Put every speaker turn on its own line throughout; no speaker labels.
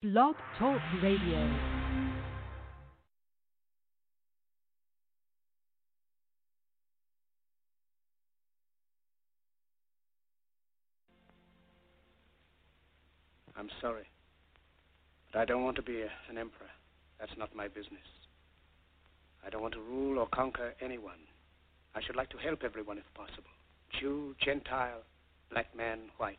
Blog Talk Radio.
I'm sorry. But I don't want to be a, an emperor. That's not my business. I don't want to rule or conquer anyone. I should like to help everyone if possible Jew, Gentile, black man, white.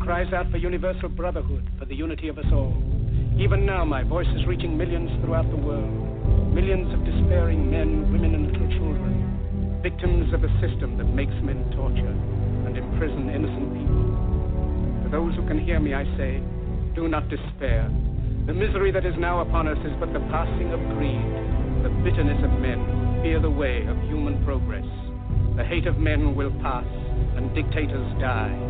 cries out for universal brotherhood, for the unity of us all. Even now, my voice is reaching millions throughout the world. Millions of despairing men, women, and little children. Victims of a system that makes men torture and imprison innocent people. For those who can hear me, I say, do not despair. The misery that is now upon us is but the passing of greed. The bitterness of men fear the way of human progress. The hate of men will pass, and dictators die.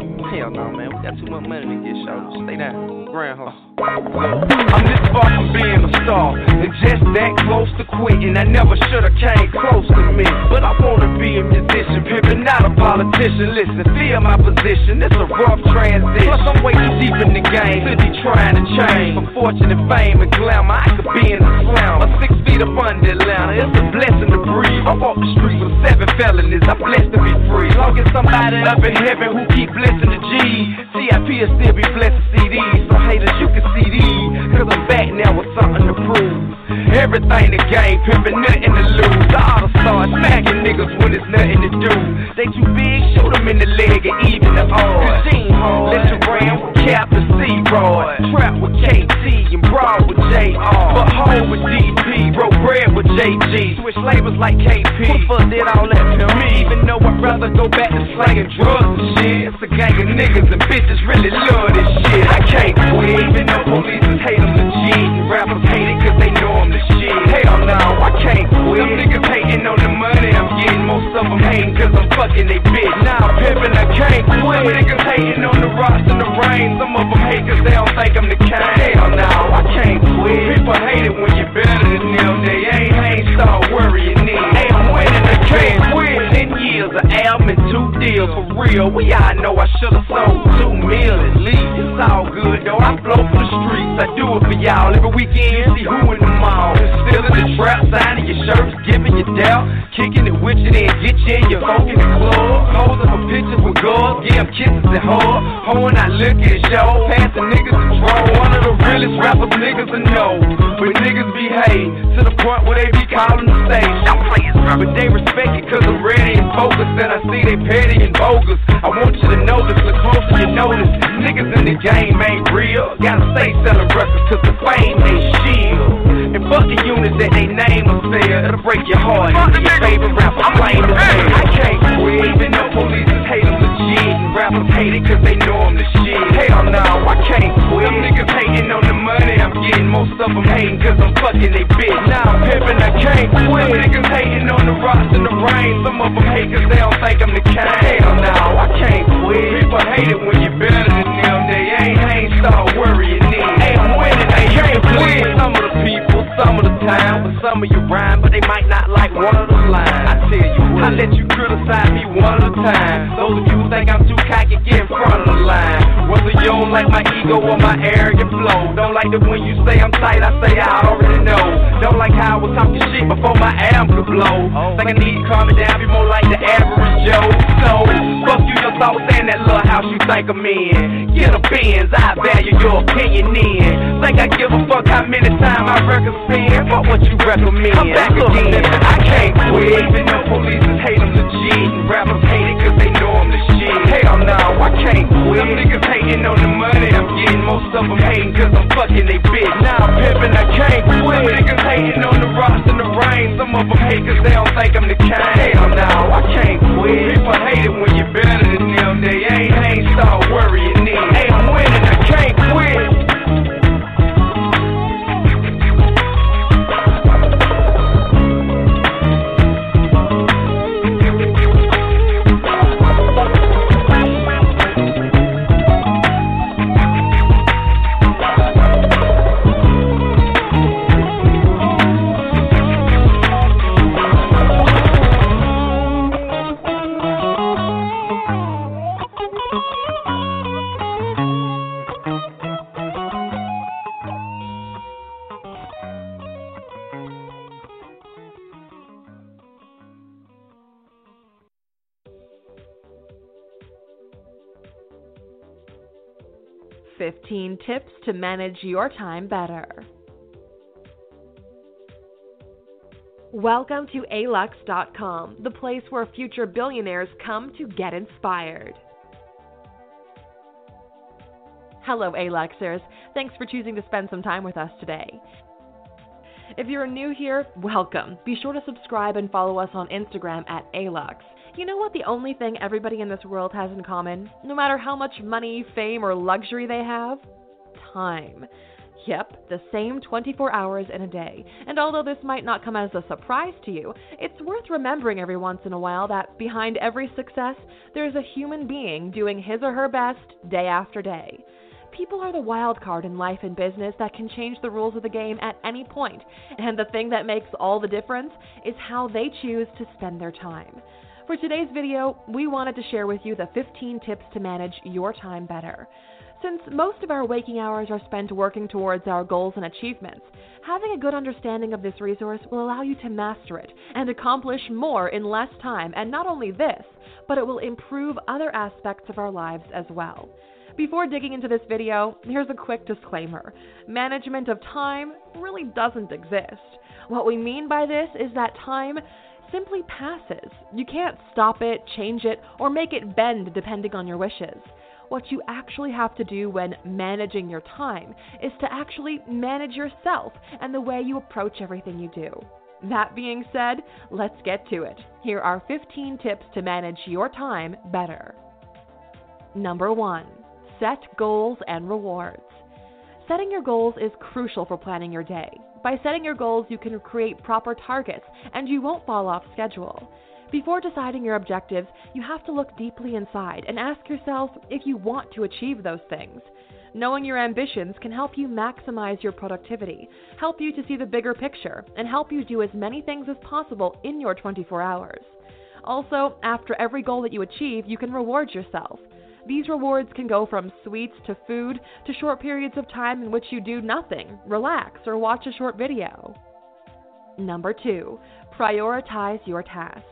Hell no, man. We got too much money to get shot. Stay down. Groundhog.
I'm this far from being a star, and just that close to quitting. I never should've came close to me, but I wanna be a musician, pimpin', not a politician. Listen, feel my position. It's a rough transition. Plus I'm way too deep in the game to be trying to change. For fortune and fame and glamour, I could be in the slam. A six feet up under Atlanta, it's a blessing to breathe. I walk the streets with seven felonies. I'm blessed to be free. Long as somebody up in heaven who keep blessing the G. TIP will still be blessing CDs. So haters, you can see these. Cause I'm back now with something to prove. Everything the game, pimpin', nothing to lose. I oughta start smacking niggas when there's nothing to do. They too big, shoot them in the leg and even the arm. Let your ram with Captain C-Rod. Trap with KT and Broad with JR. But home with DP, broke bread with JG. Switch labels like KP. Who fuck did all that to me? Even though I'd rather go back to slanging drugs and shit. It's a gang of niggas and bitches really love this shit. I can't quit, even though police hate them legit. And rappers hate it I'm shit. Hell no, I can't quit. Some niggas hating on the money I'm getting. Most of them hating cause I'm fucking they bitch. Now I'm pimping, I can't quit. Some niggas hating on the rocks and the rain. Some of them hate cause they don't think I'm the king. Hell no, I can't quit. People hate it when you're better than them. They ain't, ain't start worrying me. Hey, I'm winning, I can't quit. Ten years of album two deals for real. We all know I should've sold two mil at least. It's all good though. I flow for the streets. I do it for y'all. Every weekend see who in the mall. Still in the trap, signing your shirts, giving you doubt. Kicking it with you, then get you in your folk in the club. Posing for pictures with girls, give them kisses and hugs. Hoeing, I look at show. Passing niggas and troll. One of the realest rappers niggas I know. But niggas behave to the point where they be calling the stage. Y'all players, but they respect it cause I'm ready and focused. And I see they petty and bogus. I want you to know this, look closer, you notice. Niggas in the game ain't real. Gotta stay selling records cause the fame they shield. And fuck the units that they name or sell. It'll break your heart. Your favorite rapper claim to fail. I can't quit, even though police hate them legit. And rappers hate it cause they know I'm the shit. Hell no, I can't quit. Some niggas hating on the money I'm getting. Most of them hating cause I'm fucking they bitch. Now I'm pimping, I can't quit. Some niggas hating on the rocks and the rain. Some of them hate cause they don't think I'm the king. Hell no, I can't quit. People hate it when you're better than them. They ain't, ain't start worrying me. Hey, I'm winning, I can't quit. Some of the people, some of the time, but some of you rhyme, but they might not like one of the lines. I tell you I let you criticize me one at a time. Those of you who think I'm too cocky, get in front of the line. Whether you don't like my ego or my arrogant flow, don't like it when you say I'm tight, I say I already know. Don't like how I was talking shit before my album could blow. Think I need to calm it down, be more like the average Joe. So, fuck you, your thoughts and that little house you think I'm in. Get a Benz, I value your opinion in. Think I give a fuck how many times I record spin? Fuck what you recommend. I'm back again. I can't quit, even though police hate them legit. And rappers hate it cause they know I'm the shit. Hell no, I can't quit. Some niggas hating on the money I'm getting. Most of them hating cause I'm fucking they bitch. Now I'm pimping, I can't quit. Some niggas hating on the rocks and the rain. Some of them hate cause they don't think I'm the king. Hell no, I can't quit. People hate it when you're better than them. They ain't, ain't start worrying. Hey, I'm winning, I can't quit.
Fifteen tips to manage your time better. Welcome to alux.com, the place where future billionaires come to get inspired. Hello, Aluxers. Thanks for choosing to spend some time with us today. If you're new here, welcome. Be sure to subscribe and follow us on Instagram at Alux. You know what the only thing everybody in this world has in common, no matter how much money, fame, or luxury they have? Time. Yep, the same 24 hours in a day. And although this might not come as a surprise to you, it's worth remembering every once in a while that behind every success, there's a human being doing his or her best day after day. People are the wild card in life and business that can change the rules of the game at any point, and the thing that makes all the difference is how they choose to spend their time. For today's video, we wanted to share with you the 15 tips to manage your time better. Since most of our waking hours are spent working towards our goals and achievements, having a good understanding of this resource will allow you to master it and accomplish more in less time. And not only this, but it will improve other aspects of our lives as well. Before digging into this video, here's a quick disclaimer management of time really doesn't exist. What we mean by this is that time simply passes. You can't stop it, change it, or make it bend depending on your wishes. What you actually have to do when managing your time is to actually manage yourself and the way you approach everything you do. That being said, let's get to it. Here are 15 tips to manage your time better. Number 1. Set goals and rewards. Setting your goals is crucial for planning your day. By setting your goals, you can create proper targets and you won't fall off schedule. Before deciding your objectives, you have to look deeply inside and ask yourself if you want to achieve those things. Knowing your ambitions can help you maximize your productivity, help you to see the bigger picture, and help you do as many things as possible in your 24 hours. Also, after every goal that you achieve, you can reward yourself. These rewards can go from sweets to food to short periods of time in which you do nothing, relax, or watch a short video. Number two, prioritize your tasks.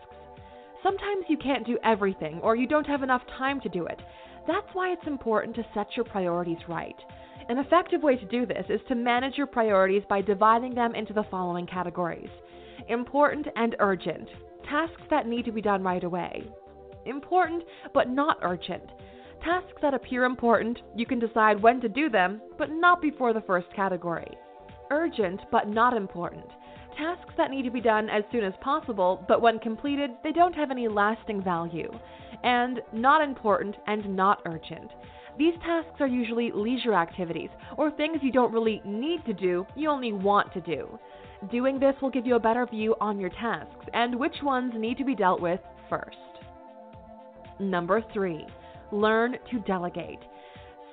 Sometimes you can't do everything or you don't have enough time to do it. That's why it's important to set your priorities right. An effective way to do this is to manage your priorities by dividing them into the following categories important and urgent, tasks that need to be done right away. Important but not urgent, tasks that appear important, you can decide when to do them, but not before the first category. Urgent but not important, tasks that need to be done as soon as possible, but when completed, they don't have any lasting value. And not important and not urgent. These tasks are usually leisure activities or things you don't really need to do, you only want to do. Doing this will give you a better view on your tasks and which ones need to be dealt with first. Number three, learn to delegate.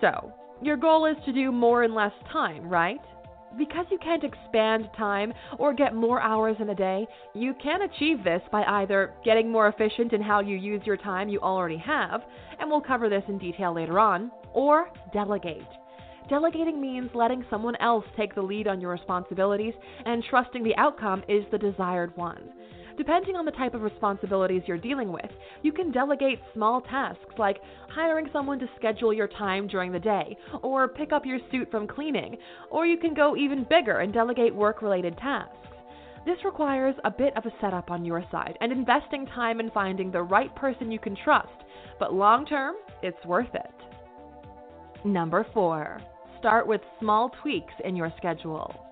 So, your goal is to do more in less time, right? Because you can't expand time or get more hours in a day, you can achieve this by either getting more efficient in how you use your time you already have, and we'll cover this in detail later on, or delegate. Delegating means letting someone else take the lead on your responsibilities and trusting the outcome is the desired one. Depending on the type of responsibilities you're dealing with, you can delegate small tasks like hiring someone to schedule your time during the day, or pick up your suit from cleaning, or you can go even bigger and delegate work related tasks. This requires a bit of a setup on your side and investing time in finding the right person you can trust, but long term, it's worth it. Number 4. Start with small tweaks in your schedule.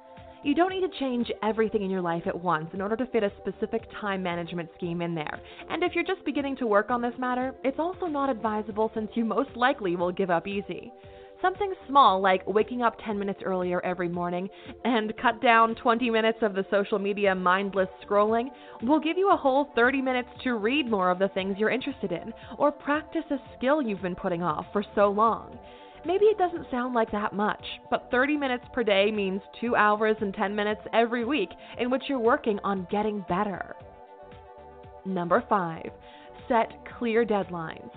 You don't need to change everything in your life at once in order to fit a specific time management scheme in there. And if you're just beginning to work on this matter, it's also not advisable since you most likely will give up easy. Something small like waking up 10 minutes earlier every morning and cut down 20 minutes of the social media mindless scrolling will give you a whole 30 minutes to read more of the things you're interested in or practice a skill you've been putting off for so long. Maybe it doesn't sound like that much, but 30 minutes per day means 2 hours and 10 minutes every week in which you're working on getting better. Number 5. Set clear deadlines.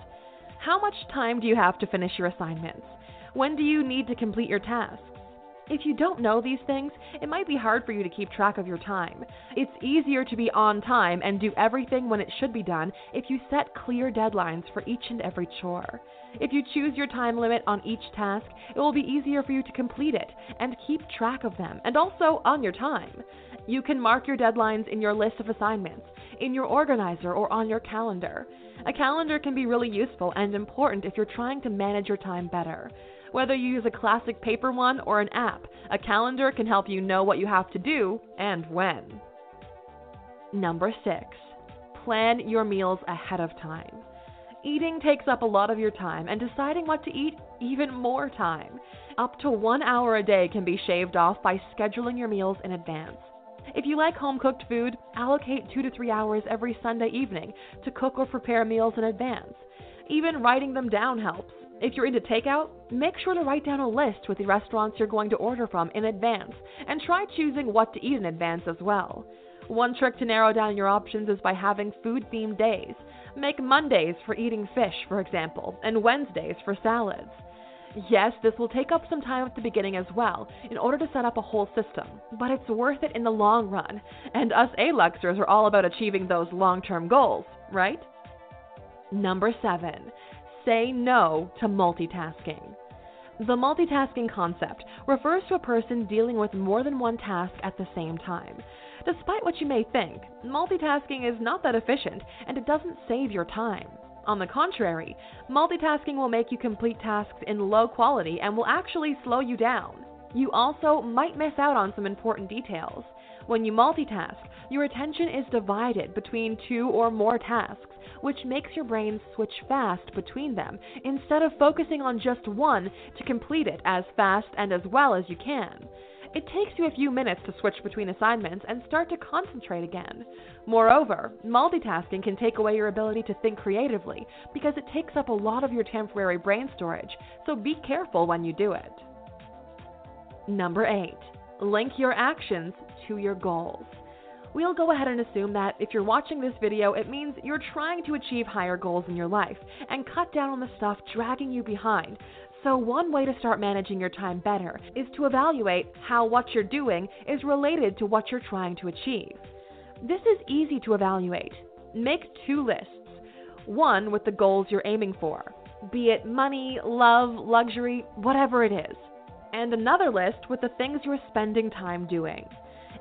How much time do you have to finish your assignments? When do you need to complete your tasks? If you don't know these things, it might be hard for you to keep track of your time. It's easier to be on time and do everything when it should be done if you set clear deadlines for each and every chore. If you choose your time limit on each task, it will be easier for you to complete it and keep track of them, and also on your time. You can mark your deadlines in your list of assignments, in your organizer, or on your calendar. A calendar can be really useful and important if you're trying to manage your time better. Whether you use a classic paper one or an app, a calendar can help you know what you have to do and when. Number 6. Plan your meals ahead of time. Eating takes up a lot of your time, and deciding what to eat, even more time. Up to one hour a day can be shaved off by scheduling your meals in advance. If you like home cooked food, allocate two to three hours every Sunday evening to cook or prepare meals in advance. Even writing them down helps. If you're into takeout, make sure to write down a list with the restaurants you're going to order from in advance and try choosing what to eat in advance as well. One trick to narrow down your options is by having food themed days. Make Mondays for eating fish, for example, and Wednesdays for salads. Yes, this will take up some time at the beginning as well in order to set up a whole system, but it's worth it in the long run, and us Aluxers are all about achieving those long term goals, right? Number 7 say no to multitasking. The multitasking concept refers to a person dealing with more than one task at the same time. Despite what you may think, multitasking is not that efficient and it doesn't save your time. On the contrary, multitasking will make you complete tasks in low quality and will actually slow you down. You also might miss out on some important details. When you multitask, your attention is divided between two or more tasks, which makes your brain switch fast between them instead of focusing on just one to complete it as fast and as well as you can. It takes you a few minutes to switch between assignments and start to concentrate again. Moreover, multitasking can take away your ability to think creatively because it takes up a lot of your temporary brain storage, so be careful when you do it. Number 8. Link your actions to your goals. We'll go ahead and assume that if you're watching this video, it means you're trying to achieve higher goals in your life and cut down on the stuff dragging you behind. So, one way to start managing your time better is to evaluate how what you're doing is related to what you're trying to achieve. This is easy to evaluate. Make two lists one with the goals you're aiming for, be it money, love, luxury, whatever it is, and another list with the things you're spending time doing.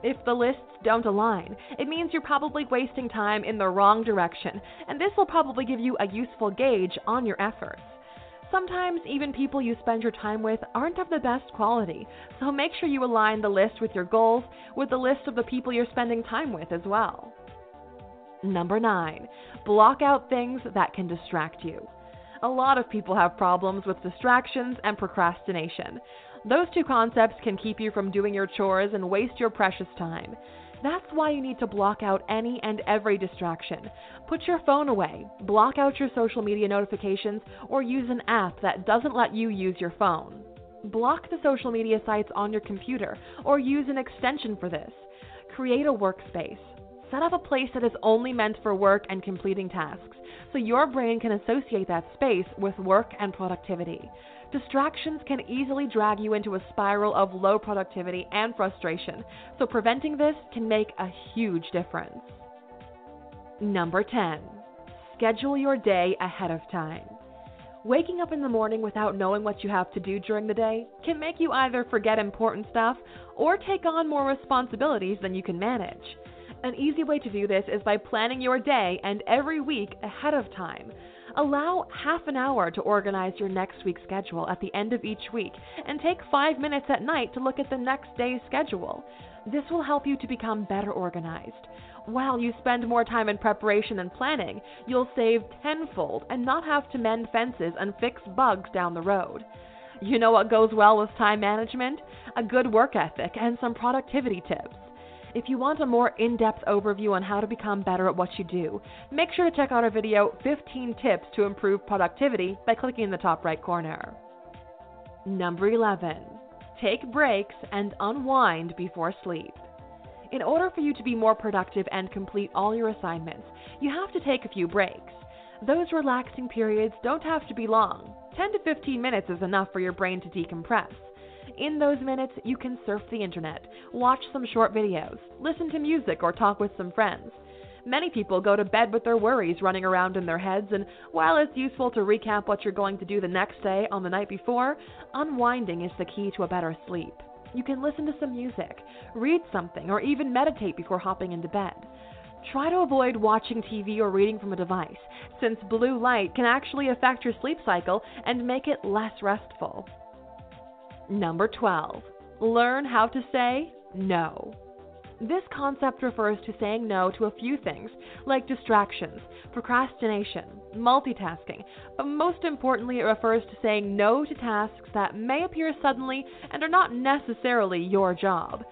If the lists don't align, it means you're probably wasting time in the wrong direction, and this will probably give you a useful gauge on your efforts. Sometimes even people you spend your time with aren't of the best quality, so make sure you align the list with your goals with the list of the people you're spending time with as well. Number 9. Block out things that can distract you. A lot of people have problems with distractions and procrastination. Those two concepts can keep you from doing your chores and waste your precious time. That's why you need to block out any and every distraction. Put your phone away, block out your social media notifications, or use an app that doesn't let you use your phone. Block the social media sites on your computer, or use an extension for this. Create a workspace. Set up a place that is only meant for work and completing tasks, so your brain can associate that space with work and productivity. Distractions can easily drag you into a spiral of low productivity and frustration, so preventing this can make a huge difference. Number 10. Schedule your day ahead of time. Waking up in the morning without knowing what you have to do during the day can make you either forget important stuff or take on more responsibilities than you can manage. An easy way to do this is by planning your day and every week ahead of time Allow half an hour to organize your next week's schedule at the end of each week and take five minutes at night to look at the next day's schedule. This will help you to become better organized. While you spend more time in preparation and planning, you'll save tenfold and not have to mend fences and fix bugs down the road. You know what goes well with time management? A good work ethic and some productivity tips. If you want a more in depth overview on how to become better at what you do, make sure to check out our video 15 Tips to Improve Productivity by clicking in the top right corner. Number 11. Take breaks and unwind before sleep. In order for you to be more productive and complete all your assignments, you have to take a few breaks. Those relaxing periods don't have to be long. 10 to 15 minutes is enough for your brain to decompress. In those minutes, you can surf the internet, watch some short videos, listen to music, or talk with some friends. Many people go to bed with their worries running around in their heads, and while it's useful to recap what you're going to do the next day on the night before, unwinding is the key to a better sleep. You can listen to some music, read something, or even meditate before hopping into bed. Try to avoid watching TV or reading from a device, since blue light can actually affect your sleep cycle and make it less restful. Number 12. Learn how to say no. This concept refers to saying no to a few things, like distractions, procrastination, multitasking, but most importantly, it refers to saying no to tasks that may appear suddenly and are not necessarily your job.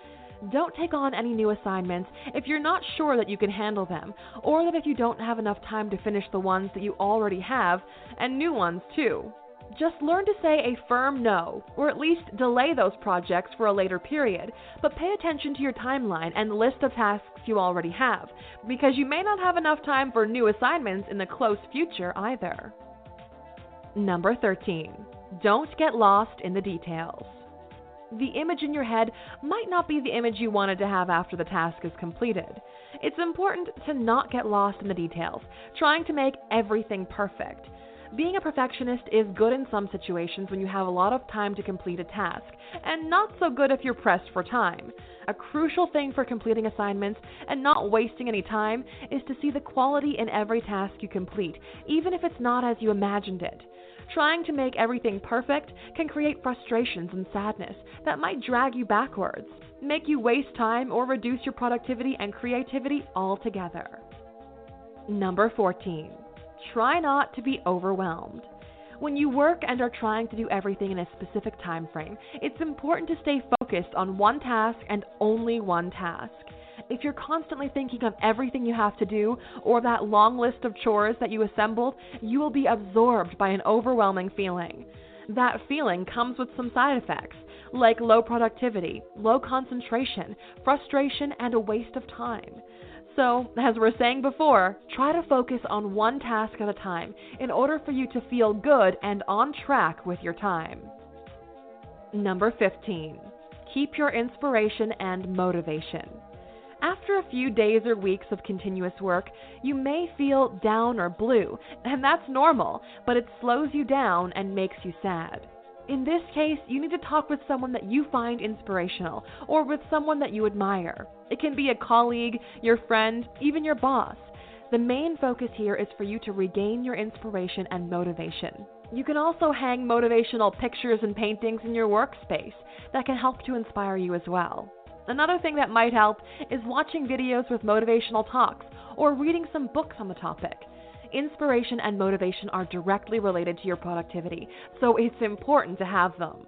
Don't take on any new assignments if you're not sure that you can handle them, or that if you don't have enough time to finish the ones that you already have, and new ones too. Just learn to say a firm no, or at least delay those projects for a later period, but pay attention to your timeline and list of tasks you already have, because you may not have enough time for new assignments in the close future either. Number 13. Don't get lost in the details. The image in your head might not be the image you wanted to have after the task is completed. It's important to not get lost in the details, trying to make everything perfect. Being a perfectionist is good in some situations when you have a lot of time to complete a task, and not so good if you're pressed for time. A crucial thing for completing assignments and not wasting any time is to see the quality in every task you complete, even if it's not as you imagined it. Trying to make everything perfect can create frustrations and sadness that might drag you backwards, make you waste time, or reduce your productivity and creativity altogether. Number 14. Try not to be overwhelmed. When you work and are trying to do everything in a specific time frame, it's important to stay focused on one task and only one task. If you're constantly thinking of everything you have to do or that long list of chores that you assembled, you will be absorbed by an overwhelming feeling. That feeling comes with some side effects, like low productivity, low concentration, frustration, and a waste of time. So, as we're saying before, try to focus on one task at a time in order for you to feel good and on track with your time. Number 15. Keep your inspiration and motivation. After a few days or weeks of continuous work, you may feel down or blue, and that's normal, but it slows you down and makes you sad. In this case, you need to talk with someone that you find inspirational or with someone that you admire. It can be a colleague, your friend, even your boss. The main focus here is for you to regain your inspiration and motivation. You can also hang motivational pictures and paintings in your workspace that can help to inspire you as well. Another thing that might help is watching videos with motivational talks or reading some books on the topic inspiration and motivation are directly related to your productivity, so it's important to have them.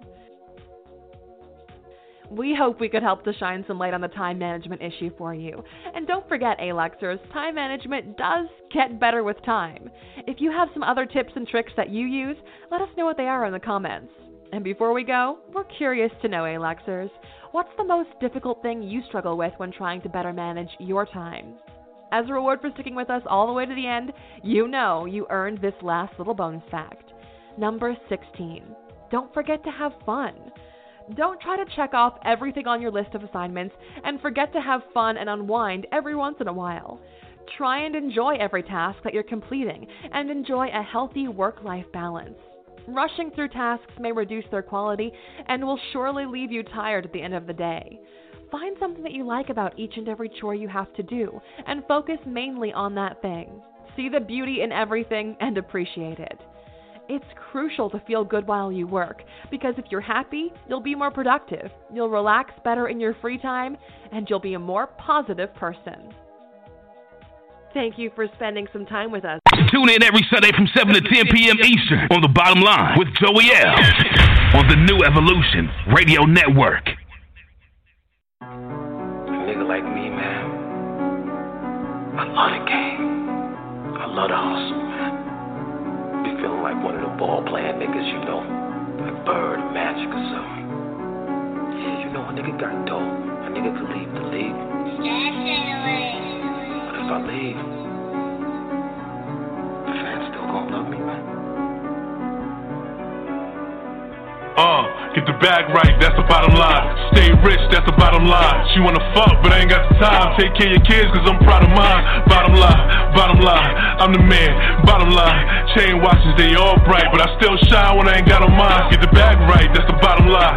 We hope we could help to shine some light on the time management issue for you. And don't forget, Aluxers, time management does get better with time. If you have some other tips and tricks that you use, let us know what they are in the comments. And before we go, we're curious to know, Aluxers, what's the most difficult thing you struggle with when trying to better manage your time? As a reward for sticking with us all the way to the end, you know you earned this last little bonus fact. Number 16. Don't forget to have fun. Don't try to check off everything on your list of assignments and forget to have fun and unwind every once in a while. Try and enjoy every task that you're completing and enjoy a healthy work life balance. Rushing through tasks may reduce their quality and will surely leave you tired at the end of the day. Find something that you like about each and every chore you have to do and focus mainly on that thing. See the beauty in everything and appreciate it. It's crucial to feel good while you work because if you're happy, you'll be more productive, you'll relax better in your free time, and you'll be a more positive person. Thank you for spending some time with us.
Tune in every Sunday from 7 to 10 p.m. Eastern on the bottom line with Joey L. on the New Evolution Radio Network.
I love the game. I love the hustle, man. Be feeling like one of the ball playing niggas, you know, like Bird Magic or something. Yeah, you know, a nigga got dope. A nigga could leave the league. But if I leave, the fans still gonna love me, man.
Uh, get the bag right, that's the bottom line. Stay rich, that's the bottom line. She wanna fuck, but I ain't got the time. Take care of your kids, cause I'm proud of mine. Bottom line, bottom line, I'm the man. Bottom line, chain watches, they all bright, but I still shine when I ain't got a mind. Get the bag right, that's the bottom line.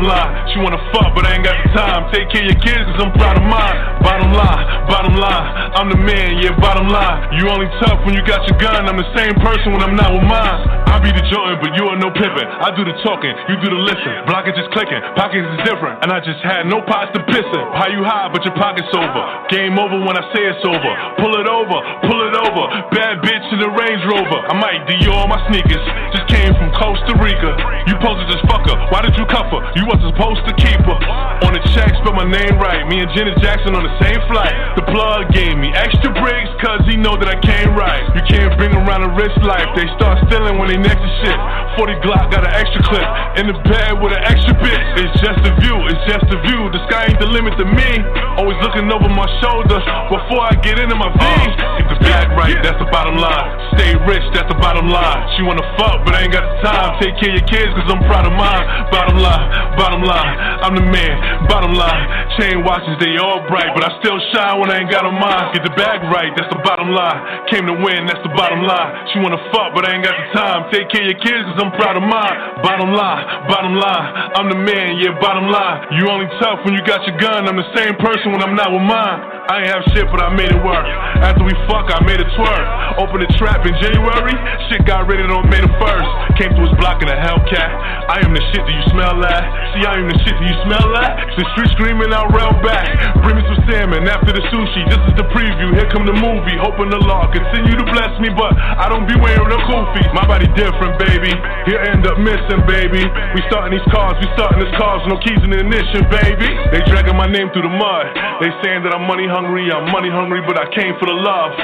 Bottom line. She wanna fuck, but I ain't got the time. Take care of your kids, cause I'm proud of mine. Bottom line, bottom line, I'm the man, yeah, bottom line. You only tough when you got your gun. I'm the same person when I'm not with mine. I be the Jordan, but you are no Pippen. I do the talking, you do the listen. Block is just clicking, pockets is different. And I just had no pots to piss in. How you high, but your pockets over. Game over when I say it's over. Pull it over, pull it over. Bad bitch in the Range Rover. I might do Dior my sneakers. Just came from Costa Rica. You supposed to just fuck. Why did you cuff her? You wasn't supposed to keep her. On the check, spell my name right. Me and Janet Jackson on the same flight. The plug gave me extra bricks, cause he know that I came right. You can't bring around a rich life. They start stealing when they next to shit. 40 Glock, got an extra clip. In the bed with an extra bitch. It's just a view, it's just a view. The sky ain't the limit to me. Always looking over my shoulder before I get into my veins. Keep the bag right, that's the bottom line. Stay rich, that's the bottom line. She wanna fuck, but I ain't got the time. Take care of your kids, cause I'm proud of mine. Bottom line, bottom line, I'm the man. Bottom line, chain watches, they all bright, but I still shine when I ain't got a mind. Get the bag right, that's the bottom line. Came to win, that's the bottom line. She wanna fuck, but I ain't got the time. Take care of your kids, cause I'm proud of mine. Bottom line, bottom line, I'm the man, yeah, bottom line. You only tough when you got your gun. I'm the same person when I'm not with mine. I ain't have shit, but I made it work. After we fuck, I made it twerk. Open the trap in January, shit got rated on May the 1st. Came to his block in a Hellcat. I am the shit, do you smell that? See, I am the shit, do you smell that? The street screaming, I rail back. Bring me some salmon after the sushi. This is the preview, here come the movie. Hoping the law continue to bless me, but I don't be wearing a kufi. My body different, baby. He'll end up missing, baby. We starting these cars, we starting this cars, no keys in the ignition, baby. They dragging my name through the mud. They saying that I'm money hungry, I'm money hungry, but I came for the love.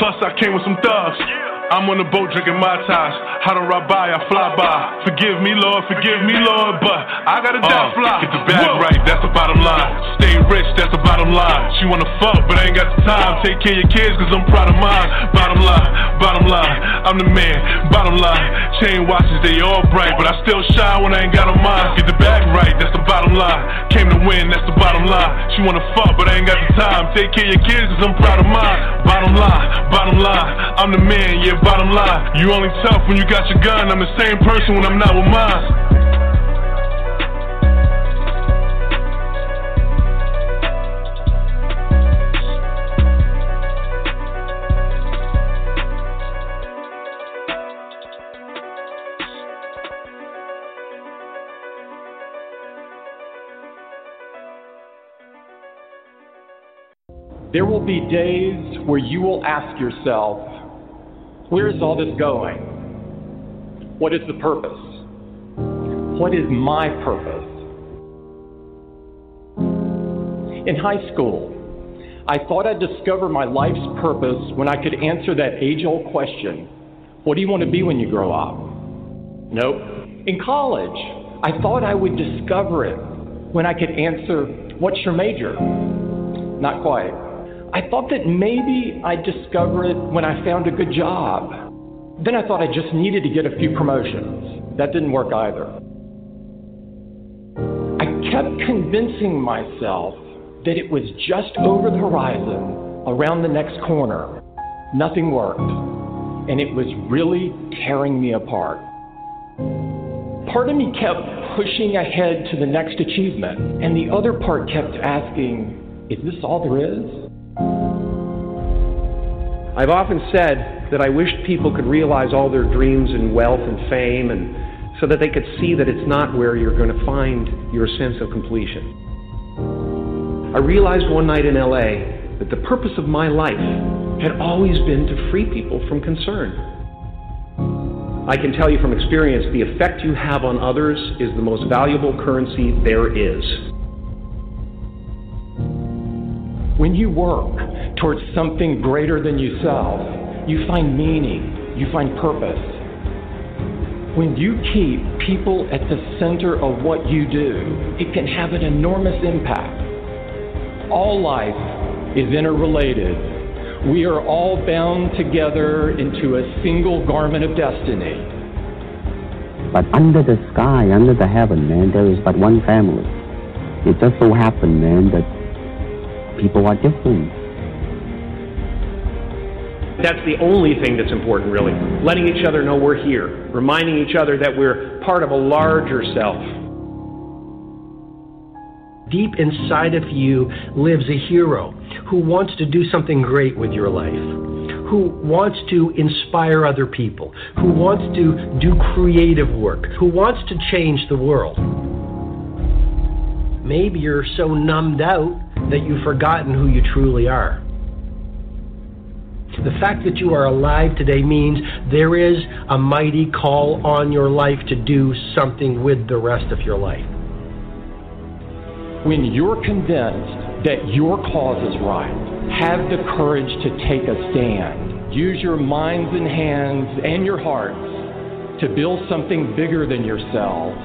Plus, I came with some thugs. I'm on the boat drinking my ties. How do I buy? I fly by. Forgive me, Lord, forgive me, Lord, but I gotta uh, die fly. Get the bag right, that's the bottom line. Stay rich, that's the bottom line. She wanna fuck, but I ain't got the time. Take care of your kids, cause I'm proud of mine. Bottom line, bottom line, I'm the man. Bottom line, chain watches, they all bright, but I still shine when I ain't got a mind. Get the bag right, that's the bottom line. Came to win, that's the bottom line. She wanna fuck, but I ain't got the time. Take care of your kids, cause I'm proud of mine. Bottom line, bottom line, I'm the man, yeah, bottom line. You only tough when you got your gun. I'm the same person when I'm not with mine.
There will be days where you will ask yourself, where is all this going? What is the purpose? What is my purpose? In high school, I thought I'd discover my life's purpose when I could answer that age old question What do you want to be when you grow up? Nope. In college, I thought I would discover it when I could answer What's your major? Not quite. I thought that maybe I'd discover it when I found a good job. Then I thought I just needed to get a few promotions. That didn't work either. I kept convincing myself that it was just over the horizon, around the next corner. Nothing worked. And it was really tearing me apart. Part of me kept pushing ahead to the next achievement, and the other part kept asking, Is this all there is?
I've often said that I wished people could realize all their dreams in wealth and fame and so that they could see that it's not where you're going to find your sense of completion. I realized one night in LA that the purpose of my life had always been to free people from concern. I can tell you from experience the effect you have on others is the most valuable currency there is.
When you work towards something greater than yourself, you find meaning, you find purpose. When you keep people at the center of what you do, it can have an enormous impact. All life is interrelated. We are all bound together into a single garment of destiny.
But under the sky, under the heaven, man, there is but one family. It just so happened, man, that people are different.
That's the only thing that's important, really. Letting each other know we're here, reminding each other that we're part of a larger self.
Deep inside of you lives a hero who wants to do something great with your life, who wants to inspire other people, who wants to do creative work, who wants to change the world. Maybe you're so numbed out that you've forgotten who you truly are. The fact that you are alive today means there is a mighty call on your life to do something with the rest of your life.
When you're convinced that your cause is right, have the courage to take a stand. Use your minds and hands and your hearts to build something bigger than yourselves.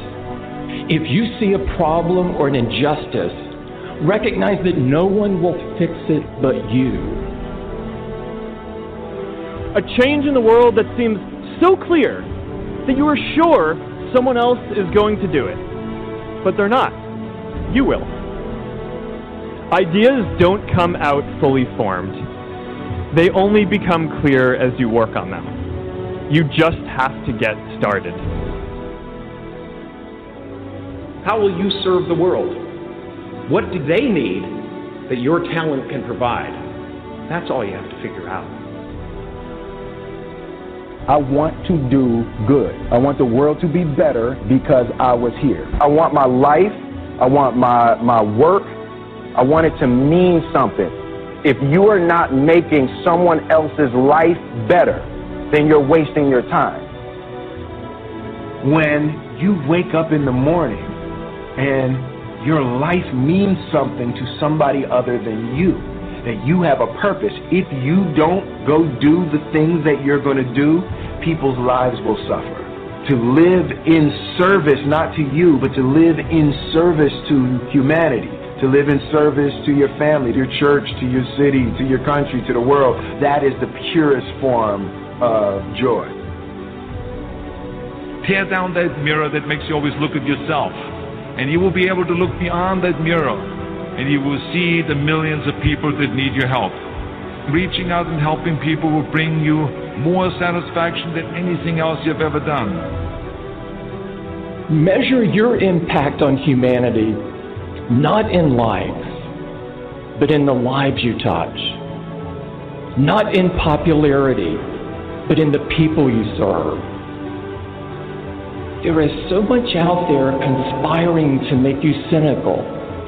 If you see a problem or an injustice, recognize that no one will fix it but you.
A change in the world that seems so clear that you are sure someone else is going to do it. But they're not. You will. Ideas don't come out fully formed. They only become clear as you work on them. You just have to get started.
How will you serve the world? What do they need that your talent can provide? That's all you have to figure out.
I want to do good. I want the world to be better because I was here. I want my life, I want my, my work, I want it to mean something. If you are not making someone else's life better, then you're wasting your time.
When you wake up in the morning and your life means something to somebody other than you, that you have a purpose. If you don't go do the things that you're going to do, people's lives will suffer. To live in service, not to you, but to live in service to humanity, to live in service to your family, to your church, to your city, to your country, to the world, that is the purest form of joy.
Tear down that mirror that makes you always look at yourself, and you will be able to look beyond that mirror and you will see the millions of people that need your help. Reaching out and helping people will bring you more satisfaction than anything else you've ever done.
Measure your impact on humanity not in lives, but in the lives you touch. Not in popularity, but in the people you serve. There is so much out there conspiring to make you cynical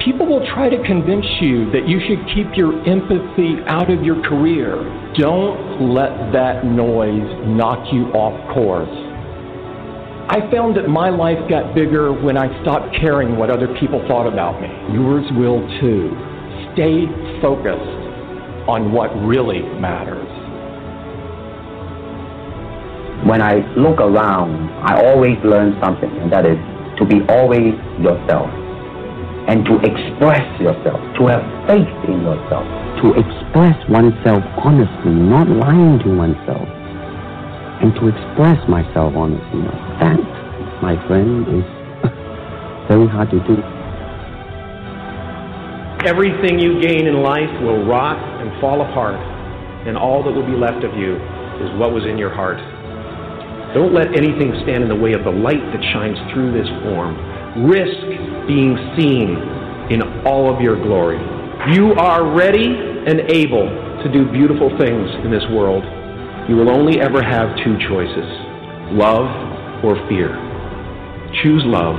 people will try to convince you that you should keep your empathy out of your career. Don't let that noise knock you off course. I found that my life got bigger when I stopped caring what other people thought about me. Yours will too. Stay focused on what really matters.
When I look around, I always learn something, and that is to be always yourself and to express yourself, to have faith in yourself, to express oneself honestly, not lying to oneself, and to express myself honestly. That, my friend, is very hard to do.
Everything you gain in life will rot and fall apart, and all that will be left of you is what was in your heart. Don't let anything stand in the way of the light that shines through this form. Risk being seen in all of your glory. You are ready and able to do beautiful things in this world. You will only ever have two choices love or fear. Choose love,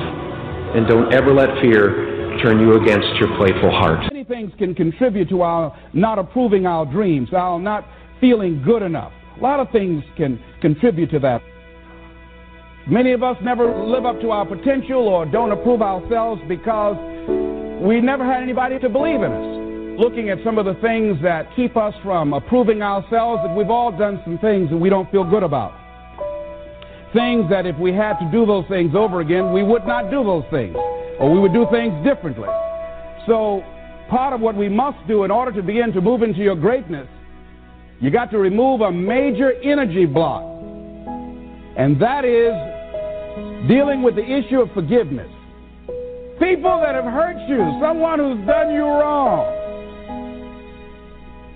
and don't ever let fear turn you against your playful heart.
Many things can contribute to our not approving our dreams, our not feeling good enough. A lot of things can contribute to that. Many of us never live up to our potential or don't approve ourselves because we never had anybody to believe in us. Looking at some of the things that keep us from approving ourselves, that we've all done some things that we don't feel good about. Things that if we had to do those things over again, we would not do those things, or we would do things differently. So, part of what we must do in order to begin to move into your greatness, you got to remove a major energy block. And that is dealing with the issue of forgiveness. People that have hurt you, someone who's done you wrong.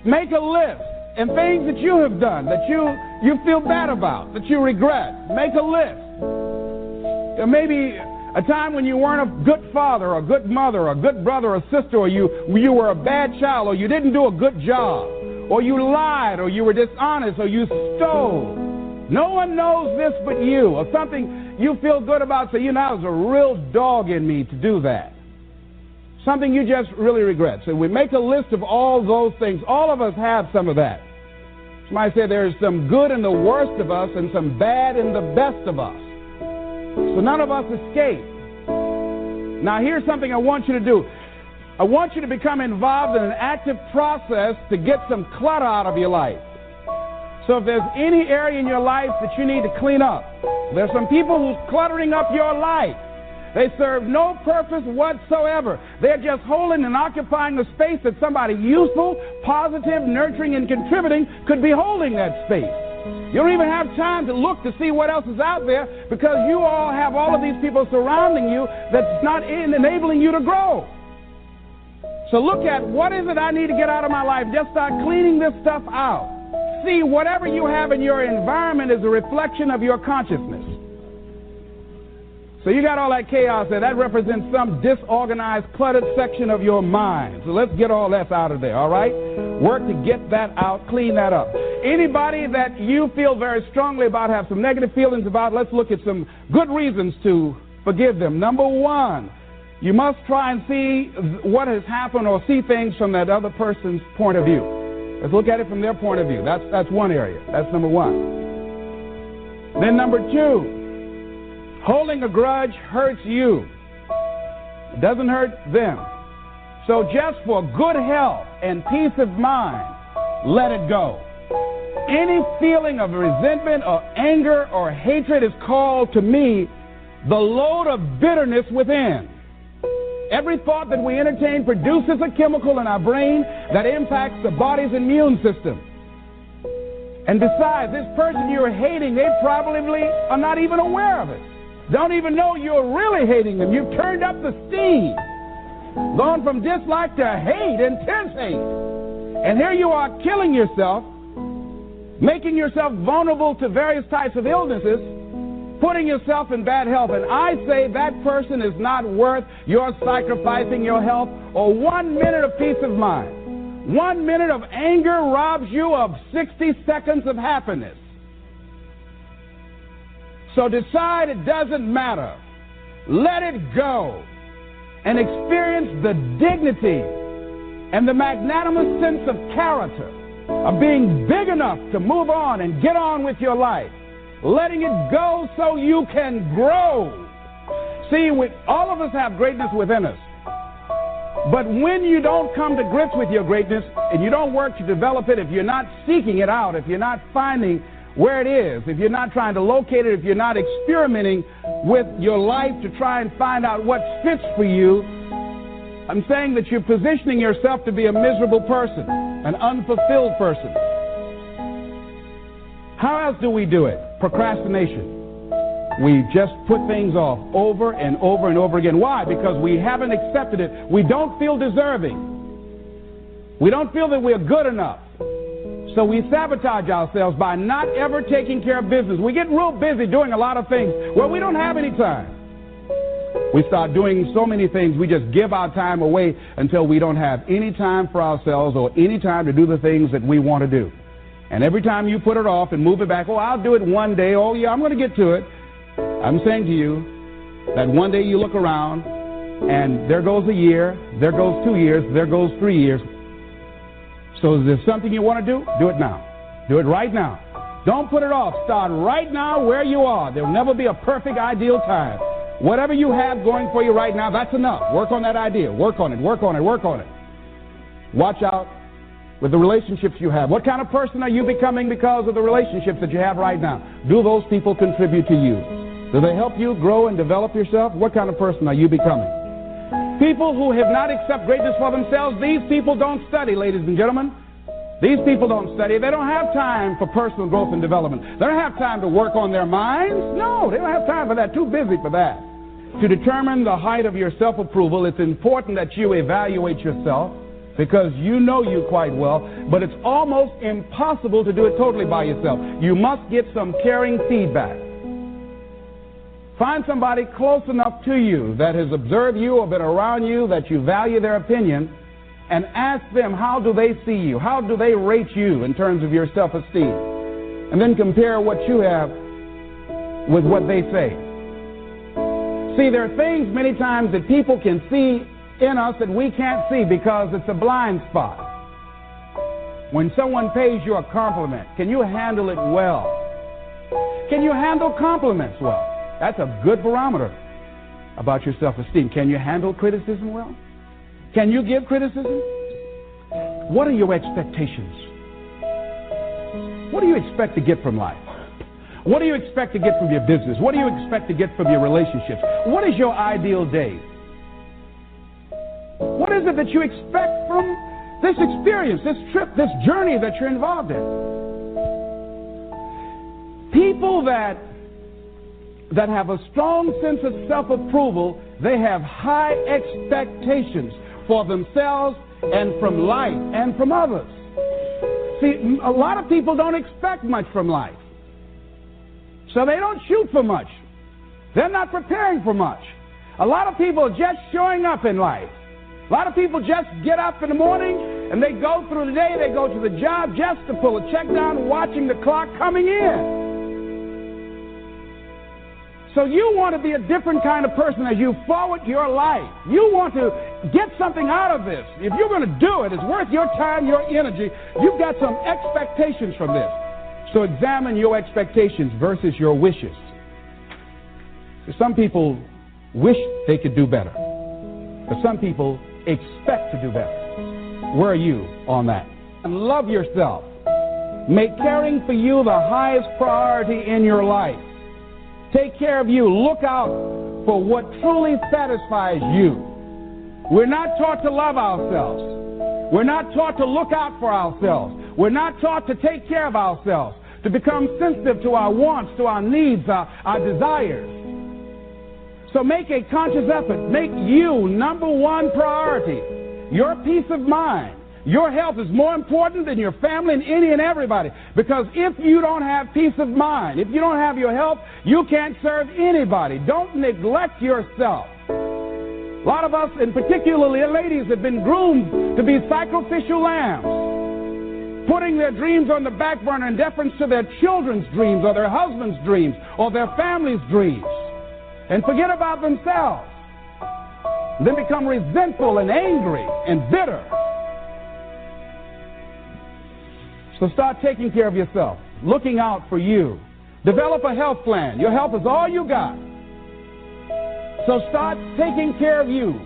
Make a list and things that you have done that you, you feel bad about, that you regret. Make a list. There may be a time when you weren't a good father or a good mother or a good brother or sister or you, you were a bad child or you didn't do a good job or you lied or you were dishonest or you stole. No one knows this but you or something you feel good about, say, you know, there's a real dog in me to do that. Something you just really regret. So we make a list of all those things. All of us have some of that. Somebody said there's some good in the worst of us and some bad in the best of us. So none of us escape. Now, here's something I want you to do. I want you to become involved in an active process to get some clutter out of your life. So if there's any area in your life that you need to clean up, there's some people who's cluttering up your life. They serve no purpose whatsoever. They're just holding and occupying a space that somebody useful, positive, nurturing, and contributing could be holding that space. You don't even have time to look to see what else is out there because you all have all of these people surrounding you that's not enabling you to grow. So look at what is it I need to get out of my life. Just start cleaning this stuff out. See, whatever you have in your environment is a reflection of your consciousness. So you got all that chaos there. That represents some disorganized, cluttered section of your mind. So let's get all that out of there, all right? Work to get that out, clean that up. Anybody that you feel very strongly about, have some negative feelings about, let's look at some good reasons to forgive them. Number one, you must try and see what has happened or see things from that other person's point of view. Let's look at it from their point of view. That's, that's one area. That's number one. Then number two, Holding a grudge hurts you. It doesn't hurt them. So just for good health and peace of mind, let it go. Any feeling of resentment or anger or hatred is called to me the load of bitterness within. Every thought that we entertain produces a chemical in our brain that impacts the body's immune system. And besides, this person you're hating, they probably are not even aware of it don't even know you're really hating them. You've turned up the steam, gone from dislike to hate, intense hate. And here you are killing yourself, making yourself vulnerable to various types of illnesses, putting yourself in bad health. And I say that person is not worth your sacrificing your health or one minute of peace of mind. One minute of anger robs you of 60 seconds of happiness. So decide it doesn't matter. Let it go and experience the dignity and the magnanimous sense of character of being big enough to move on and get on with your life. Letting it go so you can grow. See, we, all of us have greatness within us. But when you don't come to grips with your greatness and you don't work to develop it, if you're not seeking it out, if you're not finding where it is, if you're not trying to locate it, if you're not experimenting with your life to try and find out what fits for you, I'm saying that you're positioning yourself to be a miserable person, an unfulfilled person. How else do we do it? Procrastination. We just put things off over and over and over again. Why? Because we haven't accepted it. We don't feel deserving. We don't feel that we're good enough. So we sabotage ourselves by not ever taking care of business. We get real busy doing a lot of things where we don't have any time. We start doing so many things, we just give our time away until we don't have any time for ourselves or any time to do the things that we want to do. And every time you put it off and move it back, oh, I'll do it one day, oh, yeah, I'm going to get to it. I'm saying to you that one day you look around and there goes a year, there goes two years, there goes three years. So if there's something you want to do, do it now. Do it right now. Don't put it off. Start right now where you are. There will never be a perfect, ideal time. Whatever you have going for you right now, that's enough. Work on that idea. Work on it. Work on it. Work on it. Watch out with the relationships you have. What kind of person are you becoming because of the relationships that you have right now? Do those people contribute to you? Do they help you grow and develop yourself? What kind of person are you becoming? People who have not accepted greatness for themselves, these people don't study, ladies and gentlemen. These people don't study. They don't have time for personal growth and development. They don't have time to work on their minds. No, they don't have time for that. Too busy for that. To determine the height of your self approval, it's important that you evaluate yourself because you know you quite well, but it's almost impossible to do it totally by yourself. You must get some caring feedback. Find somebody close enough to you that has observed you or been around you that you value their opinion and ask them how do they see you? How do they rate you in terms of your self-esteem? And then compare what you have with what they say. See, there are things many times that people can see in us that we can't see because it's a blind spot. When someone pays you a compliment, can you handle it well? Can you handle compliments well? That's a good barometer about your self esteem. Can you handle criticism well? Can you give criticism? What are your expectations? What do you expect to get from life? What do you expect to get from your business? What do you expect to get from your relationships? What is your ideal day? What is it that you expect from this experience, this trip, this journey that you're involved in? People that that have a strong sense of self-approval, they have high expectations for themselves and from life and from others. See, a lot of people don't expect much from life. So they don't shoot for much. They're not preparing for much. A lot of people are just showing up in life. A lot of people just get up in the morning and they go through the day, they go to the job just to pull a check down, watching the clock coming in. So you want to be a different kind of person as you forward your life. You want to get something out of this. If you're going to do it, it's worth your time, your energy. You've got some expectations from this. So examine your expectations versus your wishes. Some people wish they could do better, but some people expect to do better. Where are you on that? And love yourself. Make caring for you the highest priority in your life. Take care of you. Look out for what truly satisfies you. We're not taught to love ourselves. We're not taught to look out for ourselves. We're not taught to take care of ourselves to become sensitive to our wants, to our needs, our, our desires. So make a conscious effort. Make you number one priority. Your peace of mind. Your health is more important than your family and any and everybody. Because if you don't have peace of mind, if you don't have your health, you can't serve anybody. Don't neglect yourself. A lot of us, and particularly ladies, have been groomed to be sacrificial lambs putting their dreams on the back burner in deference to their children's dreams or their husband's dreams or their family's dreams and forget about themselves. Then become resentful and angry and bitter. So start taking care of yourself, looking out for you. Develop a health plan. Your health is all you got. So start taking care of you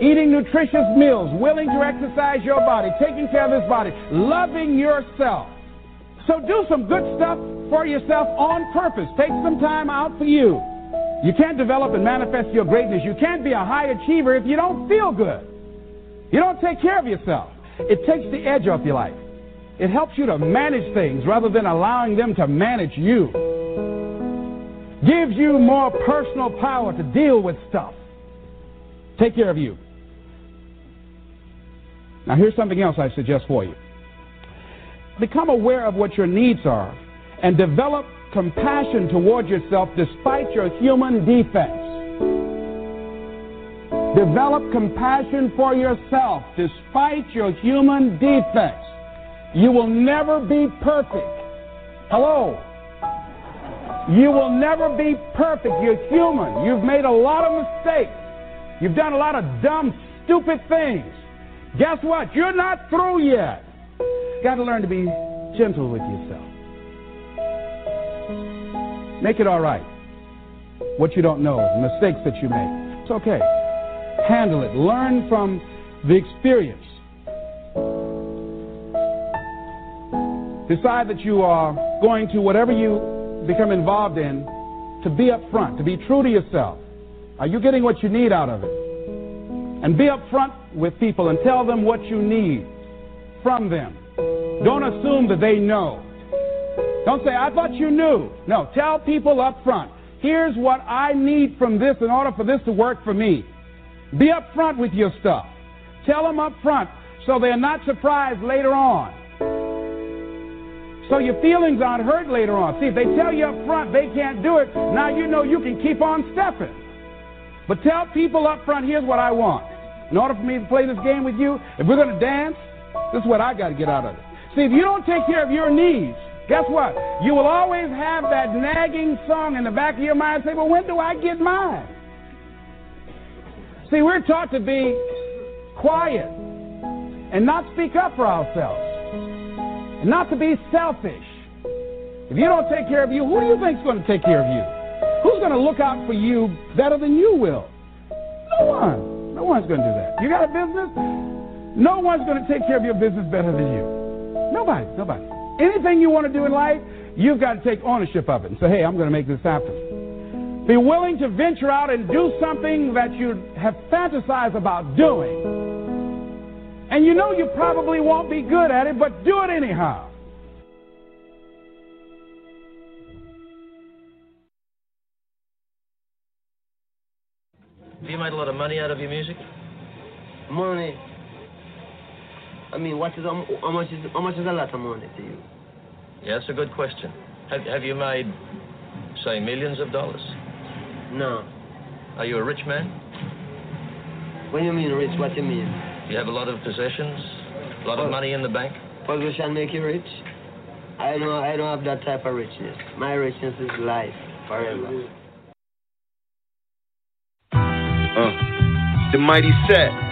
eating nutritious meals, willing to exercise your body, taking care of this body, loving yourself. So do some good stuff for yourself on purpose. Take some time out for you. You can't develop and manifest your greatness. You can't be a high achiever if you don't feel good. You don't take care of yourself. It takes the edge off your life. It helps you to manage things rather than allowing them to manage you. Gives you more personal power to deal with stuff. Take care of you. Now, here's something else I suggest for you become aware of what your needs are and develop compassion toward yourself despite your human defects. Develop compassion for yourself despite your human defects. You will never be perfect. Hello? You will never be perfect. You're human. You've made a lot of mistakes. You've done a lot of dumb, stupid things. Guess what? You're not through yet. Got to learn to be gentle with yourself. Make it all right. What you don't know, mistakes that you make. It's okay. Handle it. Learn from the experience. Decide that you are going to, whatever you become involved in, to be upfront, to be true to yourself. Are you getting what you need out of it? And be upfront with people and tell them what you need from them. Don't assume that they know. Don't say, I thought you knew. No, tell people up front, here's what I need from this in order for this to work for me. Be up front with your stuff. Tell them up front so they're not surprised later on. So your feelings aren't hurt later on. See, if they tell you up front they can't do it, now you know you can keep on stepping. But tell people up front, here's what I want. In order for me to play this game with you, if we're going to dance, this is what I got to get out of it. See, if you don't take care of your needs, guess what? You will always have that nagging song in the back of your mind say, well, when do I get mine? See, we're taught to be quiet and not speak up for ourselves and not to be selfish. If you don't take care of you, who do you think is going to take care of you? Who's going to look out for you better than you will? No one. No one's going to do that. You got a business? No one's going to take care of your business better than you. Nobody, nobody. Anything you want to do in life, you've got to take ownership of it and say, hey, I'm going to make this happen. Be willing to venture out and do something that you have fantasized about doing. And you know you probably won't be good at it, but do it anyhow.
Have you made a lot of money out of your music?
Money. I mean, what is how much is how much is a lot of money to you?
Yeah, that's a good question. Have, have you made, say, millions of dollars?
No.
Are you a rich man?
What do you mean rich? What do you mean?
You have a lot of possessions? A lot of money in the bank?
Position make you rich? I don't I don't have that type of richness. My richness is life forever.
Uh, the mighty set.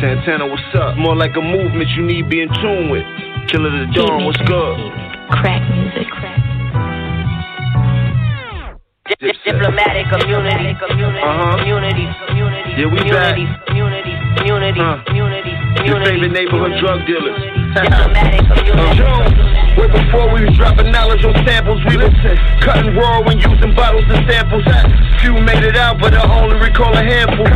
Santana, what's up? More like a movement you need be in tune with. Killer the Dawn, what's good?
Crack music. Crack.
Diplomatic Immunity, community,
Uh-huh.
community, community,
Yeah, we
community,
back.
community, community,
Huh.
community,
Your
community.
favorite neighborhood drug dealers.
Diplomatic Immunity. Uh-huh.
Way before we was dropping knowledge on samples, we was cutting raw and using bottles and samples. Few made it out, but I only recall a handful.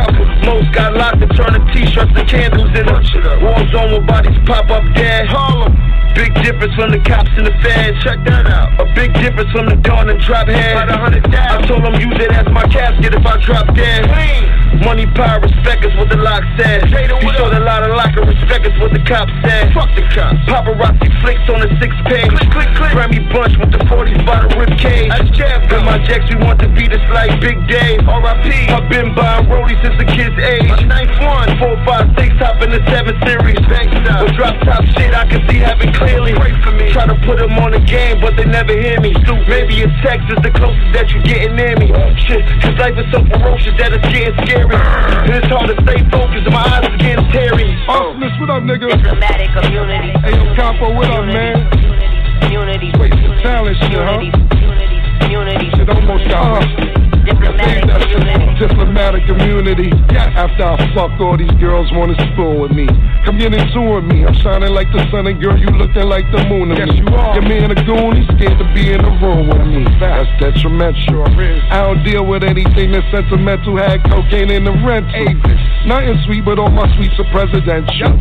Most got locked and turned to t-shirts and candles in them. War zone where bodies pop up dead. Harlem. Big difference from the cops and the feds. Check that out. A big difference from the dawn and drop head. I told them use it as my casket if I drop dead. Money, power, respect is what the lock said. He showed a lot of locker, respect is what the cops said. Fuck the cops. Paparazzi flicks on the six page. Click, click, click. Grammy bunch with the 40s by the rib cage. With my jacks, we want to be this like Big Dave. R.I.P. I've been buying rollies since a kid's age. Ninth one, four, five, six, top in the seven series. But drop top shit, I can see having clearly. Pray for me. Try to put them on the game, but they never hear me. Maybe a text is the closest that you're getting near me. Oh, shit, cause life is so ferocious that it's getting scary. And it's hard to stay focused, my eyes are getting teary.
Awesomeness, what up, nigga?
Diplomatic Immunity.
Hey, yo, Capo, what up, man?
Community.
Straight some talent shit, huh?
Community.
Shit almost got.
Diplomatic Immunity.
Diplomatic Immunity. After I fuck, all these girls wanna spoon with me. Come get into with me. I'm shining like the sun, and girl, you looking like the moon to Yes, me. you are. Your man a goon, he's scared to be in the room with me. That's detrimental. I don't deal with anything that's sentimental. Had cocaine in the rental. Nothing sweet, but all my sweets are presidential.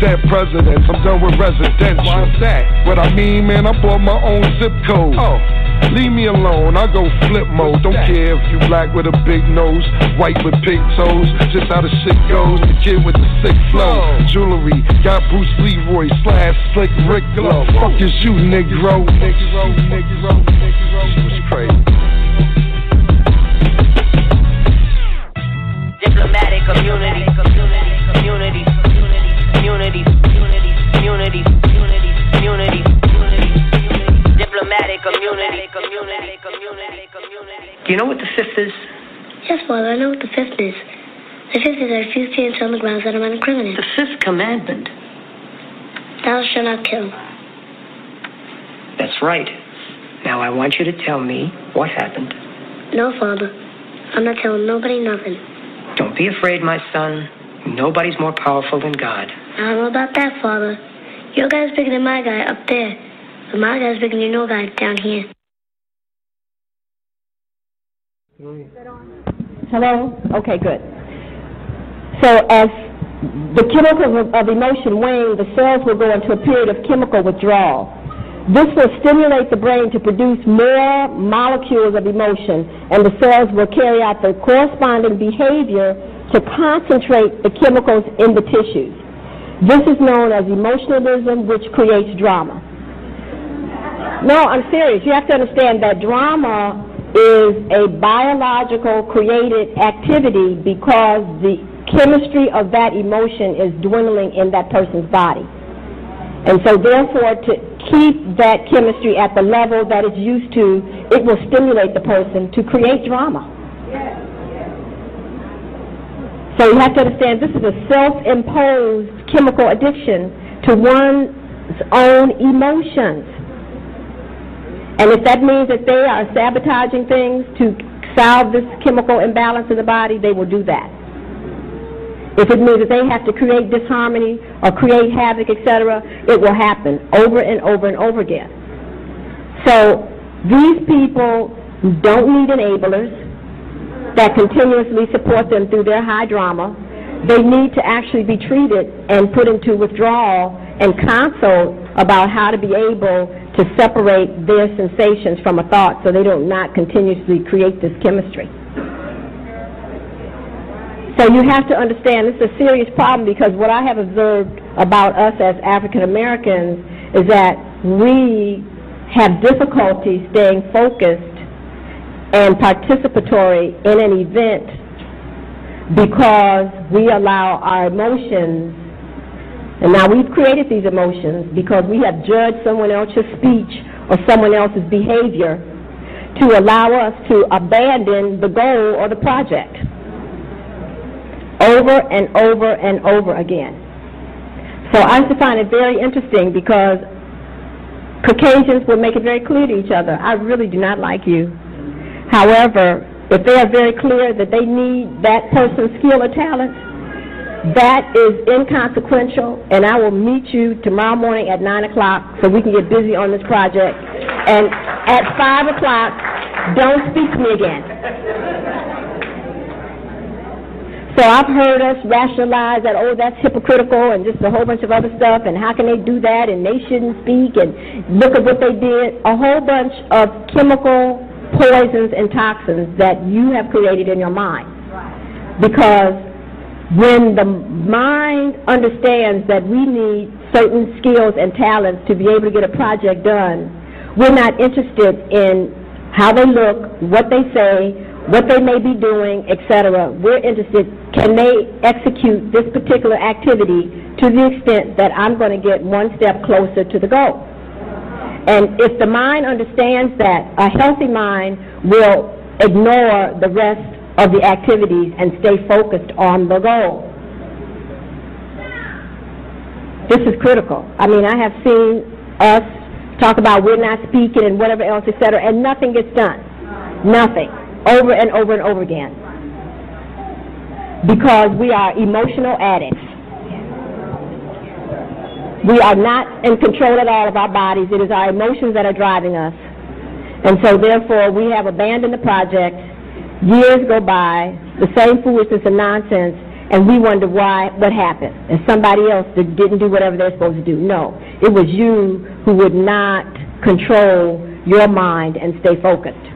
Dead presidents, I'm done with residential. Why's that? What I mean, man, I bought my own zip code. Oh. Leave me alone, I go flip mode. Don't care if you black with a big nose, white with big toes. Just how the shit goes. The kid with the sick flow. Jewelry, got Bruce Leroy slash slick Rick Glow. Fuck is you, Negro? Negro, Negro, Negro. She was crazy.
Diplomatic Immunity. Community. Community. Community. Community. Community.
Do you know what the fifth is?
Yes, Father, I know what the fifth is. The fifth is I refuse to answer on the grounds that I'm unincriminated.
The fifth commandment.
Thou shalt not kill.
That's right. Now I want you to tell me what happened.
No, Father. I'm not telling nobody nothing.
Don't be afraid, my son. Nobody's more powerful than God.
I don't know about that, Father. Your guy's bigger than my guy up there. But my guy's bigger than your guy down here.
Hello? Okay, good. So as the chemicals of emotion wane, the cells will go into a period of chemical withdrawal. This will stimulate the brain to produce more molecules of emotion, and the cells will carry out the corresponding behavior to concentrate the chemicals in the tissues. This is known as emotionalism, which creates drama. No, I'm serious. You have to understand that drama is a biological created activity because the chemistry of that emotion is dwindling in that person's body. And so therefore to keep that chemistry at the level that it's used to, it will stimulate the person to create drama. So you have to understand this is a self-imposed chemical addiction to one's own emotions. And if that means that they are sabotaging things to solve this chemical imbalance in the body, they will do that. if it means that they have to create disharmony or create havoc, etc., it will happen over and over and over again. So these people don't need enablers that continuously support them through their high drama. They need to actually be treated and put into withdrawal and consult about how to be able to separate their sensations from a thought so they do not continuously create this chemistry. So you have to understand this is a serious problem because what I have observed about us as African Americans is that we have difficulty staying focused and participatory in an event because we allow our emotions, and now we've created these emotions because we have judged someone else's speech or someone else's behavior to allow us to abandon the goal or the project over and over and over again. So I used to find it very interesting because Caucasians will make it very clear to each other, I really do not like you. However, if they are very clear that they need that person's skill or talent, that is inconsequential, and I will meet you tomorrow morning at 9 o'clock so we can get busy on this project. And at 5 o'clock, don't speak to me again. So I've heard us rationalize that, oh, that's hypocritical and just a whole bunch of other stuff, and how can they do that, and they shouldn't speak, and look at what they did. A whole bunch of chemical poisons and toxins that you have created in your mind. Because when the mind understands that we need certain skills and talents to be able to get a project done, we're not interested in how they look, what they say, what they may be doing, etc. We're interested, can they execute this particular activity to the extent that I'm going to get one step closer to the goal? And if the mind understands that, a healthy mind will ignore the rest of the activities and stay focused on the goal. This is critical. I mean, I have seen us talk about we're not speaking and whatever else, etc., and nothing gets done. Nothing. Over and over and over again. Because we are emotional addicts. We are not in control at all of our bodies. It is our emotions that are driving us. And so, therefore, we have abandoned the project. Years go by, the same foolishness and nonsense, and we wonder why, what happened. And somebody else that didn't do whatever they're supposed to do. No, it was you who would not control your mind and stay focused.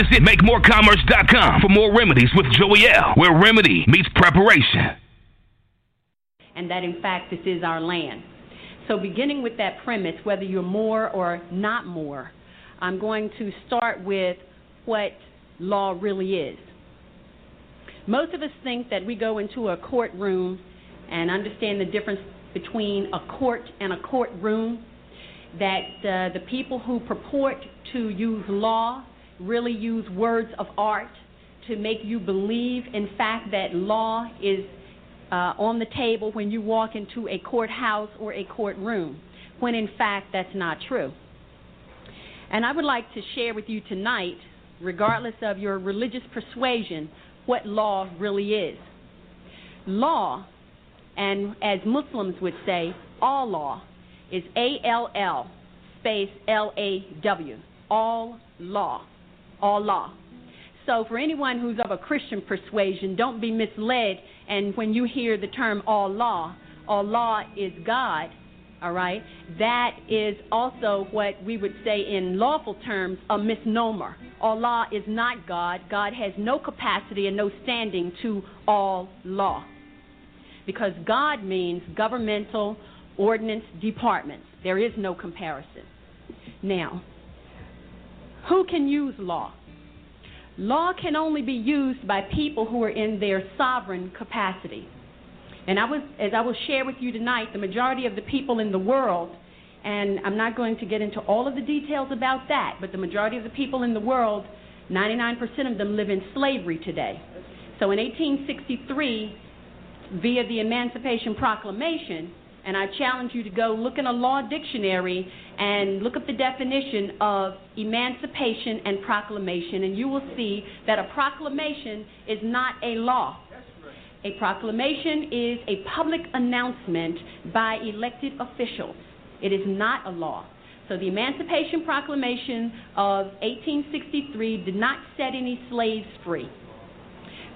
Visit MakeMoreCommerce.com for more remedies with Joey L, where remedy meets preparation.
and that in fact this is our land. So, beginning with that premise, whether you're Moor or not Moor, I'm going to start with what law really is. Most of us think that we go into a courtroom and understand the difference between a court and a courtroom, that uh, the people who purport to use law really use words of art to make you believe, in fact, that law is uh, on the table when you walk into a courthouse or a courtroom, when in fact that's not true. And I would like to share with you tonight, regardless of your religious persuasion, what law really is. Law, and as Muslims would say, all law, is A L L space L A W. All law. All law. So, for anyone who's of a Christian persuasion, don't be misled. And when you hear the term all law, all law is God, all right? That is also what we would say in lawful terms a misnomer. Allah is not God. God has no capacity and no standing to all law. Because God means governmental ordinance departments. There is no comparison. Now, who can use law? Law can only be used by people who are in their sovereign capacity. And I was, as I will share with you tonight, the majority of the people in the world, and I'm not going to get into all of the details about that, but the majority of the people in the world, 99% of them live in slavery today. So in 1863, via the Emancipation Proclamation, and I challenge you to go look in a law dictionary and look up the definition of emancipation and proclamation, and you will see that a proclamation is not a law. A proclamation is a public announcement by elected officials. It is not a law. So the Emancipation Proclamation of 1863 did not set any slaves free.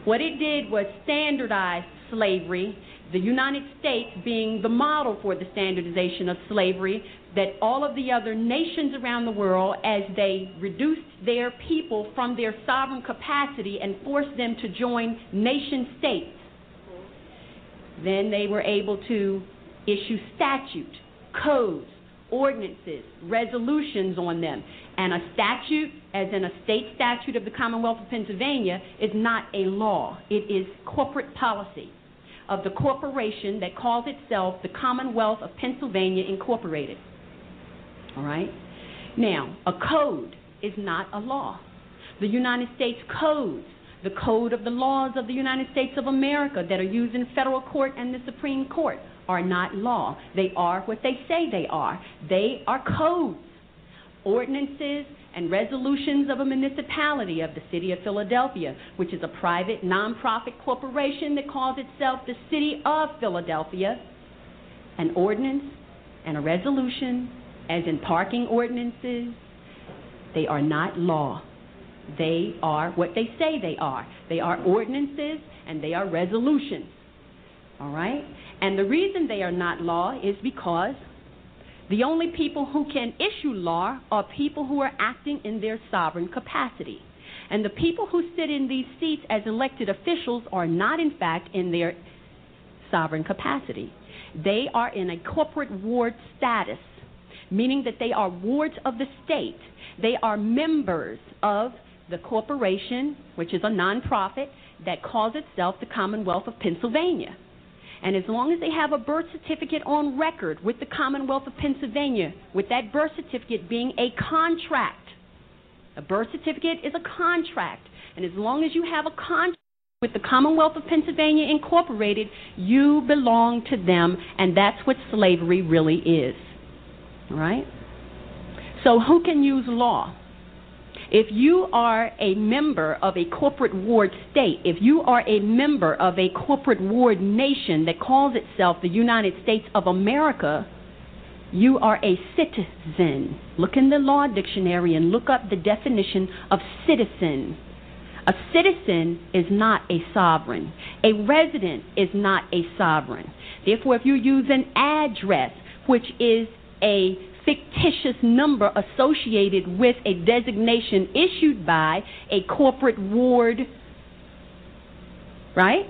What it did was standardize slavery The United States being the model for the standardization of slavery, that all of the other nations around the world, as they reduced their people from their sovereign capacity and forced them to join nation states, then they were able to issue statute, codes, ordinances, resolutions on them. And a statute, as in a state statute of the Commonwealth of Pennsylvania, is not a law. It is corporate policy of the corporation that calls itself the Commonwealth of Pennsylvania Incorporated. All right? Now, a code is not a law. The United States codes, the code of the laws of the United States of America that are used in federal court and the Supreme Court, are not law. They are what they say they are. They are codes, ordinances, and resolutions of a municipality of the city of Philadelphia, which is a private nonprofit corporation that calls itself the city of Philadelphia. An ordinance and a resolution, as in parking ordinances, they are not law. They are what they say they are. They are ordinances and they are resolutions. All right? And the reason they are not law is because the only people who can issue law are people who are acting in their sovereign capacity. And the people who sit in these seats as elected officials are not, in fact, in their sovereign capacity. They are in a corporate ward status, meaning that they are wards of the state. They are members of the corporation, which is a nonprofit, that calls itself the Commonwealth of Pennsylvania. And as long as they have a birth certificate on record with the Commonwealth of Pennsylvania, with that birth certificate being a contract, a birth certificate is a contract. And as long as you have a contract with the Commonwealth of Pennsylvania Incorporated, you belong to them, and that's what slavery really is. Right? So, who can use law? If you are a member of a corporate ward state, if you are a member of a corporate ward nation that calls itself the United States of America, you are a citizen. Look in the law dictionary and look up the definition of citizen. A citizen is not a sovereign. A resident is not a sovereign. Therefore, if you use an address, which is a fictitious number associated with a designation issued by a corporate ward, right?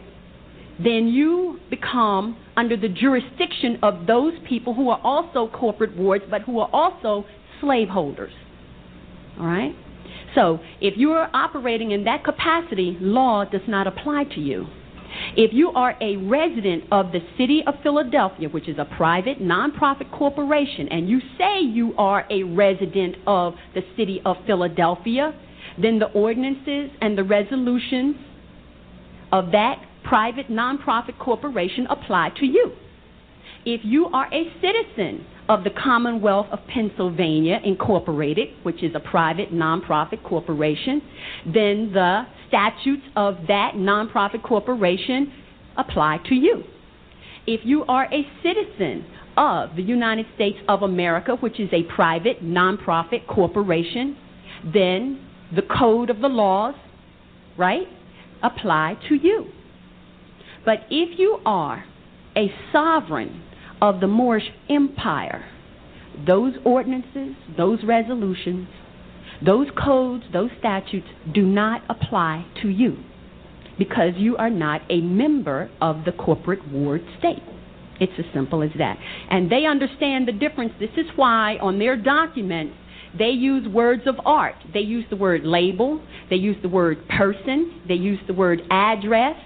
Then you become under the jurisdiction of those people who are also corporate wards but who are also slaveholders. All right? So, if you are operating in that capacity, law does not apply to you. If you are a resident of the city of Philadelphia, which is a private nonprofit corporation, and you say you are a resident of the city of Philadelphia, then the ordinances and the resolutions of that private nonprofit corporation apply to you. If you are a citizen of the Commonwealth of Pennsylvania Incorporated, which is a private nonprofit corporation, then the statutes of that nonprofit corporation apply to you. If you are a citizen of the United States of America, which is a private nonprofit corporation, then the code of the laws, right, apply to you. But if you are a sovereign of the Moorish Empire, those ordinances, those resolutions, those codes, those statutes do not apply to you because you are not a member of the corporate ward state. It's as simple as that. And they understand the difference. This is why on their documents they use words of art. They use the word label, they use the word person, they use the word address.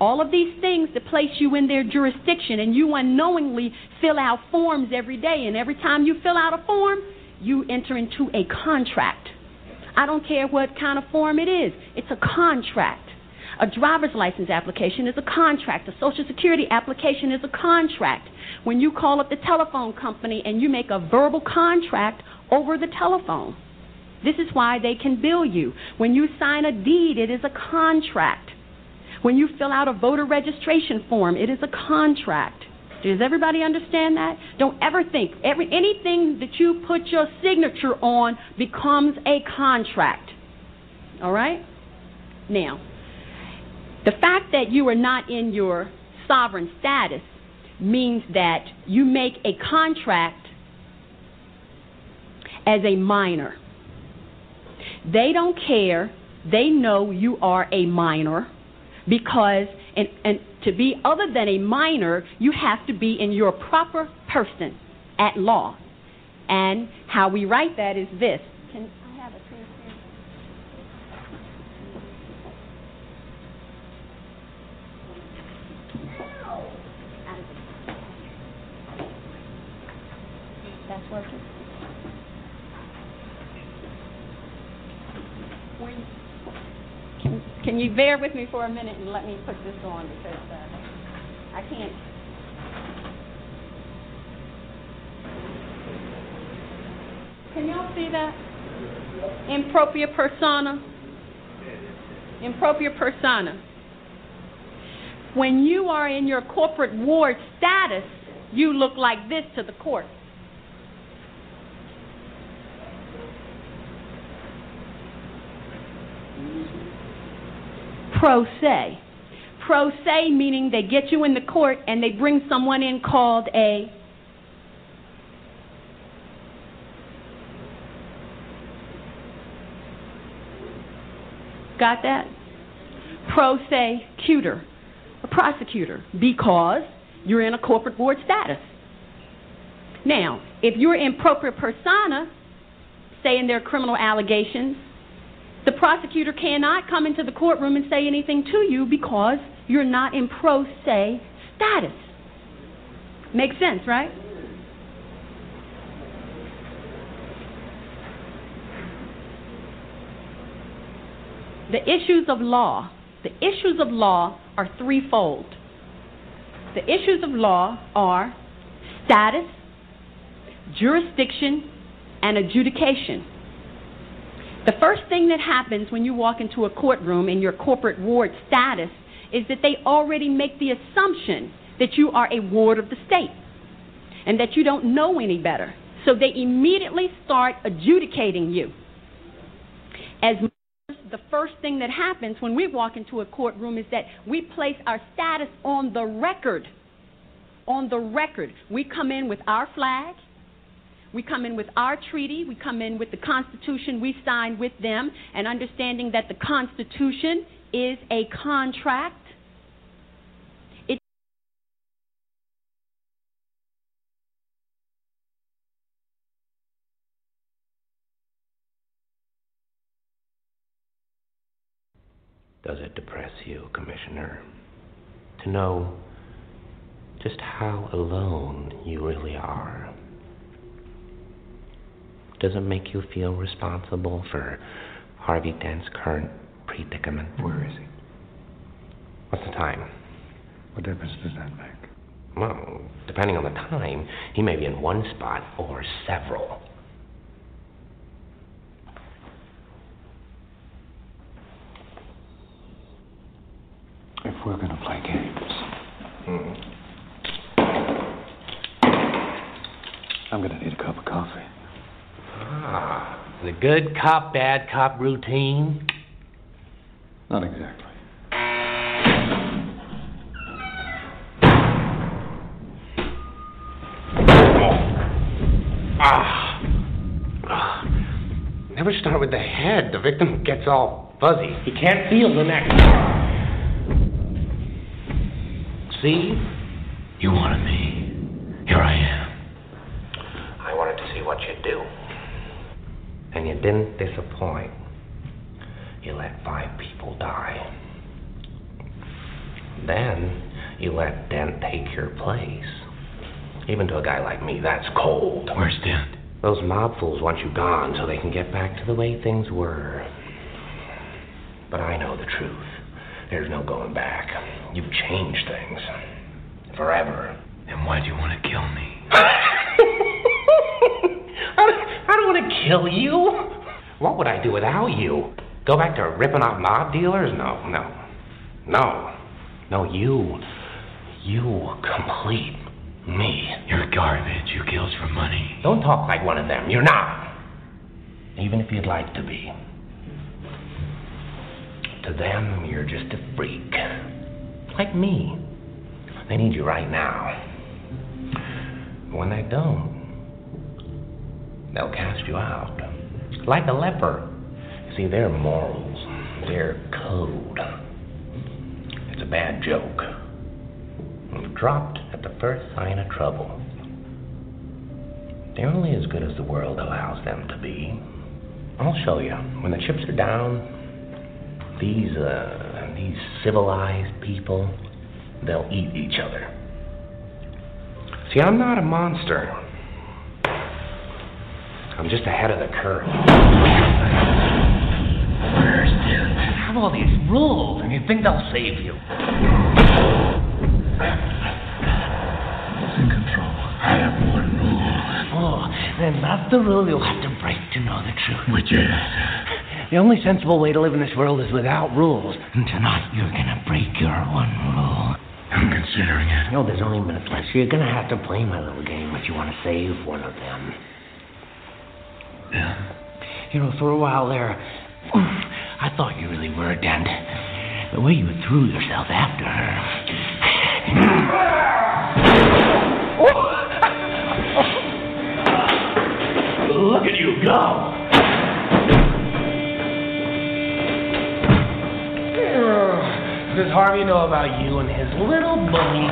All of these things to place you in their jurisdiction, and you unknowingly fill out forms every day. And every time you fill out a form, you enter into a contract. I don't care what kind of form it is, it's a contract. A driver's license application is a contract. A social security application is a contract. When you call up the telephone company and you make a verbal contract over the telephone, this is why they can bill you. When you sign a deed, it is a contract. When you fill out a voter registration form, it is a contract. Does everybody understand that? Don't ever think every anything that you put your signature on becomes a contract. All right? Now, the fact that you are not in your sovereign status means that you make a contract as a minor. They don't care. They know you are a minor because, and, and to be other than a minor, you have to be in your proper person at law. And how we write that is this. Can I have a? That's working. Can, can you bear with me for a minute and let me put this on because uh, I can't. Can y'all see that? In propria persona. In propria persona. When you are in your corporate ward status, you look like this to the court. Pro se. Pro se meaning they get you in the court and they bring someone in called a Got that? Pro se cuter, a prosecutor, because you're in a corporate board status. Now, if you're in propria persona, saying there are criminal allegations, the prosecutor cannot come into the courtroom and say anything to you because you're not in pro se status. Makes sense, right? The issues of law, the issues of law are threefold. The issues of law are status, jurisdiction, and adjudication. The first thing that happens when you walk into a courtroom in your corporate ward status is that they already make the assumption that you are a ward of the state and that you don't know any better. So they immediately start adjudicating you. As the first thing that happens when we walk into a courtroom is that we place our status on the record. On the record. We come in with our flag. We come in with our treaty. We come in with the Constitution we signed with them, and understanding that the Constitution is a contract.
Does it depress you, Commissioner, to know just how alone you really are? Does it make you feel responsible for Harvey Dent's current predicament?
Where is he?
What's the time?
What difference does that make?
Well, depending on the time, he may be in one spot or several.
If we're going to play games,
Hmm.
I'm going to need a cup of coffee.
Ah, the good cop, bad cop routine.
Not exactly.
Ah. Ah. Never start with the head. The victim gets all fuzzy. He can't feel the neck. See?
You wanted me. Here I am.
I wanted to see what you'd do. And you didn't disappoint. You let five people die. Then you let Dent take your place. Even to a guy like me, that's cold.
Where's Dent?
Those mob fools want you gone so they can get back to the way things were. But I know the truth. There's no going back. You've changed things. Forever.
Then why do you want to kill me?
Want to kill you. What would I do without you? Go back to ripping off mob dealers? No, no. No. No, you. You complete me.
You're garbage. You kills for money.
Don't talk like one of them. You're not. Even if you'd like to be. To them, you're just a freak. Like me. They need you right now. When they don't, they'll cast you out. Like a leper. See, their morals, their code. It's a bad joke. Dropped at the first sign of trouble. They're only as good as the world allows them to be. I'll show you. When the chips are down, these, uh, these civilized people, they'll eat each other. See, I'm not a monster. I'm just ahead of the curve. You have all these rules, and you think they'll save you.
Who's in control? I have one rule.
Oh, then that's the rule you'll have to break to know the truth.
Which is?
The only sensible way to live in this world is without rules.
And tonight you're gonna break your one rule. I'm considering it.
No, there's only minutes left, so you're gonna have to play my little game if you want to save one of them.
Yeah.
You know, for a while there, I thought you really were a dent. The way you threw yourself after her. Look at you go! Does Harvey know about you and his little bully?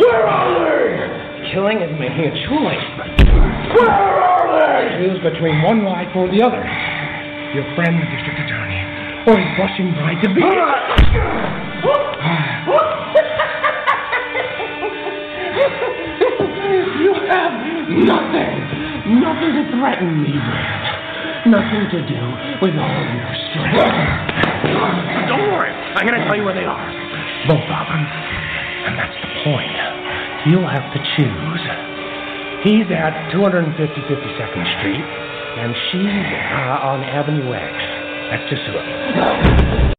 Where are they?
Killing is making a choice.
Choose between one life or the other. Your friend, the district attorney, or his blushing bride to be.
You have nothing, nothing to threaten me with. Nothing to do with all your strength.
Don't worry, I'm gonna tell you where they are. Both of them. And that's the point. You'll have to choose. He's at 250 52nd Street, and she's uh, on Avenue X. That's just who.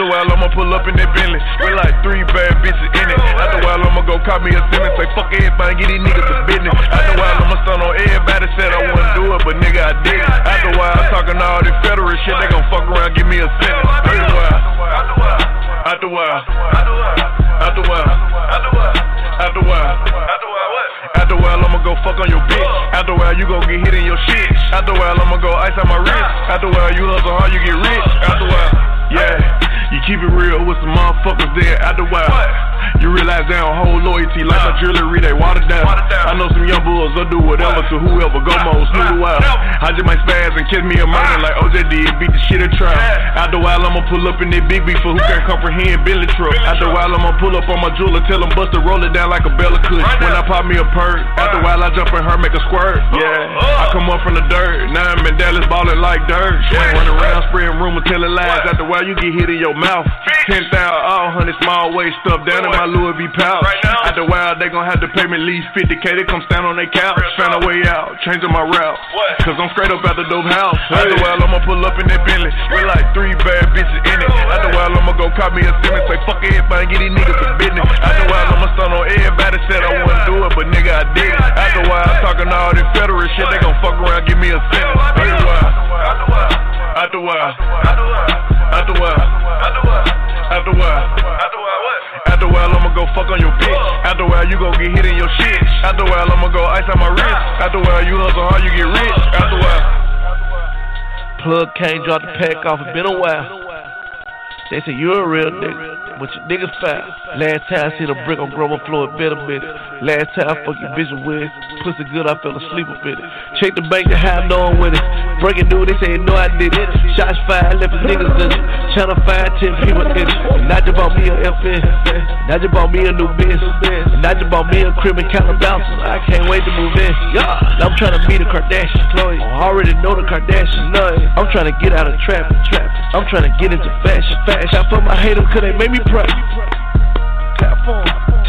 After a while, I'ma pull up in that Bentley with like three bad bitches in it. After a while, I'ma go cop me a Simmons, say fuck everything, get these niggas to business. After a while, I'ma stun on everybody, said I wouldn't do it, but nigga, I did. After a while, talking all this federal shit, they gon' fuck around, give me a sentence. After a while, after a while, after a while, after a while, after a while. After a while, I'ma go fuck on your bitch. After a while, you gon' get hit in your shit. After a while, I'ma go ice on my wrist. After a while, you hustle hard, you get rich. After a while, yeah. You keep it real with some motherfuckers there after a while. You realize they don't hold loyalty like my jewelry, they watered down. I know some young bulls, they'll do whatever to whoever. Go mode, smooth wild. I just might spaz and kiss me a murder like OJ did, beat the shit a trial. After a while, I'ma pull up in that big beef for who can't comprehend Billy truck. After a while, I'ma pull up on my jeweler, tell him bust roll it down like a Bella Kush. When I pop me a perk, after a while, I jump in her, make a squirt. Yeah, I come up from the dirt, now I'm in Dallas ballin' like dirt. Swing run around, spreading rumors, telling lies. After a while, you get hit in your mouth. Ten thousand, all hundred small waist stuff down in my Louis V pouch. After a while, they gon' have to pay me at least 50k. They come stand on their couch, find a way out, changing my route. Cause I'm straight up out the dope house. After a while, I'ma pull up in that Bentley with like three bad bitches in it. After a while, I'ma go cop me a Simmons, say fuck everything, get these niggas to business. After a while, I'ma stun on everybody, said I wouldn't do it, but nigga, I did. After a while, talking all this federal shit, they gon' fuck around, give me a sentence. After a while, after a while, after a while, after a while, after a while. After a while, I'ma go fuck on your bitch. After a while, you gon' get hit in your shit. After a while, I'ma go ice on my wrist. After a while, you hustle hard, you get rich. After a while.
Plug can't drop the pack off, it's been a while. They say you're a real nigga, but your niggas foul. Last time I seen a brick on Grover floor, it been a minute. Last time I fuck your bitch with it. pussy good, I fell asleep a minute. Check the bank to have no one with it. Breaking news, they say no I did it. Shots fired, left his niggas in it. Channel 5, 10 people in it. Not just bought me a FN. Eh. Not just bought me a new biz. Eh. Not just bought me a crib and count. I can't wait to move in. Yeah. I'm trying to meet a Kardashian. Khloe. Uh-huh. I already know the Kardashians. No, I'm trying to get out of trap. trap. I'm trying to get into fashion. fashion. Clap for my haters, cause they make me Clap.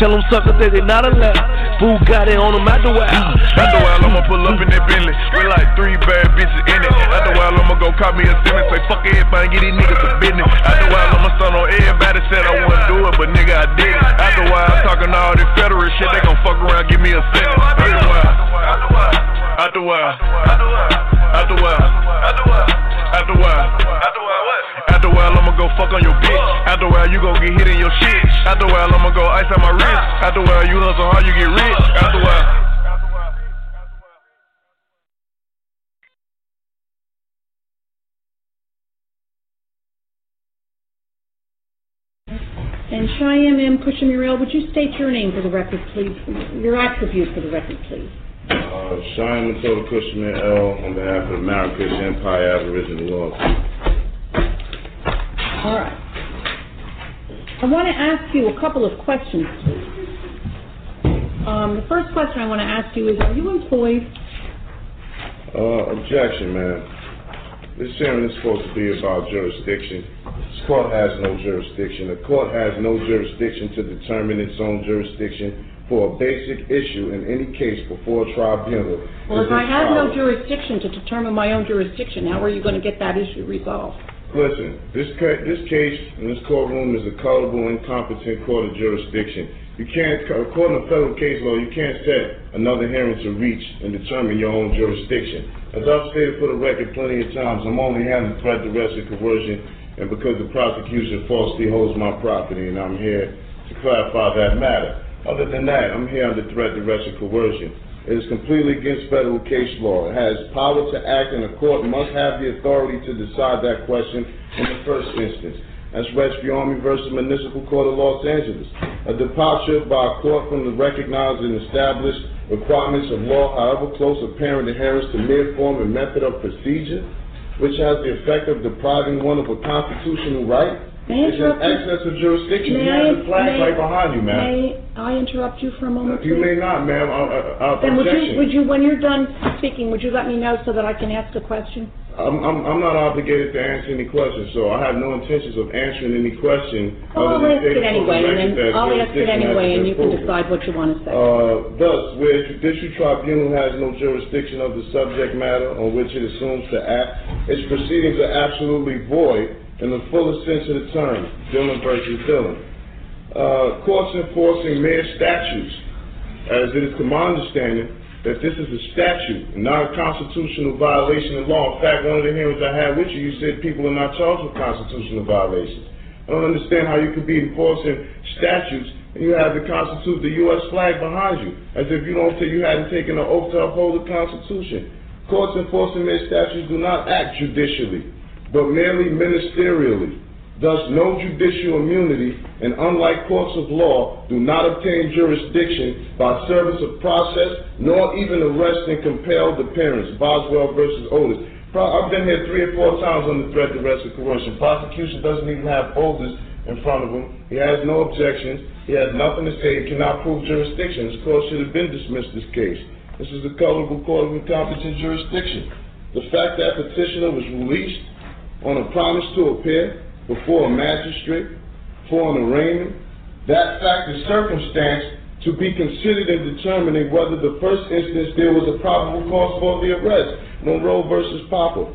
Tell them suckers that they not allowed. Fool got it on them out the wild.
After a while, I'ma pull up in that Bentley We like three bad bitches in it. After a while, I'ma go cop me a Simmons, say fuck everything, get these niggas to business. After a while, I'ma stun on everybody, said I wouldn't
do it. But nigga, I did it. A while, I'm talking all this federal shit, they gon' fuck around, give me a sentence. After a while. After a while. After a while. After a while. After a while. After a while, I'ma go fuck on your bitch. After a while, you gon' get hit in your shit. After a while, I'ma go ice on my wrist. After a while, you hustle hard, you get rich. After a while.
And Cheyenne M. Pushamurel, would you state your name for the record, please? Your attribute for the record, please.
Uh, Cheyenne Matilda Cushman L. on behalf of the Marrakesh Empire Aboriginal Law.
All right. I want to ask you a couple of questions, please. Um, the first question I want to ask you is, are you employed?
Uh, objection, man. This hearing is supposed to be about jurisdiction. This court has no jurisdiction. The court has no jurisdiction to determine its own jurisdiction for a basic issue in any case before a tribunal.
Well, if I have no jurisdiction to determine my own jurisdiction, how are you going to get that issue resolved?
Listen, this this case in this courtroom is a culpable, incompetent court of jurisdiction. You can't, according to federal case law, you can't set another hearing to reach and determine your own jurisdiction. As I've stated for the record plenty of times, I'm only having threat, duress, and coercion, and because the prosecution falsely holds my property, and I'm here to clarify that matter. Other than that, I'm here under threat, duress, and coercion. It is completely against federal case law. It has power to act, and a court must have the authority to decide that question in the first instance. That's Rescue Army versus Municipal Court of Los Angeles. A departure by a court from the recognized and established requirements of law, however close apparent adherence to mere form and method of procedure, which has the effect of depriving one of a constitutional right,
May I
is in
interrupt you?
excess of jurisdiction.
May
You
I-
have the flag
may-
right behind you, ma'am.
May I interrupt you for a moment,
You
please?
may not, ma'am. I- I- I-
Then would you,
objection.
would you, when you're done speaking, would you let me know so that I can ask a question?
I'm, I'm, I'm not obligated to answer any questions, so I have no intentions of answering any question.
Well, I'll
other than
ask it
stating for the
anyway, and then
that
I'll ask it
jurisdiction has
anyway, and
been
you can
proven.
decide what you want to say.
Uh, thus, where a judicial tribunal has no jurisdiction of the subject matter on which it assumes to act, its proceedings are absolutely void in the fullest sense of the term, Dillon versus Dillon. Uh, courts enforcing mere statutes, as it is to my understanding, that this is a statute, not a constitutional violation of law. In fact, one of the hearings I had with you, you said people are not charged with constitutional violations. I don't understand how you could be enforcing statutes and you have the Constitution, the U.S. flag behind you, as if you don't, say you hadn't taken an oath to uphold the Constitution. Courts enforcing their statutes do not act judicially, but merely ministerially. Thus, no judicial immunity, and unlike courts of law, do not obtain jurisdiction by service of process, nor even arrest and compelled appearance. Boswell versus Otis. I've been here three or four times under threat, of arrest and coercion. Prosecution doesn't even have folders in front of him. He has no objections. He has nothing to say. He cannot prove jurisdiction. This court should have been dismissed this case. This is a culpable court of incompetent jurisdiction. The fact that petitioner was released on a promise to appear before a magistrate for an arraignment, that fact is circumstance to be considered in determining whether the first instance there was a probable cause for the arrest. Monroe versus Papa.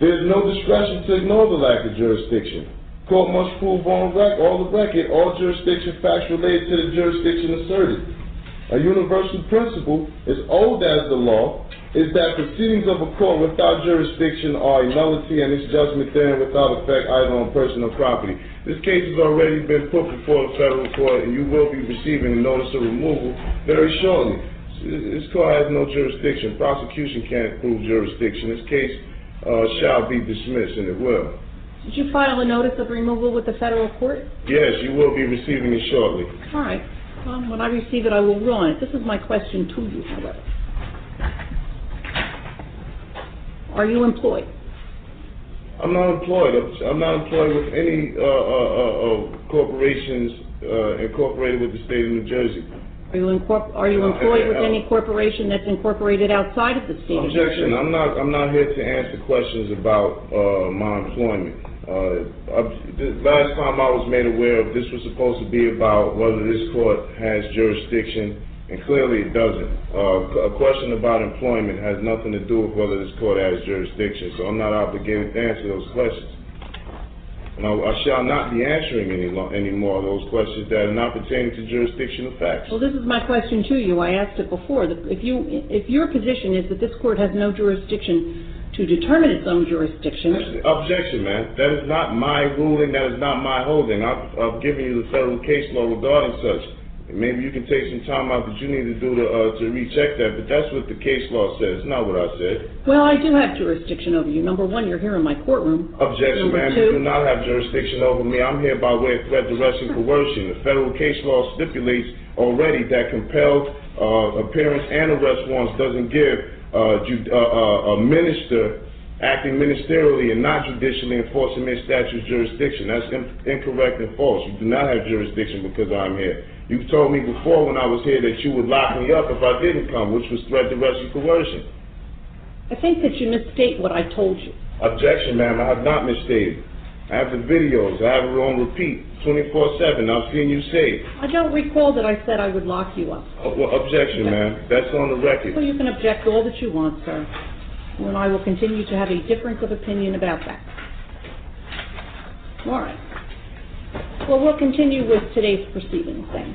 There's no discretion to ignore the lack of jurisdiction. Court must prove on rec- all the record all jurisdiction facts related to the jurisdiction asserted. A universal principle, as old as the law, is that proceedings of a court without jurisdiction are a nullity and its judgment therein without effect either on person or property. This case has already been put before the federal court and you will be receiving a notice of removal very shortly. This court has no jurisdiction. Prosecution can't prove jurisdiction. This case uh, shall be dismissed and it will.
Did you file a notice of removal with the federal court?
Yes, you will be receiving it shortly.
All right. When I receive it, I will rule on it. This is my question to you, however. Are you employed?
I'm not employed. I'm- not employed with any uh, uh, uh, uh, corporations uh, incorporated with the state of New Jersey.
Are you, are you employed with any corporation that's incorporated outside of the state
Objection. I'm not. I'm not here to answer questions about uh, my employment. Uh, I've- the last time I was made aware of this was supposed to be about whether this court has jurisdiction, and clearly it doesn't. Uh, a question about employment has nothing to do with whether this court has jurisdiction, so I'm not obligated to answer those questions. And I, I shall not be answering any, any more of those questions that are not pertaining to jurisdictional facts.
Well, this is my question to you. I asked it before. If you, if your position is that this court has no jurisdiction to determine its own jurisdiction,
Objection, man. That is not my ruling, that is not my holding. I've, I've given you the federal case law regarding such. Maybe you can take some time out that you need to do to, uh, to recheck that, but that's what the case law says, not what I said.
well, I do have jurisdiction over you. Number one, you're here in my courtroom.
Objection,
Number
ma'am. You do
two,
not have jurisdiction over me. I'm here by way of threat, duress, and coercion. The federal case law stipulates already that compelled uh, appearance and arrest warrants doesn't give uh, ju- uh, uh, a minister acting ministerially and not judicially enforcing their statute's jurisdiction. That's in- incorrect and false. You do not have jurisdiction because I'm here. You told me before when I was here that you would lock me up if I didn't come, which was threat, duress, and coercion.
I think that you misstate what I told you.
Objection, ma'am. I have not misstated. I have the videos. I have it on repeat, 24/7. I've seen you say it.
I don't recall that I said I would lock you up.
Uh, well, objection, ma'am. That's on the record.
Well, you can object all that you want, sir. And I will continue to have a difference of opinion about that. All right. Well, we'll continue with today's proceedings then.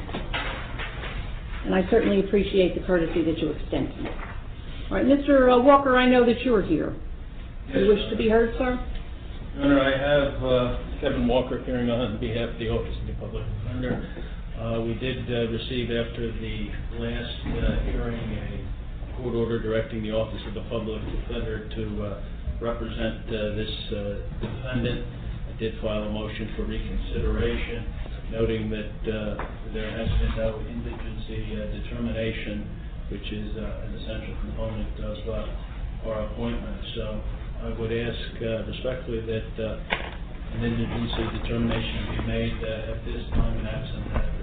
And I certainly appreciate the courtesy that you extend to me. All right, Mr. Walker, I know that you're here. You wish to be heard, sir?
Your Honor, I have uh, Kevin Walker appearing on behalf of the Office of the Public Defender. Uh, We did uh, receive after the last uh, hearing a court order directing the Office of the Public Defender to uh, represent uh, this uh, defendant. I did file a motion for reconsideration, noting that uh, there has been no indigency uh, determination, which is uh, an essential component of our appointment. So I would ask respectfully that an indigency determination be made at this time and absent that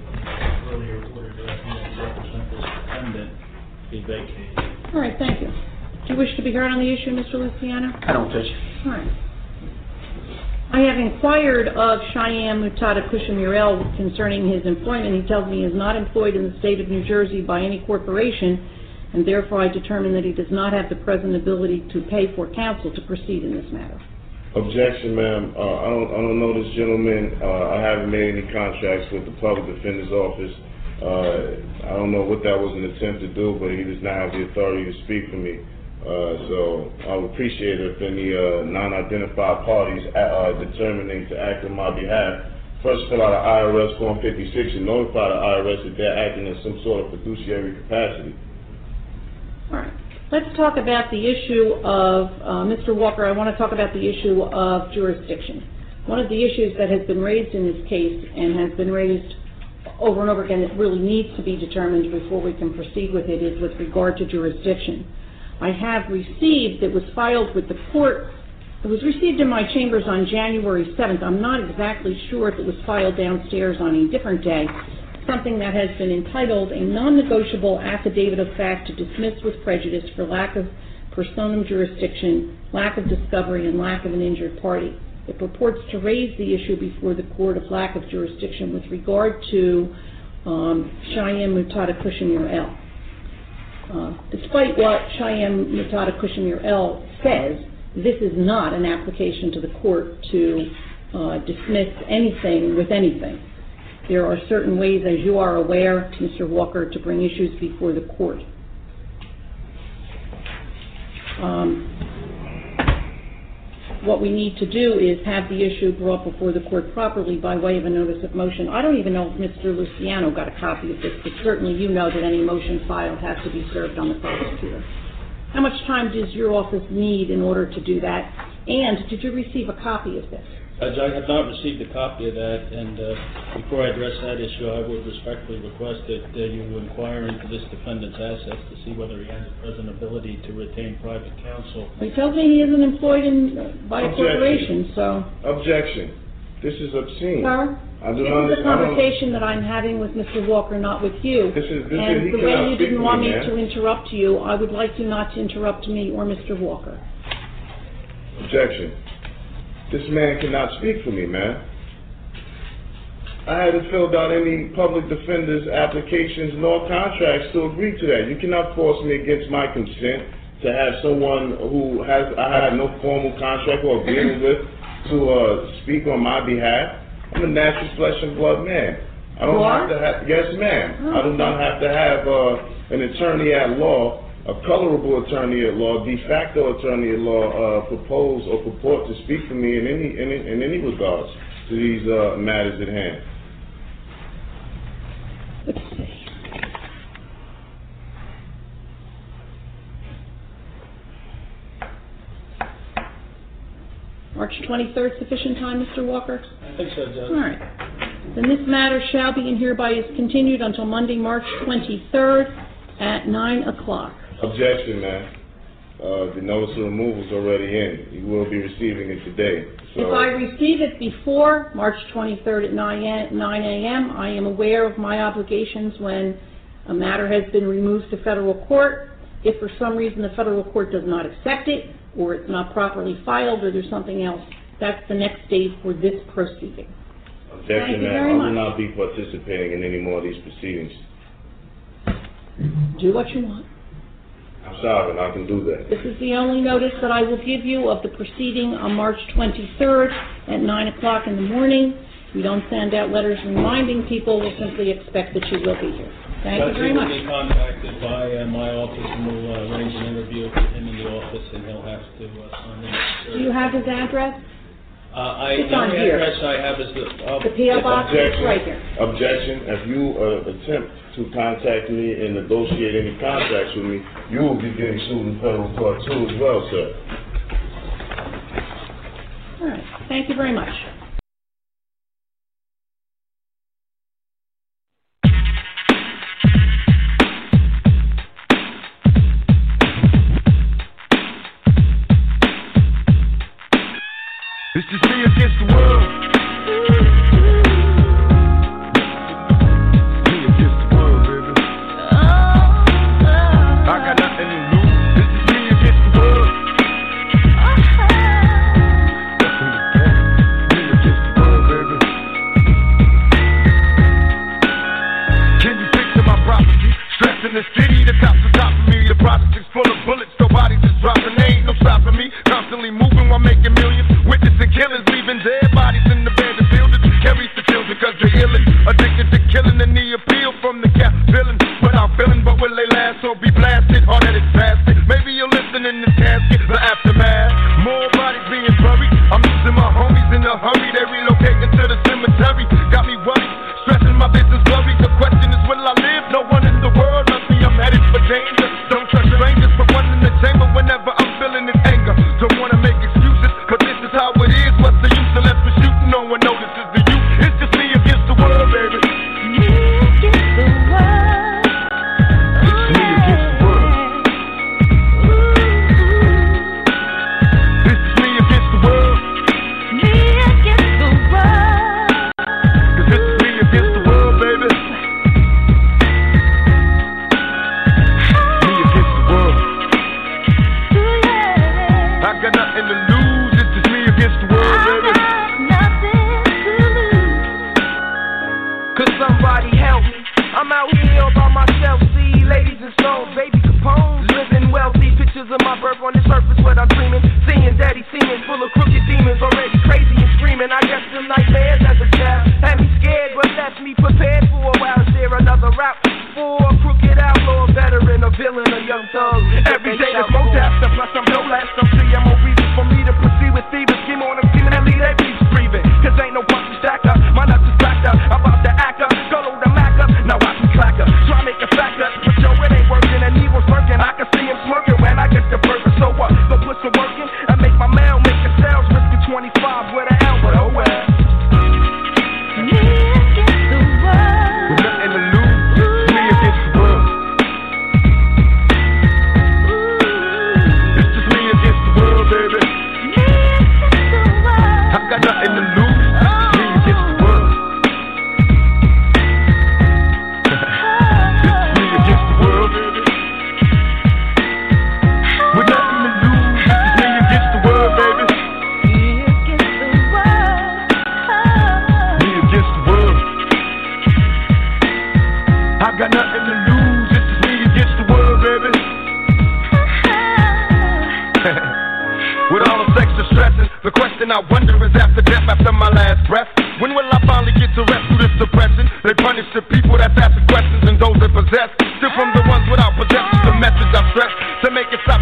earlier order directing to represent this defendant be vacated.
All right, thank you. Do you wish to be heard on the issue, Mr. Luciano?
I don't, Judge.
All right. I have inquired of Cheyenne Mutada Cushing-Murrell concerning his employment. He tells me he is not employed in the state of New Jersey by any corporation, and therefore I determine that he does not have the present ability to pay for counsel to proceed in this matter.
Objection, ma'am. Uh, I don't, I don't know this gentleman. Uh, I haven't made any contracts with the Public Defender's Office. Uh, I don't know what that was an attempt to do, but he does not have the authority to speak for me. Uh, so I would appreciate it if any uh, non-identified parties uh, are determining to act on my behalf, first fill out an IRS Form 56 and notify the IRS that they're acting in some sort of fiduciary capacity.
All right. Let's talk about the issue of, uh, Mr. Walker, I want to talk about the issue of jurisdiction. One of the issues that has been raised in this case and has been raised over and over again that really needs to be determined before we can proceed with it is with regard to jurisdiction. I have received, it was filed with the court, it was received in my chambers on January 7th. I'm not exactly sure if it was filed downstairs on a different day, something that has been entitled a non-negotiable affidavit of fact to dismiss with prejudice for lack of personam jurisdiction, lack of discovery, and lack of an injured party. It purports to raise the issue before the court of lack of jurisdiction with regard to um, Cheyenne Mutada Cushing L. Uh, despite what Cheyenne Mutada Cushing L says, this is not an application to the court to uh, dismiss anything with anything. There are certain ways, as you are aware, Mr. Walker, to bring issues before the court. What we need to do is have the issue brought before the court properly by way of a notice of motion. I don't even know if Mr. Luciano got a copy of this, but certainly you know that any motion filed has to be served on the prosecutor. How much time does your office need in order to do that? And did you receive a copy of this?
Judge, I have not received a copy of that, and uh, before I address that issue, I would respectfully request that uh, you inquire into this defendant's assets to see whether he has the present ability to retain private counsel.
He tells me he isn't employed in, by a corporation, so.
Objection. This is obscene.
Sir?
I do
This
not,
is a
I don't-
conversation that I'm having with Mr. Walker, not with you.
This is- this is-
And
he
the way you didn't want
me,
me to interrupt you, I would like you not to interrupt me or Mr. Walker.
Objection. This man cannot speak for me, man. I haven't filled out any public defender's applications nor contracts to agree to that. You cannot force me against my consent to have someone who has, I have no formal contract or agreement with to uh, speak on my behalf. I'm a natural flesh and blood man. I don't
You
have to have, yes ma'am.
Oh,
I do not have to have uh, an attorney at law, a colorable attorney at law, de facto attorney at law, uh, propose or purport to speak for me in any, in, in any regards to these uh, matters at hand.
March 23rd sufficient time, Mr. Walker?
I think so, Judge.
All right. Then this matter shall be and hereby is continued until Monday, March 23rd at 9 o'clock.
Objection, ma'am. Uh, the notice of removal is already in. You will be receiving it today. So.
If I receive it before March 23rd at 9 a- 9 a.m., I am aware of my obligations when a matter has been removed to federal court. If for some reason the federal court does not accept it, or it's not properly filed, or there's something else, that's the next date for this proceeding. Thank
Objection,
you
ma'am.
very
I will
much.
not be participating in any more of these proceedings.
Do what you want.
I'm sorry, and I can do that.
This is the only notice that I will give you of the proceeding on March 23rd at 9 o'clock in the morning. We don't send out letters reminding people, we simply expect that you will be here. Thank you
Judge,
very
he will be contacted by uh, my office, and we'll uh, arrange an interview with him in the office, and he'll have to uh, sign the...
Do you have his address?
Uh, I,
It's
the
on
only
here.
address I have is the... uh,
The P.O. box is
Objection.
right here.
Objection. If you uh, attempt to contact me and negotiate any contracts with me, you will be getting sued in federal court too as well, sir.
All right, thank you very much.
Full of bullets, no bodies is dropping. Ain't no stopping me. Constantly moving while making millions. Witnessing killers, leaving dead bodies in the of buildings. Carries the children cause they're illin'. Addicted to killing and the appeal from the cap villain. Without feeling, but will they last or be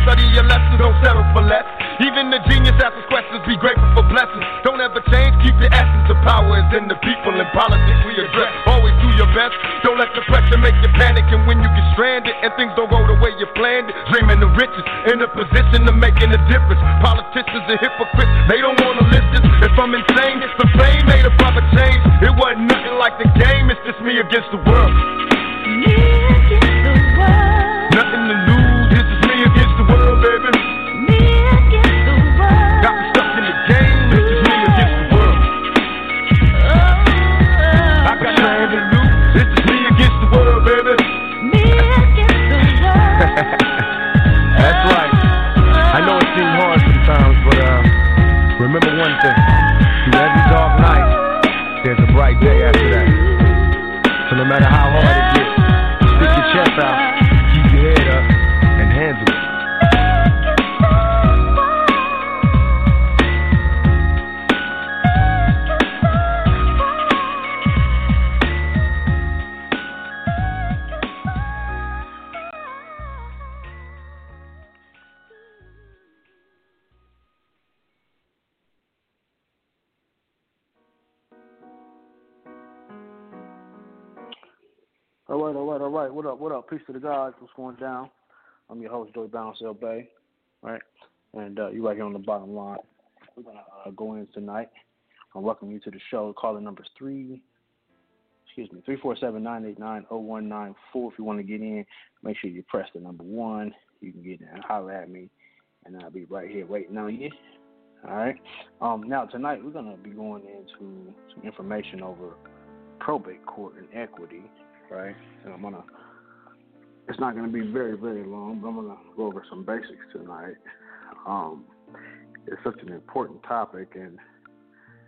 Study your lessons, don't
settle for less. Even the genius asks questions, be grateful for blessings. Don't ever change, keep the
essence. The power is in the people and politics we address. Always do your best. Don't let the pressure make you panic. And when you get stranded and things don't go the way you planned it, dreaming the riches in a position of making a difference. Politicians are hypocrites, they don't wanna listen. If I'm insane, it's the fame made a proper change. It wasn't nothing like the game, it's just me against the world.
Yeah. Gods. What's going down? I'm your host, Joey Bounce L Bay. Right? And uh, you right here on the bottom line. We're going to uh, go in tonight. I welcome you to the show. Caller number three, excuse me, 347 989 0194. If you want to get in, make sure you press the number one. You can get in and holler at me, and I'll be right here waiting on you. All right. Um, now, tonight, we're to be going into some information over probate court and equity right? And I'm gonna. It's not gonna be very very long, but I'm gonna go over some basics tonight. Um, it's such an important topic, and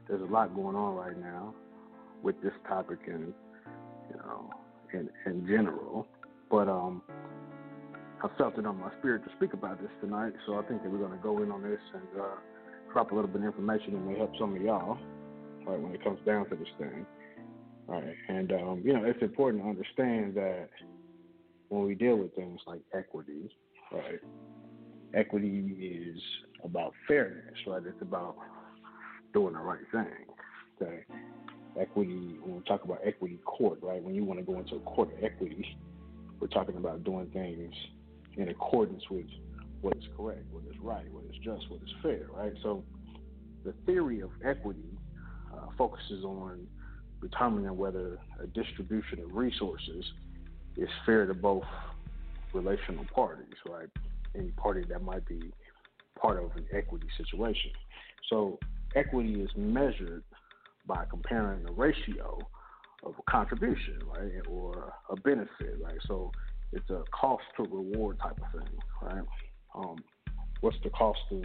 there's a lot going on right now with this topic, and you know, in in general. But um, I felt it on my spirit to speak about this tonight, so I think that we're gonna go in on this and uh, drop a little bit of information that may help some of y'all, right, when it comes down to this thing. Right. And, um, you know, it's important to understand that when we deal with things like equity, right, equity is about fairness, right? It's about doing the right thing. Okay. Equity, when we talk about equity court, right, when you want to go into a court of equity, we're talking about doing things in accordance with what is correct, what is right, what is just, what is fair, right? So the theory of equity uh, focuses on determining whether a distribution of resources is fair to both relational parties, right? Any party that might be part of an equity situation. So equity is measured by comparing the ratio of a contribution, right, or a benefit, right? So it's a cost to reward type of thing, right? Um, what's the cost of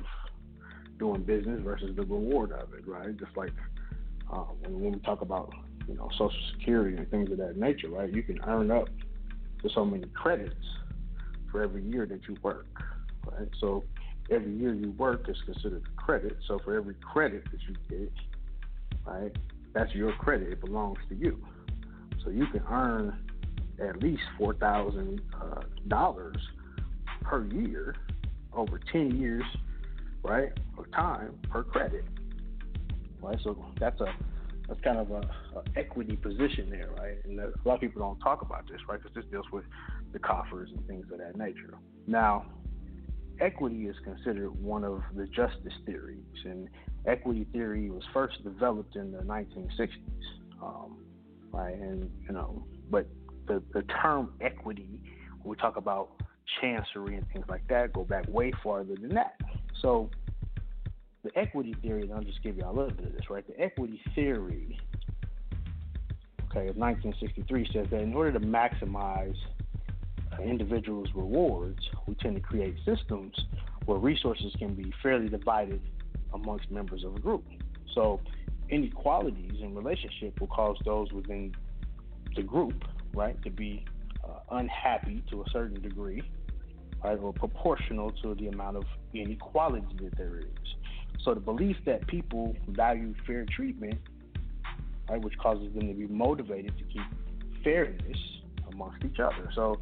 doing business versus the reward of it, right? Just like um, when, when we talk about you know Social Security and things of that nature, right? You can earn up so many credits for every year that you work, right? So every year you work is considered a credit. So for every credit that you get, right, that's your credit. It belongs to you. So you can earn at least four thousand uh, dollars per year over ten years, right, of time per credit. Right, so that's a that's kind of a, a equity position there, right? And a lot of people don't talk about this, right? Because this deals with the coffers and things of that nature. Now, equity is considered one of the justice theories, and equity theory was first developed in the 1960s, um, right? And you know, but the the term equity, when we talk about chancery and things like that, go back way farther than that. So the equity theory, and I'll just give you a little bit of this, right? The equity theory, okay, of 1963 says that in order to maximize an individual's rewards, we tend to create systems where resources can be fairly divided amongst members of a group. So inequalities in relationship will cause those within the group, right, to be uh, unhappy to a certain degree, right, or proportional to the amount of inequality that there is. So the belief that people value fair treatment, right, which causes them to be motivated to keep fairness amongst each other. So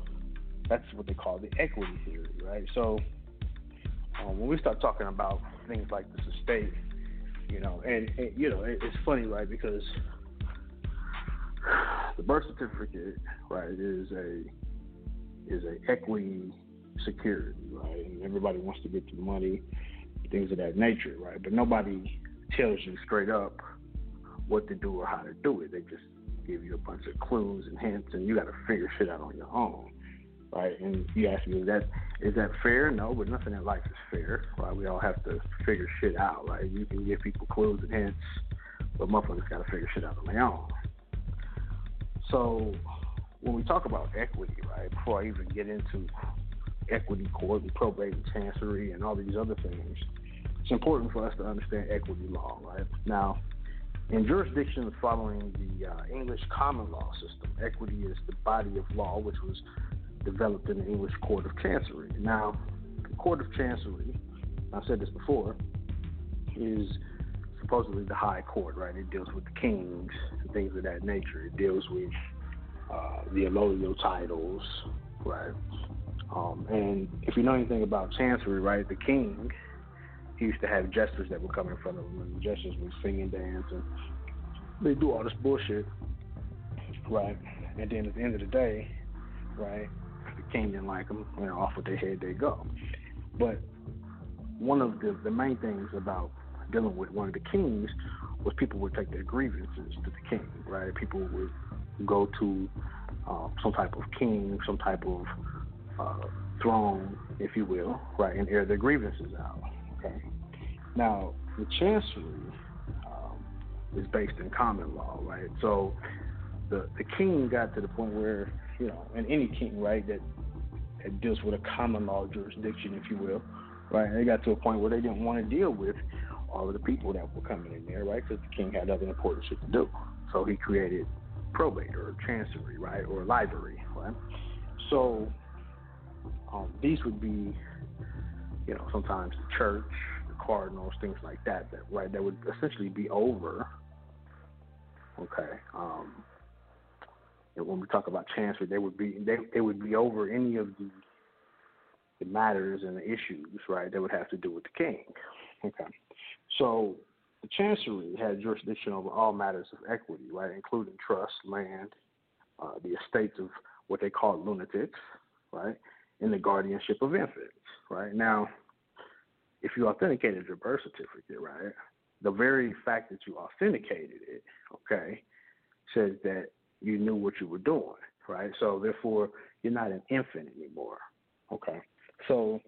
that's what they call the equity theory, right? So um, when we start talking about things like this estate, You know, and, and you know, it, it's funny, right? Because the birth certificate, right, is a is a equity security, right? And everybody wants to get the money, things of that nature, right? But nobody tells you straight up what to do or how to do it. They just give you a bunch of clues and hints, and you got to figure shit out on your own, right? And you ask me, is that is that fair? No, but nothing in life is fair, right? We all have to figure shit out, right? You can give people clues and hints, but motherfuckers got to figure shit out on their own. So when we talk about equity, right, before I even get into equity court and probate and chancery and all these other things, it's important for us to understand equity law, right? Now, in jurisdictions following the uh, English common law system, equity is the body of law which was developed in the English Court of Chancery. Now, the Court of Chancery, I've said this before, is supposedly the high court, right? It deals with the kings and things of that nature. It deals with uh, the allodial titles, right? Um, and if you know anything about chancery, right, the king, he used to have jesters that would come in front of him, and the jesters would sing and dance, and they do all this bullshit, right? And then at the end of the day, right, the king didn't like them, you know, off with their head they go. But one of the, the main things about dealing with one of the kings was people would take their grievances to the king, right? People would go to uh, some type of king, some type of uh, throne, if you will, right, and air their grievances out. Okay. Now, the chancery um, is based in common law, right? So the the king got to the point where you know, and any king, right, that, that deals with a common law jurisdiction, if you will, right? And they got to a point where they didn't want to deal with all of the people that were coming in there, right? Because the king had other important shit to do. So he created probate or chancery, right, or library, right? So um, these would be, you know, sometimes the church, the cardinals, things like that, that right, that would essentially be over. Okay. Um, and when we talk about chancery, they would be they they would be over any of the the matters and the issues, right, that would have to do with the king. Okay. So the chancery had jurisdiction over all matters of equity, right, including trust, land, uh, the estates of what they call lunatics, right, and the guardianship of infants, right. Now, if you authenticated your birth certificate, right, the very fact that you authenticated it, okay, says that you knew what you were doing, right? So therefore, you're not an infant anymore, okay? So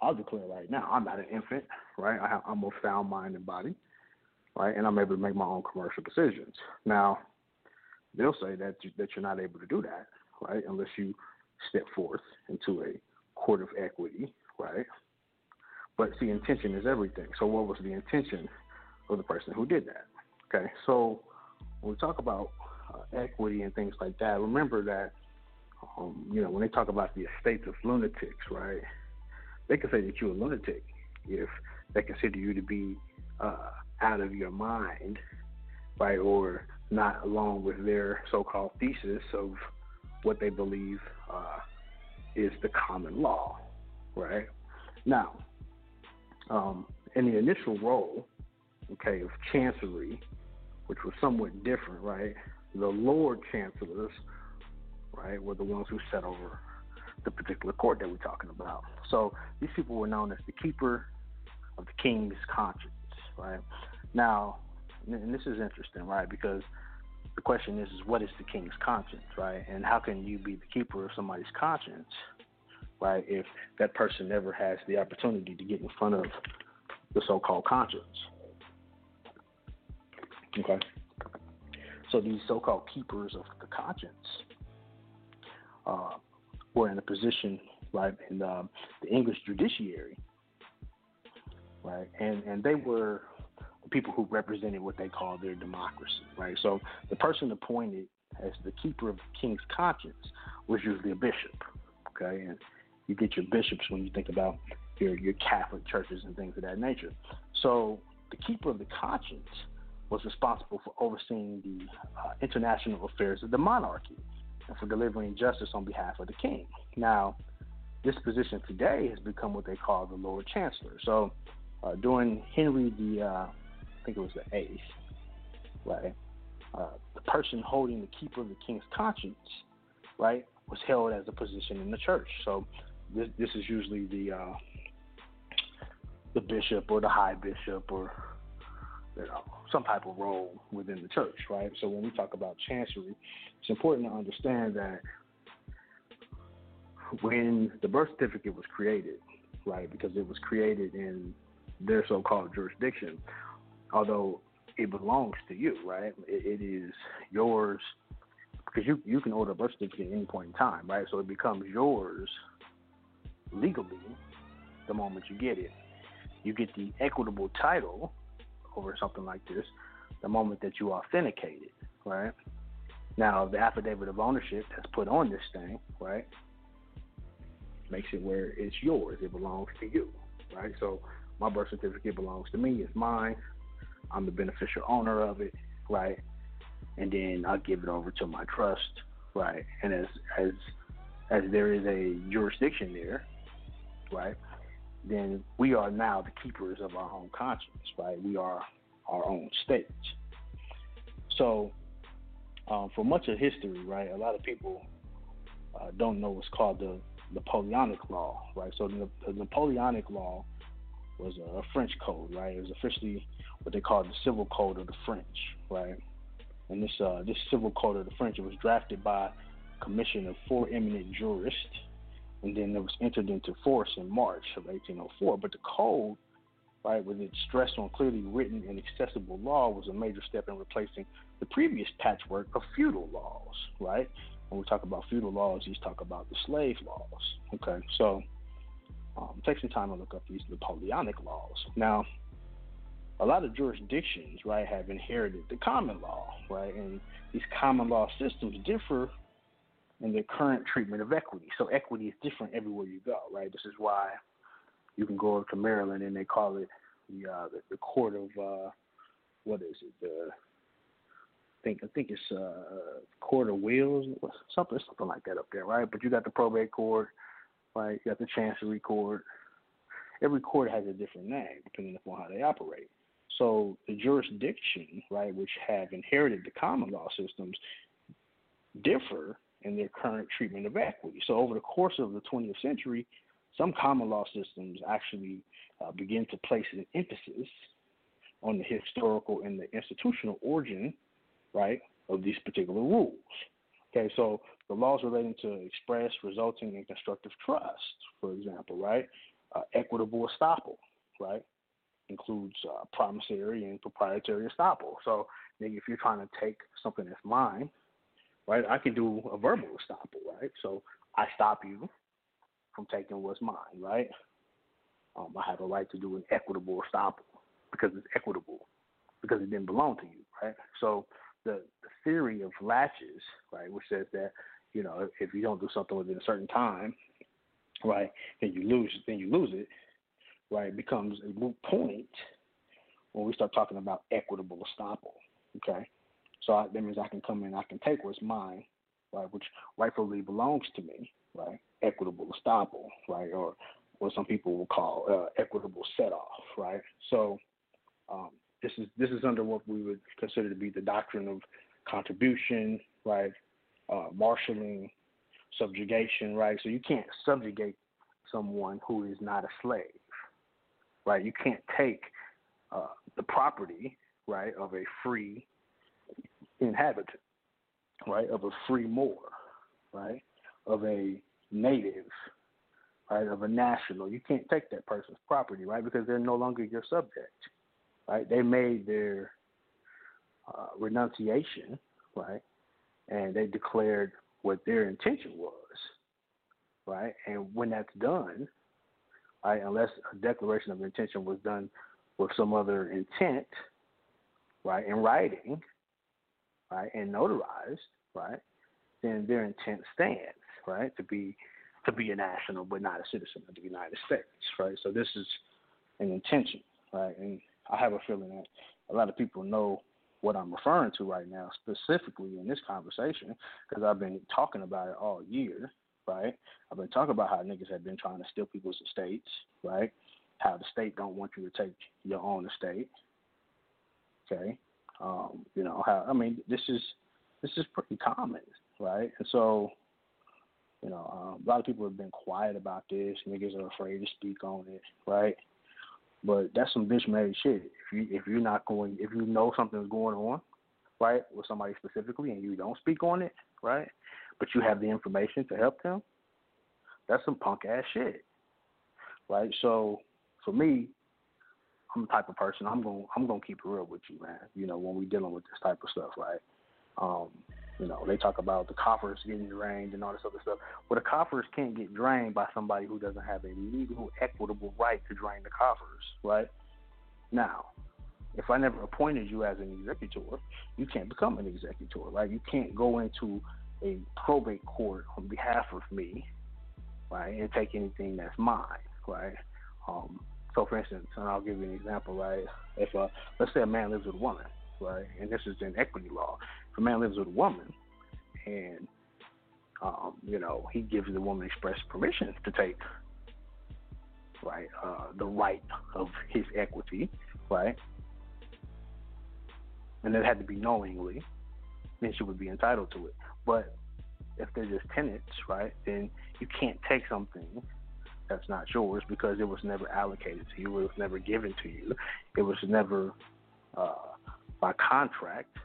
I'll declare right now, I'm not an infant, right? I I'm of sound mind and body, right? And I'm able to make my own commercial decisions. Now, they'll say that you, that you're not able to do that, right? Unless you step forth into a court of equity, right? But see, intention is everything. So what was the intention of the person who did that? Okay, so when we talk about uh, equity and things like that, remember that um, you know when they talk about the estates of lunatics, right? They can say that you're a lunatic if they consider you to be uh, out of your mind, right, or not along with their so-called thesis of what they believe uh, is the common law, right? Now, um, in the initial role, okay, of chancery, which was somewhat different, right? The Lord Chancellors, right, were the ones who set over the particular court that we're talking about. So these people were known as the keeper of the king's conscience, right? Now, and this is interesting, right? Because the question is, is what is the king's conscience, right? And how can you be the keeper of somebody's conscience, right, if that person never has the opportunity to get in front of the so-called conscience? Okay. So these so-called keepers of the conscience uh, were in a position, right, in the English judiciary, right, and and they were people who represented what they call their democracy, right. So the person appointed as the keeper of the king's conscience was usually a bishop, okay, and you get your bishops when you think about your your Catholic churches and things of that nature. So the keeper of the conscience was responsible for overseeing the uh, international affairs of the monarchy and for delivering justice on behalf of the king. Now, this position today has become what they call the Lord Chancellor. So, uh, during Henry the uh, think it was the eighth, right? Uh, the person holding the keeper of the king's conscience, right, was held as a position in the church. So this this is usually the uh, the bishop or the high bishop or you know some type of role within the church, right? So when we talk about chancery, it's important to understand that when the birth certificate was created, right, because it was created in their so-called jurisdiction, although it belongs to you, right? it, it is yours because you you can order a birth certificate at any point in time, right? So it becomes yours legally the moment you get it. You get the equitable title over something like this the moment that you authenticate it, right? Now the affidavit of ownership that's put on this thing, right, makes it where it's yours. It belongs to you, right? So my birth certificate belongs to me. It's mine. I'm the beneficial owner of it, right? And then I'll give it over to my trust, right? And as as as there is a jurisdiction there, right? Then we are now the keepers of our own conscience, right? We are our own state. So, um, for much of history, right, a lot of people uh, don't know what's called the Napoleonic Law, right? So the, the Napoleonic Law was a, French code, right? It was officially what they called the Civil Code of the French, right? And this uh, this Civil Code of the French was drafted by a commission of four eminent jurists, and then it was entered into force in March of 1804. But the code, right, with its stress on clearly written and accessible law, was a major step in replacing the previous patchwork of feudal laws, right? When we talk about feudal laws, he's talk about the slave laws. Okay, so um, take some time to look up these Napoleonic laws. Now, a lot of jurisdictions, right, have inherited the common law, right, and these common law systems differ in their current treatment of equity. So equity is different everywhere you go, right? This is why you can go over to Maryland and they call it the uh, the, the court of uh, what is it? The I think I think it's uh, court of wills, something something like that up there, right? But you got the probate court, right? You got the chancery court. Every court has a different name depending upon how they operate. So the jurisdiction, right, which have inherited the common law systems, differ in their current treatment of equity. So over the course of the 20th century, some common law systems actually uh, begin to place an emphasis on the historical and the institutional origin, right, of these particular rules. Okay, so the laws relating to express, resulting, and constructive trust, for example, right, uh, equitable estoppel, right, includes uh, promissory and proprietary estoppel. So, if you're trying to take something that's mine, right, I can do a verbal estoppel, right? So I stop you from taking what's mine, right? Um, I have a right to do an equitable estoppel because it's equitable, because it didn't belong to you, right? So the, the theory of laches, right, which says that you know if you don't do something within a certain time, right, then you lose, then you lose it, right, becomes a moot point when we start talking about equitable estoppel. Okay, so I, that means I can come in, I can take what's mine, right, which rightfully belongs to me, right, equitable estoppel, right, or what some people will call uh, equitable set off, right. So um, this is this is under what we would consider to be the doctrine of contribution, right, uh, marshaling, subjugation, right. So you can't subjugate someone who is not a slave, right? You can't take uh, the property, right, of a free inhabitant, right, of a free Moor, right, of a native, right, of a national. You can't take that person's property, right, because they're no longer your subject, right? They made their uh, renunciation, right, and they declared what their intention was, right, and when that's done, right, unless a declaration of intention was done with some other intent, right, in writing, right, and notarized, right, then their intent stands, right, to be to be a national but not a citizen of the United States, right. So this is an intention, right, and I have a feeling that a lot of people know what I'm referring to right now, specifically in this conversation, because I've been talking about it all year, right? I've been talking about how niggas have been trying to steal people's estates, right? How the state don't want you to take your own estate, Okay, um, you know how I mean this is this is pretty common, right? And so, you know, um, a lot of people have been quiet about this. Niggas are afraid to speak on it, right? But that's some bitch made shit. If you if you're not going, if you know something's going on, right, with somebody specifically, and you don't speak on it, right, but you have the information to help them, that's some punk ass shit, right? So for me, I'm the type of person I'm going I'm to keep it real with you, man. You know, when we dealing with this type of stuff, right? Um, you know, they talk about the coffers getting drained and all this other stuff. Well, the coffers can't get drained by somebody who doesn't have a legal, equitable right to drain the coffers, right? Now, if I never appointed you as an executor, you can't become an executor, right? You can't go into a probate court on behalf of me, right, and take anything that's mine, right? Um, so, for instance, and I'll give you an example, right? If uh, let's say a man lives with a woman, right, and this is in equity law. If a man lives with a woman, and um, you know he gives the woman express permission to take, right, uh, the right of his equity, right, and it had to be knowingly, then she would be entitled to it. But if they're just tenants, right, then you can't take something that's not yours because it was never allocated to you. It was never given to you. It was never uh, by contract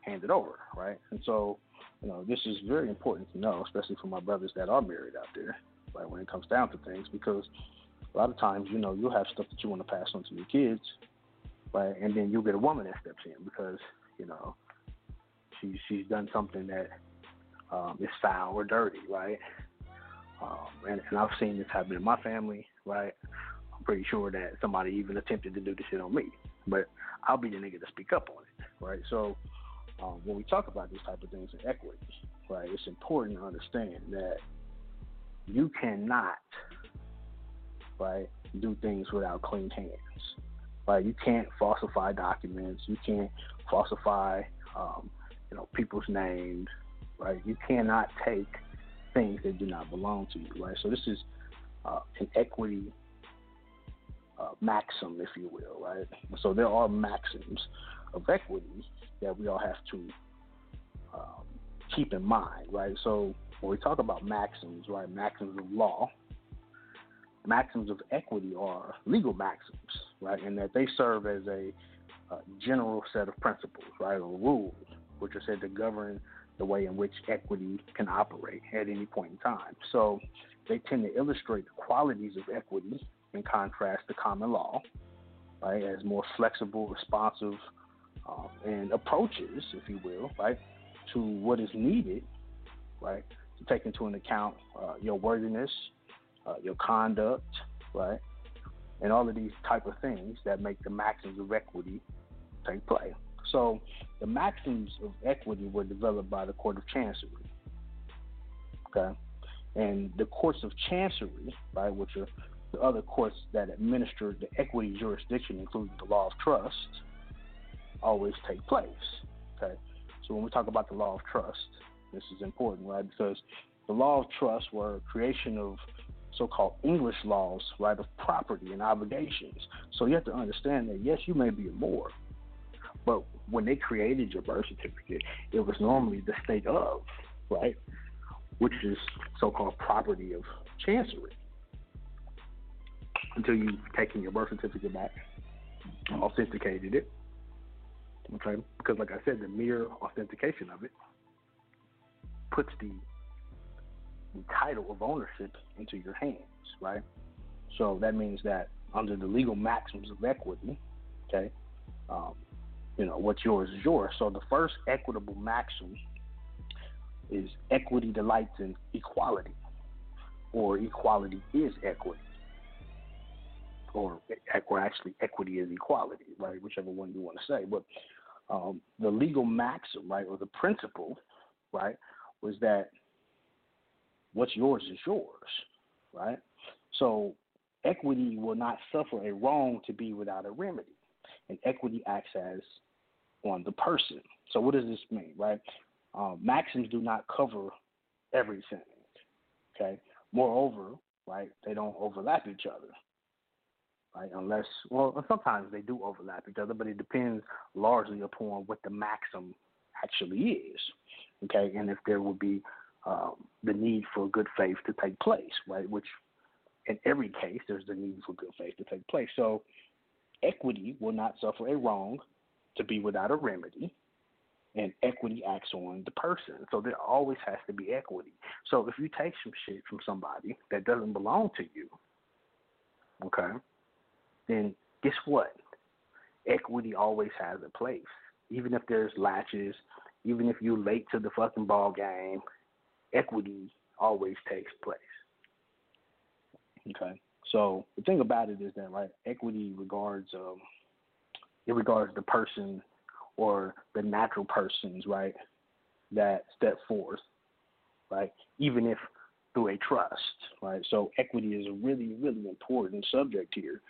handed over, right? And so, you know, this is very important to know, especially for my brothers that are married out there, right? When it comes down to things, because a lot of times, you know, you'll have stuff that you want to pass on to your kids, right? And then you'll get a woman that steps in because, you know, she she's done something that um, is foul or dirty, right? Um, and, and I've seen this happen in my family, right? I'm pretty sure that somebody even attempted to do this shit on me, but I'll be the nigga to speak up on it, right? So um, when we talk about these type of things in equity, right, it's important to understand that you cannot, right, do things without clean hands, right? You can't falsify documents. You can't falsify, um, you know, people's names, right? You cannot take things that do not belong to you, right? So this is uh, an equity uh, maxim, if you will, right? So there are maxims of equity that we all have to um, keep in mind, right? So when we talk about maxims, right, maxims of law, maxims of equity are legal maxims, right, and that they serve as a uh, general set of principles, right, or rules, which are said to govern the way in which equity can operate at any point in time. So they tend to illustrate the qualities of equity in contrast to common law, right, as more flexible, responsive, um, and approaches, if you will, right, to what is needed, right, to take into account uh, your worthiness, uh, your conduct, right, and all of these type of things that make the maxims of equity take place. So the maxims of equity were developed by the Court of Chancery. Okay. And the courts of chancery, right, which are the other courts that administer the equity jurisdiction, including the law of trust, always take place. Okay. So when we talk about the law of trust, this is important, right? Because the law of trust were creation of so-called English laws, right, of property and obligations. So you have to understand that yes, you may be a Moor, but when they created your birth certificate, it was normally the state of, right? Which is so called property of chancery. Until you've taken your birth certificate back, authenticated it. Okay? Because like I said, the mere authentication of it puts the, the title of ownership into your hands, right? So that means that under the legal maxims of equity, okay, um, you know, what's yours is yours. So the first equitable maxim is equity delights in equality, or equality is equity, or, actually equity is equality, right? Whichever one you want to say. But um, the legal maxim, right, or the principle, right, was that what's yours is yours, right? So equity will not suffer a wrong to be without a remedy and equity acts as on the person. So what does this mean, right? Um, maxims do not cover everything. Okay. Moreover, right, they don't overlap each other. right? Unless, well, sometimes they do overlap each other, but it depends largely upon what the maxim actually is, okay? And if there would be um, the need for good faith to take place, right? Which in every case, there's the need for good faith to take place. So equity will not suffer a wrong to be without a remedy, and equity acts on the person. So there always has to be equity. So if you take some shit from somebody that doesn't belong to you, okay, then guess what? Equity always has a place. Even if there's laches, even if you're late to the fucking ball game, equity always takes place. Okay. So the thing about it is that right, equity regards um it regards the person or the natural persons, right, that step forth, right, even if through a trust, right. So equity is a really, really important subject here,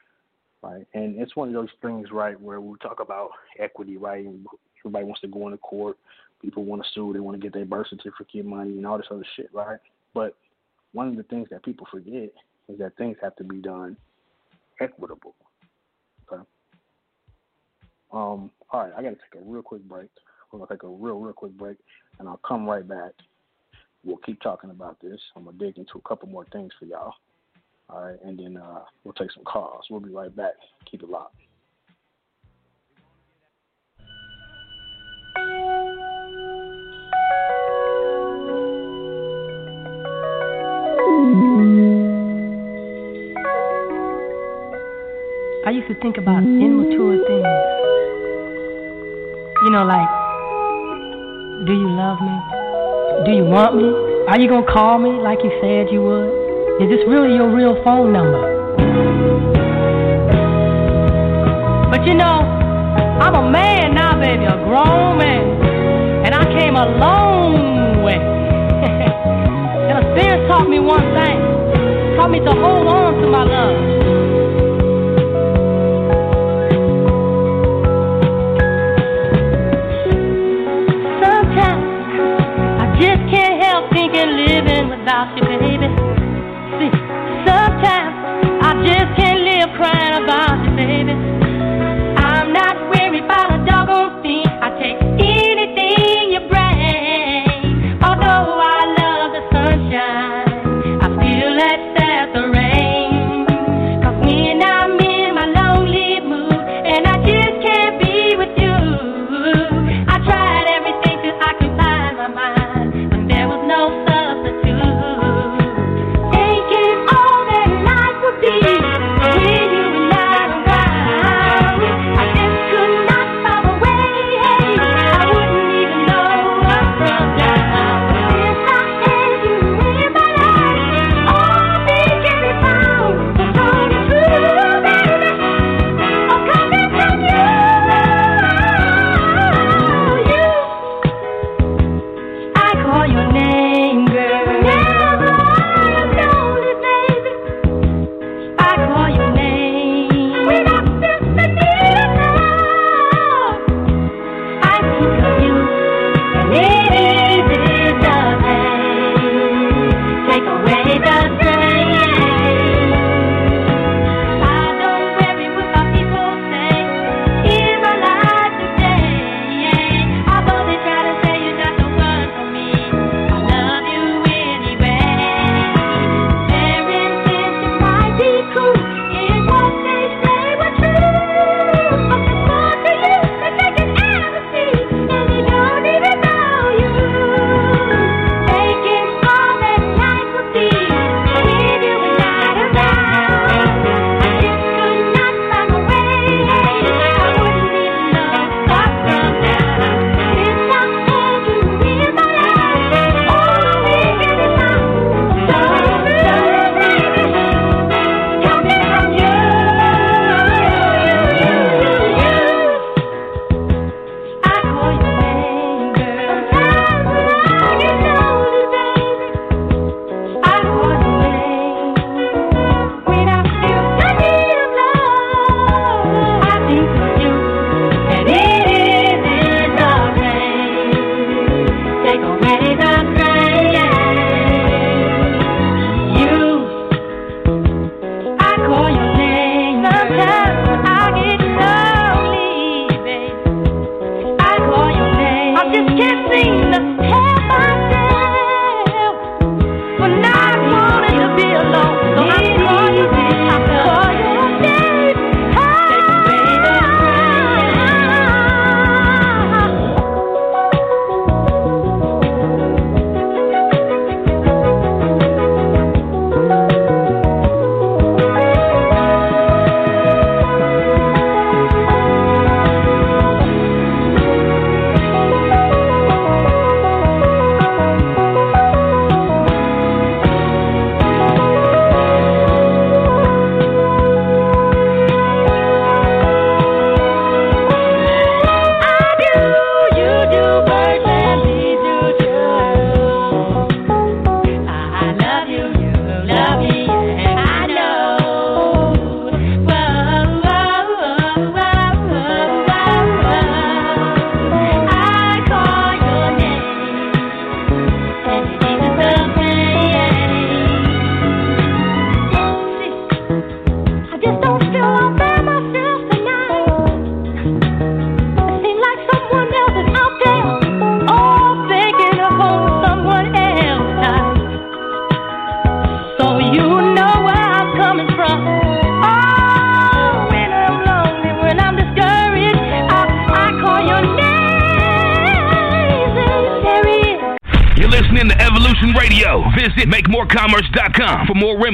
right, and it's one of those things, right, where we talk about equity, right, and everybody wants to go into court, people want to sue, they want to get their birth certificate money and all this other shit, right, but one of the things that people forget is that things have to be done equitable. Okay. Um, all right, I got to take a real quick break. We're gonna take a real, real quick break, and I'll come right back. We'll keep talking about this. I'm gonna dig into a couple more things for y'all. All right, and then uh, we'll take some calls. We'll be right back. Keep it locked.
I used to think about immature things. You know, like, do you love me? Do you want me? Are you gonna call me like you said you would? Is this really your real phone number? But you know, I'm a man now, baby, a grown man. And I came a long way. and experience taught me one thing. Taught me to hold on to my love.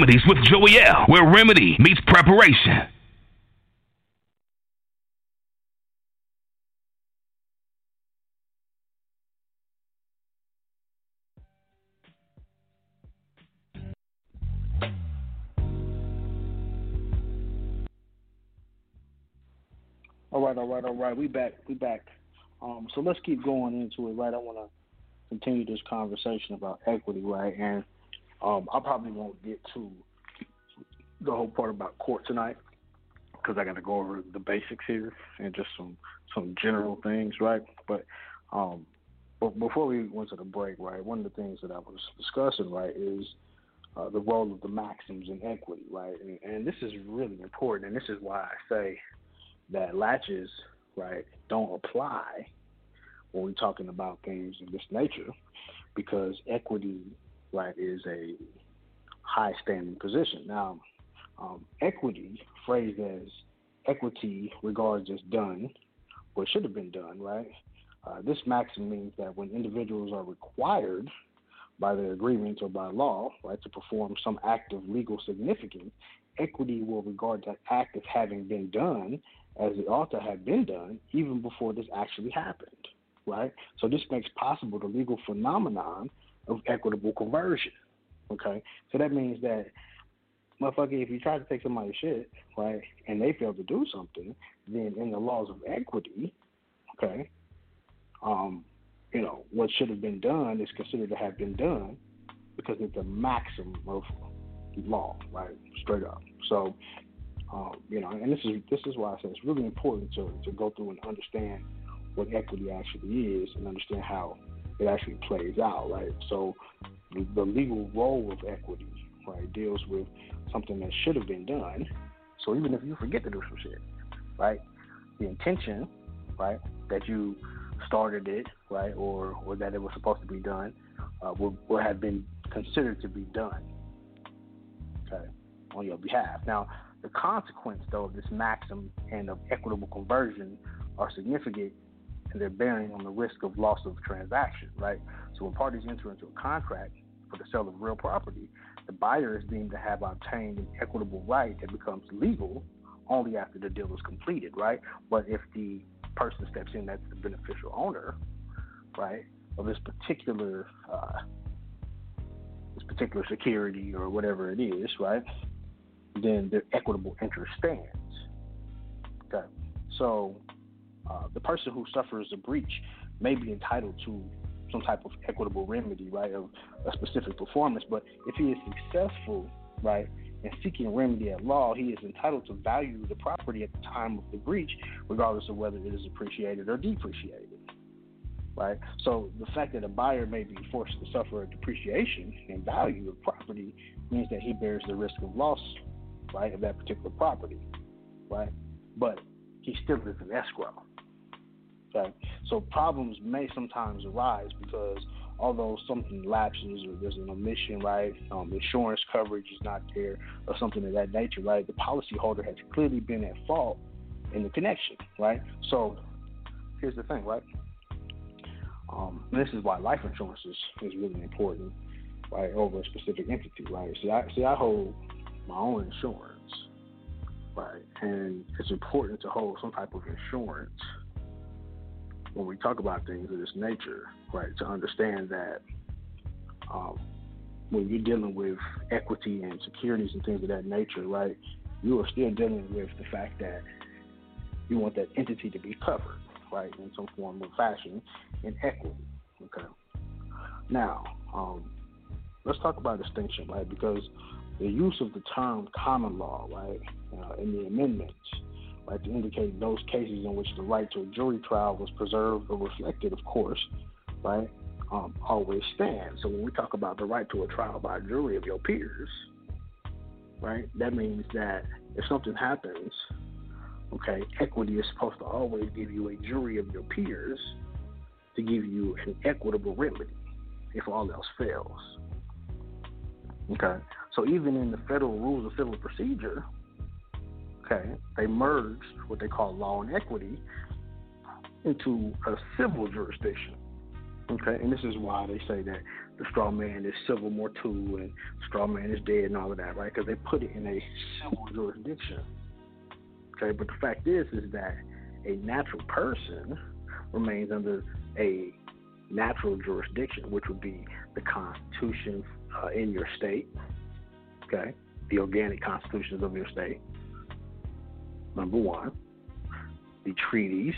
Remedies with Joey L, where remedy meets preparation.
All right, all right, all right. We back. We back. Um, so let's keep going into it, right? I want to continue this conversation about equity, right? And probably won't get to the whole part about court tonight because I got to go over the basics here and just some some general things, right? But um, but before we went to the break, right, one of the things that I was discussing, right, is uh, the role of the maxims in equity, right? And, and this is really important, and this is why I say that laches, right, don't apply when we're talking about things of this nature, because equity, right, is a high standing position. Now, um, equity, phrased as equity regards as done, or should have been done, right? Uh, this maxim means that when individuals are required by their agreements or by law, right, to perform some act of legal significance, equity will regard that act as having been done as it ought to have been done even before this actually happened, right? So this makes possible the legal phenomenon of equitable conversion, okay? So that means that, motherfucker, if you try to take somebody's shit, right, and they fail to do something, then in the laws of equity, okay, um, you know, what should have been done is considered to have been done because it's a maxim of law, right? Straight up. So, um, you know, and this is this is why I say it's really important to, to go through and understand what equity actually is and understand how it actually plays out, right? So, the, the legal role of equity, right, deals with something that should have been done. So even if you forget to do some shit, right, the intention, right, that you started it, right, or or that it was supposed to be done, uh, will, have been considered to be done, okay, on your behalf. Now, the consequence, though, of this maxim and of equitable conversion are significant and they're bearing on the risk of loss of transaction, right? So when parties enter into a contract for the sale of real property, the buyer is deemed to have obtained an equitable right that becomes legal only after the deal is completed, right? But if the person steps in that's the beneficial owner, right, of this particular uh, this particular security or whatever it is, right, then their equitable interest stands. Okay, so uh, the person who suffers a breach may be entitled to some type of equitable remedy, right, of a specific performance. But if he is successful, right, in seeking remedy at law, he is entitled to value the property at the time of the breach, regardless of whether it is appreciated or depreciated. Right? So the fact that a buyer may be forced to suffer a depreciation in value of property means that he bears the risk of loss, right, of that particular property. Right? But he still is an escrow. Okay, so problems may sometimes arise because although something lapses or there's an omission, right, um, insurance coverage is not there or something of that nature, right, the policyholder has clearly been at fault in the connection, right? So here's the thing, right? Um, this is why life insurance is, is really important, right, over a specific entity, right? See, I see, I hold my own insurance, right, and it's important to hold some type of insurance when we talk about things of this nature, right? To understand that um, when you're dealing with equity and securities and things of that nature, right, you are still dealing with the fact that you want that entity to be covered, right, in some form or fashion in equity. Okay. Now, um, let's talk about distinction, right? Because the use of the term common law, right, uh, in the amendments, right, to indicate those cases in which the right to a jury trial was preserved or reflected, of course, right, um, always stands. So when we talk about the right to a trial by a jury of your peers, right, that means that if something happens Okay, equity is supposed to always give you a jury of your peers to give you an equitable remedy if all else fails. Okay, so even in the federal rules of civil procedure, okay, they merged what they call law and equity into a civil jurisdiction. Okay, and this is why they say that the straw man is civil more too, and straw man is dead, and all of that, right? Because they put it in a civil jurisdiction. Okay, but the fact is, is that a natural person remains under a natural jurisdiction, which would be the constitution uh, in your state. Okay, the organic constitutions of your state. Number one, the treaties.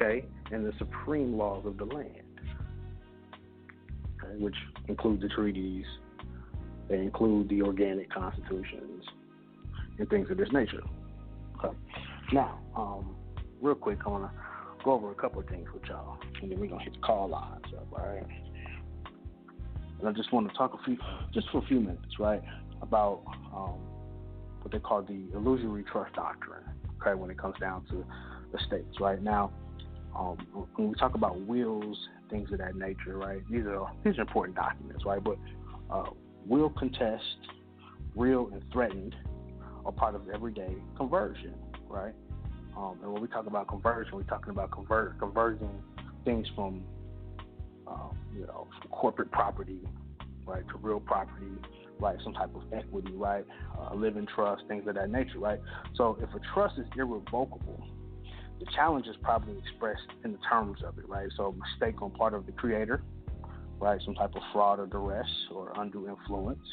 Okay, and the supreme laws of the land, okay, which include the treaties. They include the organic constitutions and things of this nature. Okay. Now, um, real quick, I want to go over a couple of things with y'all, and then we're gonna hit the call lines up, all right? And I just want to talk a few, just for a few minutes, right, about um, what they call the illusory trust doctrine. Okay, when it comes down to the states, right now, um, when we talk about wills, things of that nature, right? These are these are important documents, right? But uh, will contest, real and threatened are part of everyday conversion, right? Um, and when we talk about conversion, we're talking about convert converting things from um, you know from corporate property, right, to real property, right, some type of equity, right, a uh, living trust, things of that nature, right. So if a trust is irrevocable, the challenge is probably expressed in the terms of it, right. So mistake on part of the creator, right, some type of fraud or duress or undue influence.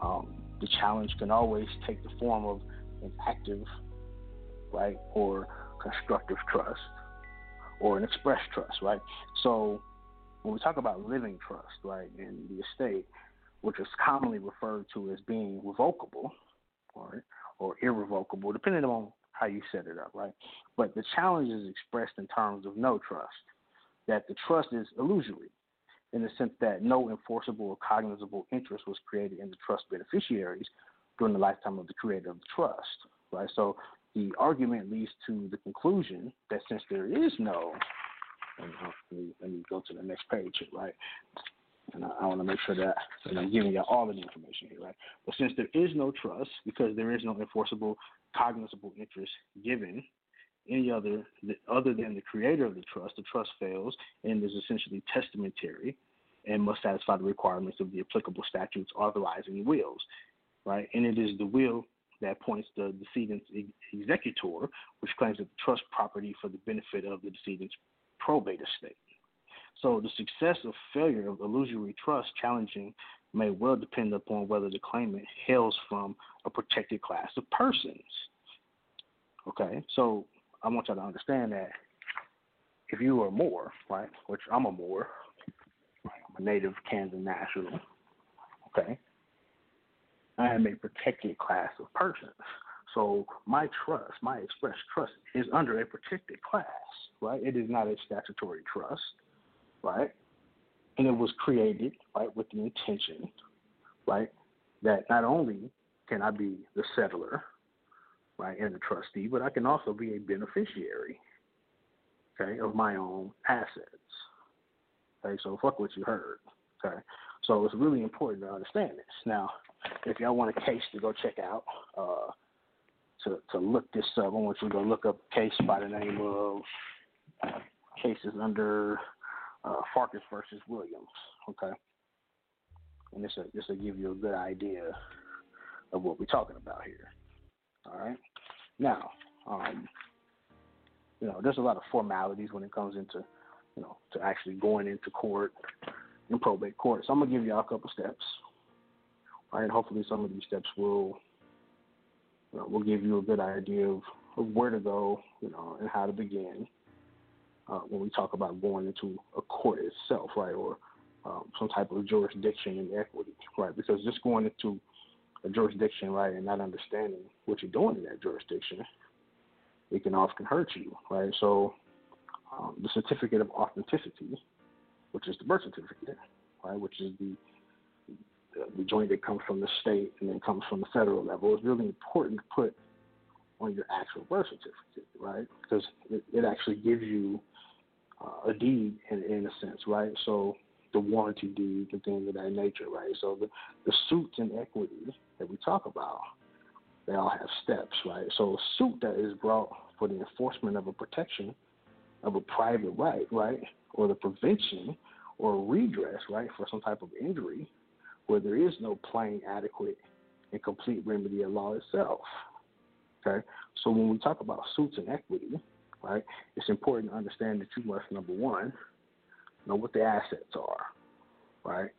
Um, the challenge can always take the form of an active, right, or constructive trust, or an express trust, right? So when we talk about living trust, right, in the estate, which is commonly referred to as being revocable, right, or irrevocable, depending on how you set it up, right? But the challenge is expressed in terms of no trust, that the trust is illusory, in the sense that no enforceable or cognizable interest was created in the trust beneficiaries during the lifetime of the creator of the trust. Right. So the argument leads to the conclusion that since there is no, let me, let me go to the next page, right? And I, I want to make sure that and I'm giving you all of the information here, right? But since there is no trust, because there is no enforceable, cognizable interest given any other other than the creator of the trust, the trust fails and is essentially testamentary and must satisfy the requirements of the applicable statutes authorizing wills, right? And it is the will that appoints the decedent's executor, which claims the trust property for the benefit of the decedent's probate estate. So the success or failure of illusory trust challenging may well depend upon whether the claimant hails from a protected class of persons. Okay, so I want y'all to understand that if you are Moor, right, which I'm a Moor, right, I'm a native Kansas national, okay, I am a protected class of persons. So my trust, my express trust, is under a protected class, right? It is not a statutory trust, right? And it was created, right, with the intention, right, that not only can I be the settlor, right, and the trustee, but I can also be a beneficiary, okay, of my own assets. Okay, so fuck what you heard. Okay, so it's really important to understand this. Now, if y'all want a case to go check out, uh, to to look this up, I want you to go look up a case by the name of cases under uh, Farkas versus Williams. Okay, and this will, this will give you a good idea of what we're talking about here. All right. Now, um, you know, there's a lot of formalities when it comes into, you know, to actually going into court in probate court. So I'm gonna give y'all a couple steps. All right, hopefully some of these steps will, you know, will give you a good idea of, of where to go, you know, and how to begin uh, when we talk about going into a court itself, right, or um, some type of jurisdiction and equity, right? Because just going into a jurisdiction, right, and not understanding what you're doing in that jurisdiction, it can often hurt you, right? So um, the certificate of authenticity, which is the birth certificate, right, which is the the joint that comes from the state and then comes from the federal level, is really important to put on your actual birth certificate, right? Because it, it actually gives you uh, a deed in, in a sense, right? So the warranty deed and things of that nature, right? So the, the suits and equity that we talk about, they all have steps, right? So a suit that is brought for the enforcement of a protection of a private right, right, or the prevention or redress, right, for some type of injury where there is no plain, adequate, and complete remedy of law itself. Okay? So when we talk about suits and equity, right, it's important to understand that you must, number one, know what the assets are, right?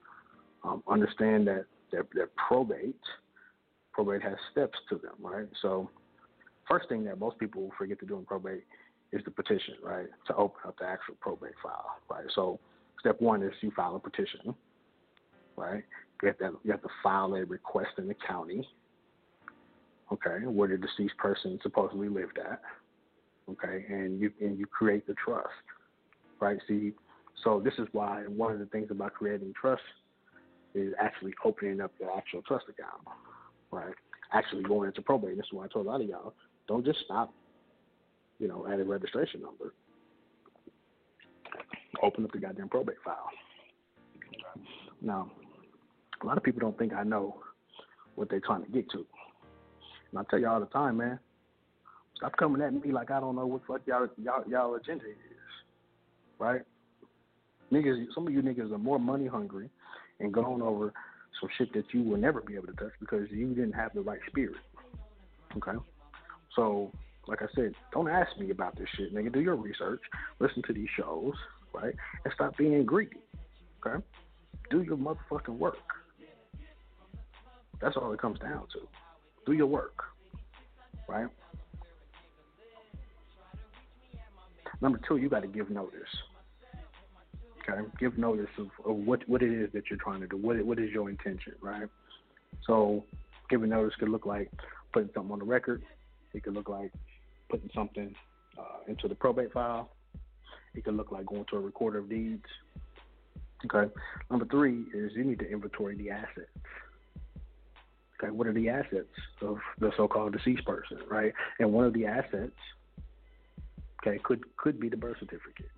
Um, understand that they're, they're probate. Probate has steps to them, right? So, first thing that most people forget to do in probate is the petition, right? To open up the actual probate file, right? So, step one is you file a petition, right? You have to, you have to file a request in the county, okay, where the deceased person supposedly lived at, okay, and you and you create the trust, right? See, so this is why one of the things about creating trust is actually opening up the actual trust account, right? Actually going into probate. This is why I told a lot of y'all, don't just stop, you know, at a registration number. Open up the goddamn probate file. Now, a lot of people don't think I know what they're trying to get to. And I tell you all the time, man, stop coming at me like I don't know what fuck y'all y'all y'all agenda is. Right? Niggas some of you niggas are more money hungry and going over some shit that you will never be able to touch because you didn't have the right spirit. Okay? So, like I said, don't ask me about this shit, nigga. Do your research, listen to these shows, right? And stop being greedy. Okay? Do your motherfucking work. That's all it comes down to. Do your work. Right? Number two, you got to give notice. Okay, give notice of, of what what it is that you're trying to do. What what is your intention, right? So, giving notice could look like putting something on the record. It could look like putting something uh, into the probate file. It could look like going to a recorder of deeds. Okay. Number three is you need to inventory the assets. Okay, what are the assets of the so-called deceased person, right? And one of the assets, okay, could could be the birth certificate.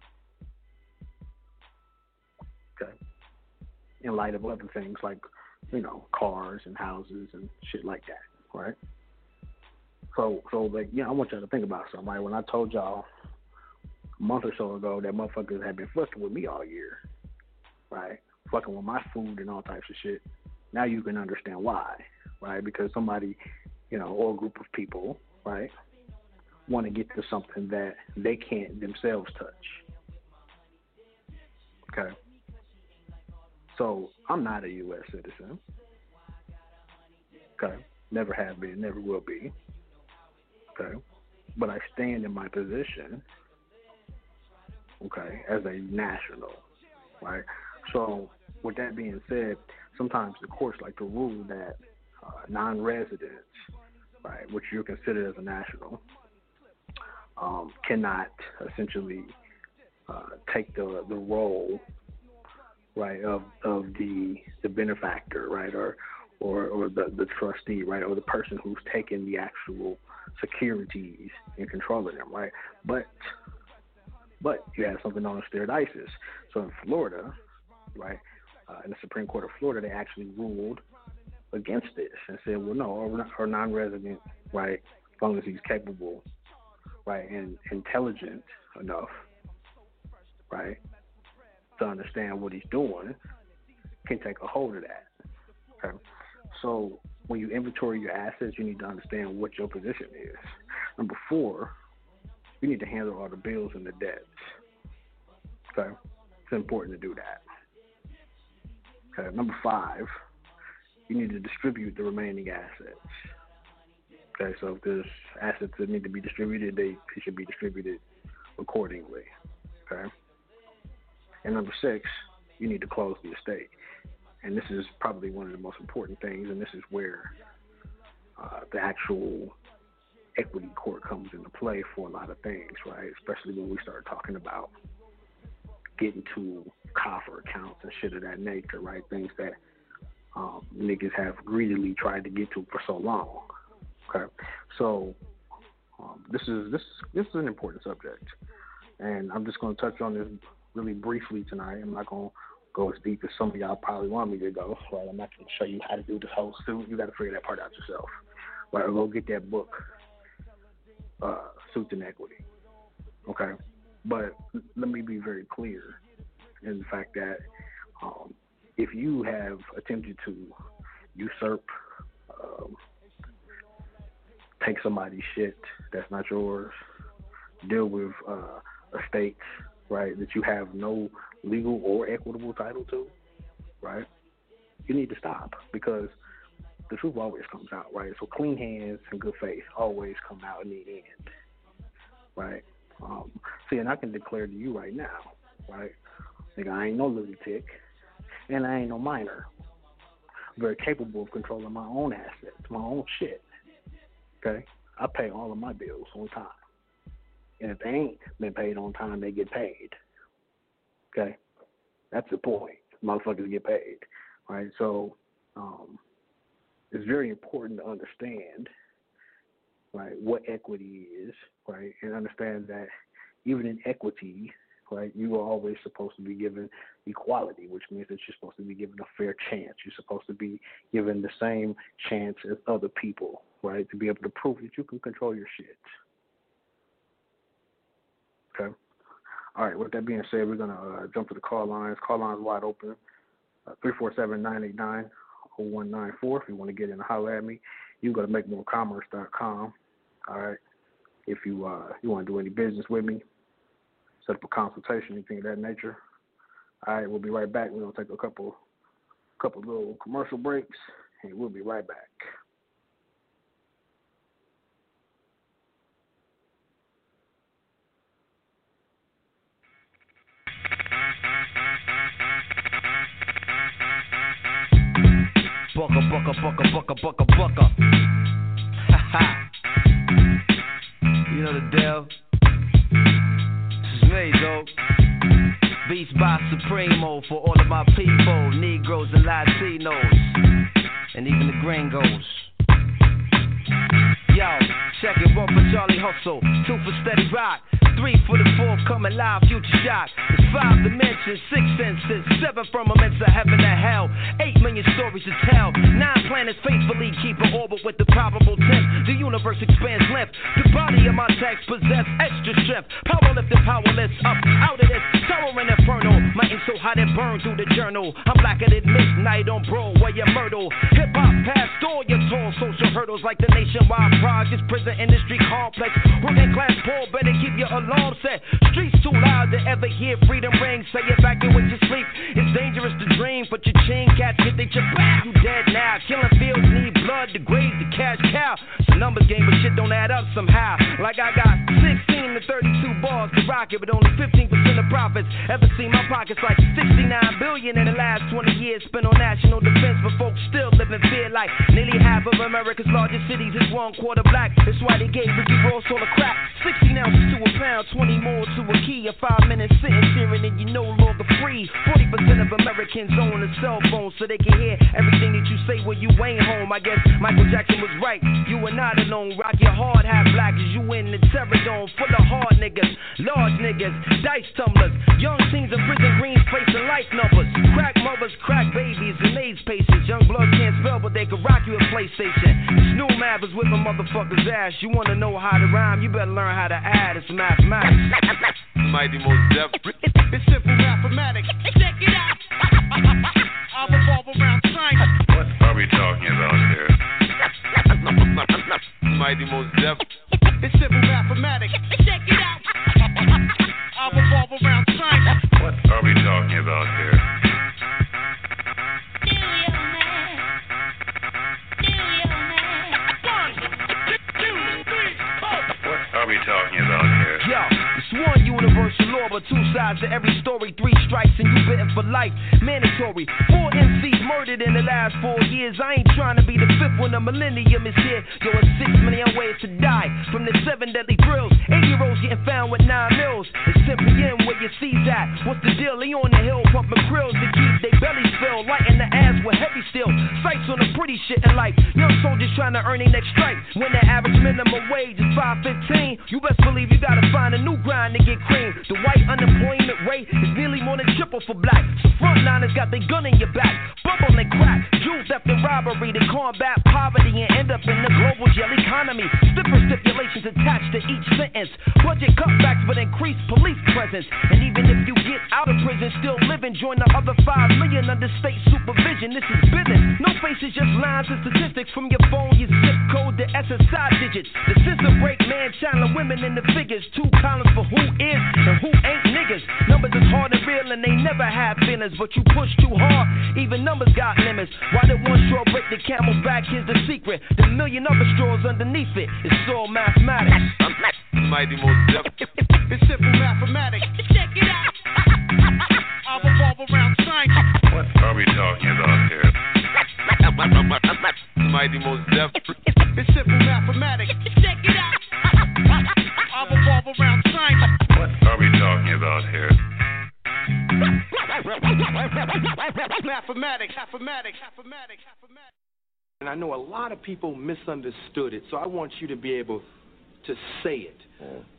Okay. In light of other things like, you know, cars and houses and shit like that, right? So, so like, yeah, I want y'all to think about something. When I told y'all a month or so ago that motherfuckers had been fucking with me all year, right? Fucking with my food and all types of shit. Now you can understand why, right? Because somebody, you know, or a group of people, right, want to get to something that they can't themselves touch. Okay. So I'm not a U.S. citizen. Okay. Never have been, never will be. Okay. But I stand in my position, okay, as a national, right? So, with that being said, sometimes the courts like to rule that uh, non-residents, right, which you're considered as a national, um, cannot essentially uh, take the the role, right, of of the the benefactor, right, or or or the the trustee, right, or the person who's taking the actual securities and controlling them, right. But But you have something known as ISIS. So in Florida, right, uh, in the Supreme Court of Florida, they actually ruled against this and said, well, no, our, non-resident, right, as long as he's capable, right, and intelligent enough, right, to understand what he's doing, can take a hold of that. Okay. So when you inventory your assets, you need to understand what your position is. Number four, you need to handle all the bills and the debts. Okay. It's important to do that. Okay. Number five, you need to distribute the remaining assets. Okay, so if there's assets that need to be distributed, they, should be distributed accordingly. Okay. And number six, you need to close the estate. And this is probably one of the most important things, and this is where uh, the actual equity court comes into play for a lot of things, right? Especially when we start talking about getting to coffer accounts and shit of that nature, right? Things that um, niggas have greedily tried to get to for so long. Okay, so um, this is this this is an important subject, and I'm just going to touch on this really briefly tonight. I'm not going to go as deep as some of y'all probably want me to go. Right, I'm not going to show you how to do this whole suit. You got to figure that part out yourself. But or go get that book, uh, Suits and Equity. Okay, but let me be very clear in the fact that um, if you have attempted to usurp, um, take somebody's shit that's not yours, deal with uh, estates, right, that you have no legal or equitable title to, right, you need to stop because the truth always comes out, right? So clean hands and good faith always come out in the end, right? Um, see, and I can declare to you right now, right? Nigga, I ain't no lunatic and I ain't no minor. I'm very capable of controlling my own assets, my own shit. Okay? I pay all of my bills on time. And if they ain't been paid on time, they get paid. Okay? That's the point. Motherfuckers get paid. Right? So um, it's very important to understand right what equity is, right, and understand that even in equity, right? You are always supposed to be given equality, which means that you're supposed to be given a fair chance. You're supposed to be given the same chance as other people, right? To be able to prove that you can control your shit. Okay. All right. With that being said, we're gonna uh, jump to the call lines. Call lines wide open. Uh, three four seven nine eight nine zero one nine four. If you want to get in and holler at me, you go to makemorecommerce.com. All right. If you uh, you want to do any business with me, set up a consultation, anything of that nature. All right, we'll be right back. We're gonna take a couple, couple little commercial breaks, and we'll be right back.
Bucka, bucka, bucka, bucka, bucka, bucka. Ha ha. You know the deal. Dog. Beats by Supremo for all of my people, Negroes and Latinos, and even the gringos. Yo, check it, one for Charlie Hustle, two for Steady Rock. Three for the fourth, coming live, future shot. It's five dimensions, six senses, seven firmaments of heaven and hell. Eight million stories to tell. Nine planets faithfully keep an orbit with the probable tenth. The universe expands length. The body of my text possess extra strength. Powerlifting, powerless, up out of this towering inferno. My ink so hot it burned through the journal. I'm blacker than midnight on Broadway and Myrtle. Hip hop past all your tall social hurdles like the nationwide projects, prison industry complex. Working class poor better keep your alarm set. Streets too loud to ever hear freedom ring. Say it back in when you sleep. It's dangerous to dream, but your chain cats hit they your back. You dead now. Killing fields need blood to grade the cash cow. It's a numbers game, but shit don't add up somehow. Like I got 16 to 32 bars to rock it, but only 15% of profits. Ever seen my pockets like 69 billion in the last 20 years spent on national defense, but folks still live fear like nearly half of America's largest cities is one quarter black. That's why they gave Ricky Ross all the crap. 16 ounces to a pound, 20 more to a key. A five minutes sitting, staring, and you no longer free. 40% of Americans own a cell phone so they can hear everything that you say when you ain't home. I guess Michael Jackson was right. You are not alone. Rock your hard hat black as you in the terror dome full of hard niggas, large niggas, dice tumblers, young teens in prison greens facing life numbers, crack mothers, crack babies, and AIDS patients. Young blood can't spell, but they can rock you a PlayStation. Snoop Mav with whipping motherfuckers' ass. You wanna know how to rhyme? You better learn how to add. It's mathematics.
Mighty Mos Def.
It's simple mathematics. Check it out. I'll revolve around China.
What are we talking about here? Mighty Mos.
It's simple mathematics. Check it out. I'll revolve around China.
What are we talking about here? What are we talking about here?
Yo, it's one universal law, but two sides to every story. Three strikes and you bitten for life. Mandatory. Four MCs murdered in the last four years. I ain't trying to be the fifth when the millennium is here. Yo, it's six million ways to die from the seven deadly drills. Eight year olds getting found with nine mils. It's simply in where you see that. What's the deal? They on the hill pumping krills to keep their bellies filled. Lighting the ass with heavy steel. Sights on the pretty shit in life. Young soldiers trying to earn their next strike. When the average minimum wage is 515, you best believe you gotta find a new grind to get cream. The white unemployment rate is nearly more than triple for black. So frontliners got their gun in your back. Bubble and crack, jewel theft and robbery to combat poverty and end up in the global jail economy. Stiffer stipulations attached to each sentence. Budget cutbacks but increased police presence. And even if you get out of prison, still living, join the other five million under state supervision. This is business. No faces, just lines and statistics from your phone, your zip code, the SSI digits. The system break man, child, and women in the figures. Two columns for who is and who ain't niggas. Numbers is hard and real and they never have feelings, but you push too hard. Even numbers got limits. Why did one straw break the camel's back? Here's the secret. The million other straws underneath it. It's all mathematics.
Mighty Mos Def.
It's
people misunderstood it, so I want you to be able to say it.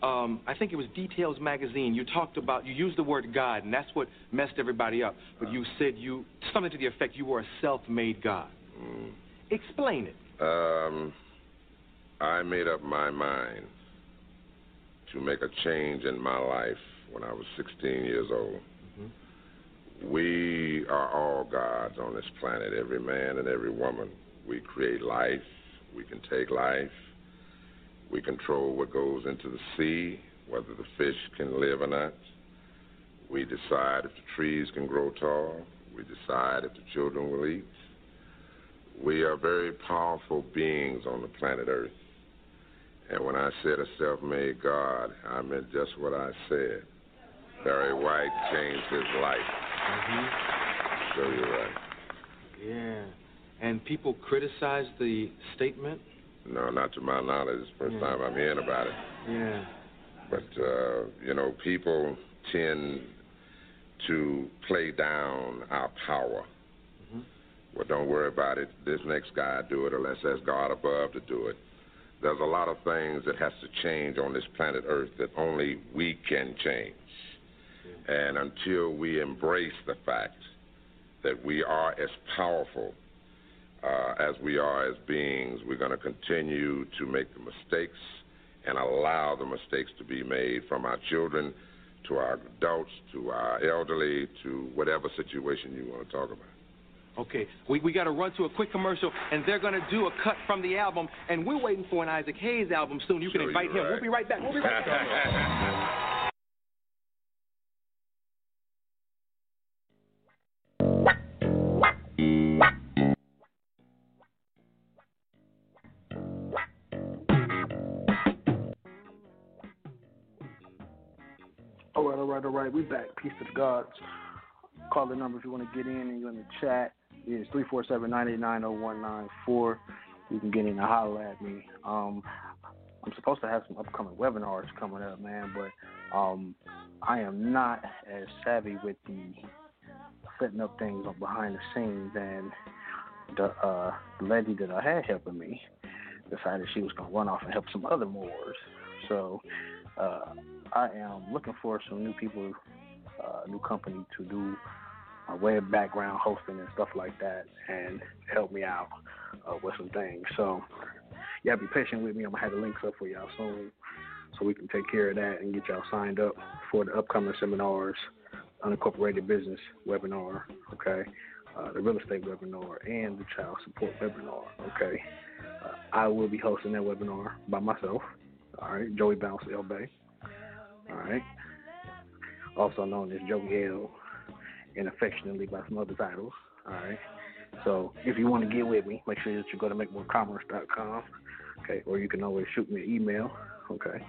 Um, I think it was Details Magazine. You talked about, you used the word God, and that's what messed everybody up. But you said you, something to the effect you were a self made God.
Mm.
Explain it.
Um, I made up my mind to make a change in my life when I was 16 years old. We are all gods on this planet, every man and every woman. We create life, we can take life, we control what goes into the sea, whether the fish can live or not. We decide if the trees can grow tall, we decide if the children will eat. We are very powerful beings on the planet Earth. And when I said a self made God, I meant just what I said. Barry White changed his life. Mm-hmm. So you're right.
Yeah. And people criticize the statement?
No, not to my knowledge. It's the first time I'm hearing about it.
Yeah.
But, uh, you know, people tend to play down our power. Well, don't worry about it. This next guy do it, or let's ask God above to do it. There's a lot of things that has to change on this planet Earth that only we can change. And until we embrace the fact that we are as powerful uh, as we are as beings, we're going to continue to make the mistakes and allow the mistakes to be made from our children to our adults to our elderly to whatever situation you want to talk about.
Okay, we, we got to run to a quick commercial, and they're going to do a cut from the album, and we're waiting for an Isaac Hayes album soon. You can invite him. We'll be right back. We'll be right back.
all right, all right. We back. Peace to the gods. Call the number if you want to get in and you're in the chat. It is 347-989-0194. You can get in and holler at me. Um, I'm supposed to have some upcoming webinars coming up, man, but um, I am not as savvy with the setting up things behind the scenes, and the uh, lady that I had helping me decided she was gonna run off and help some other Moors. So uh, I am looking for some new people, uh, new company to do uh, web background hosting and stuff like that, and help me out uh, with some things. So yeah, be patient with me. I'm gonna have the links up for y'all soon, so we can take care of that and get y'all signed up for the upcoming seminars, unincorporated business webinar, okay, uh, the real estate webinar, and the child support webinar, okay. Uh, I will be hosting that webinar by myself. All right, Joey Bounce L Bay. All right, also known as Joey L, and affectionately by some other titles. All right. So if you want to get with me, make sure that you go to makemorecommerce.com, okay, or you can always shoot me an email, okay,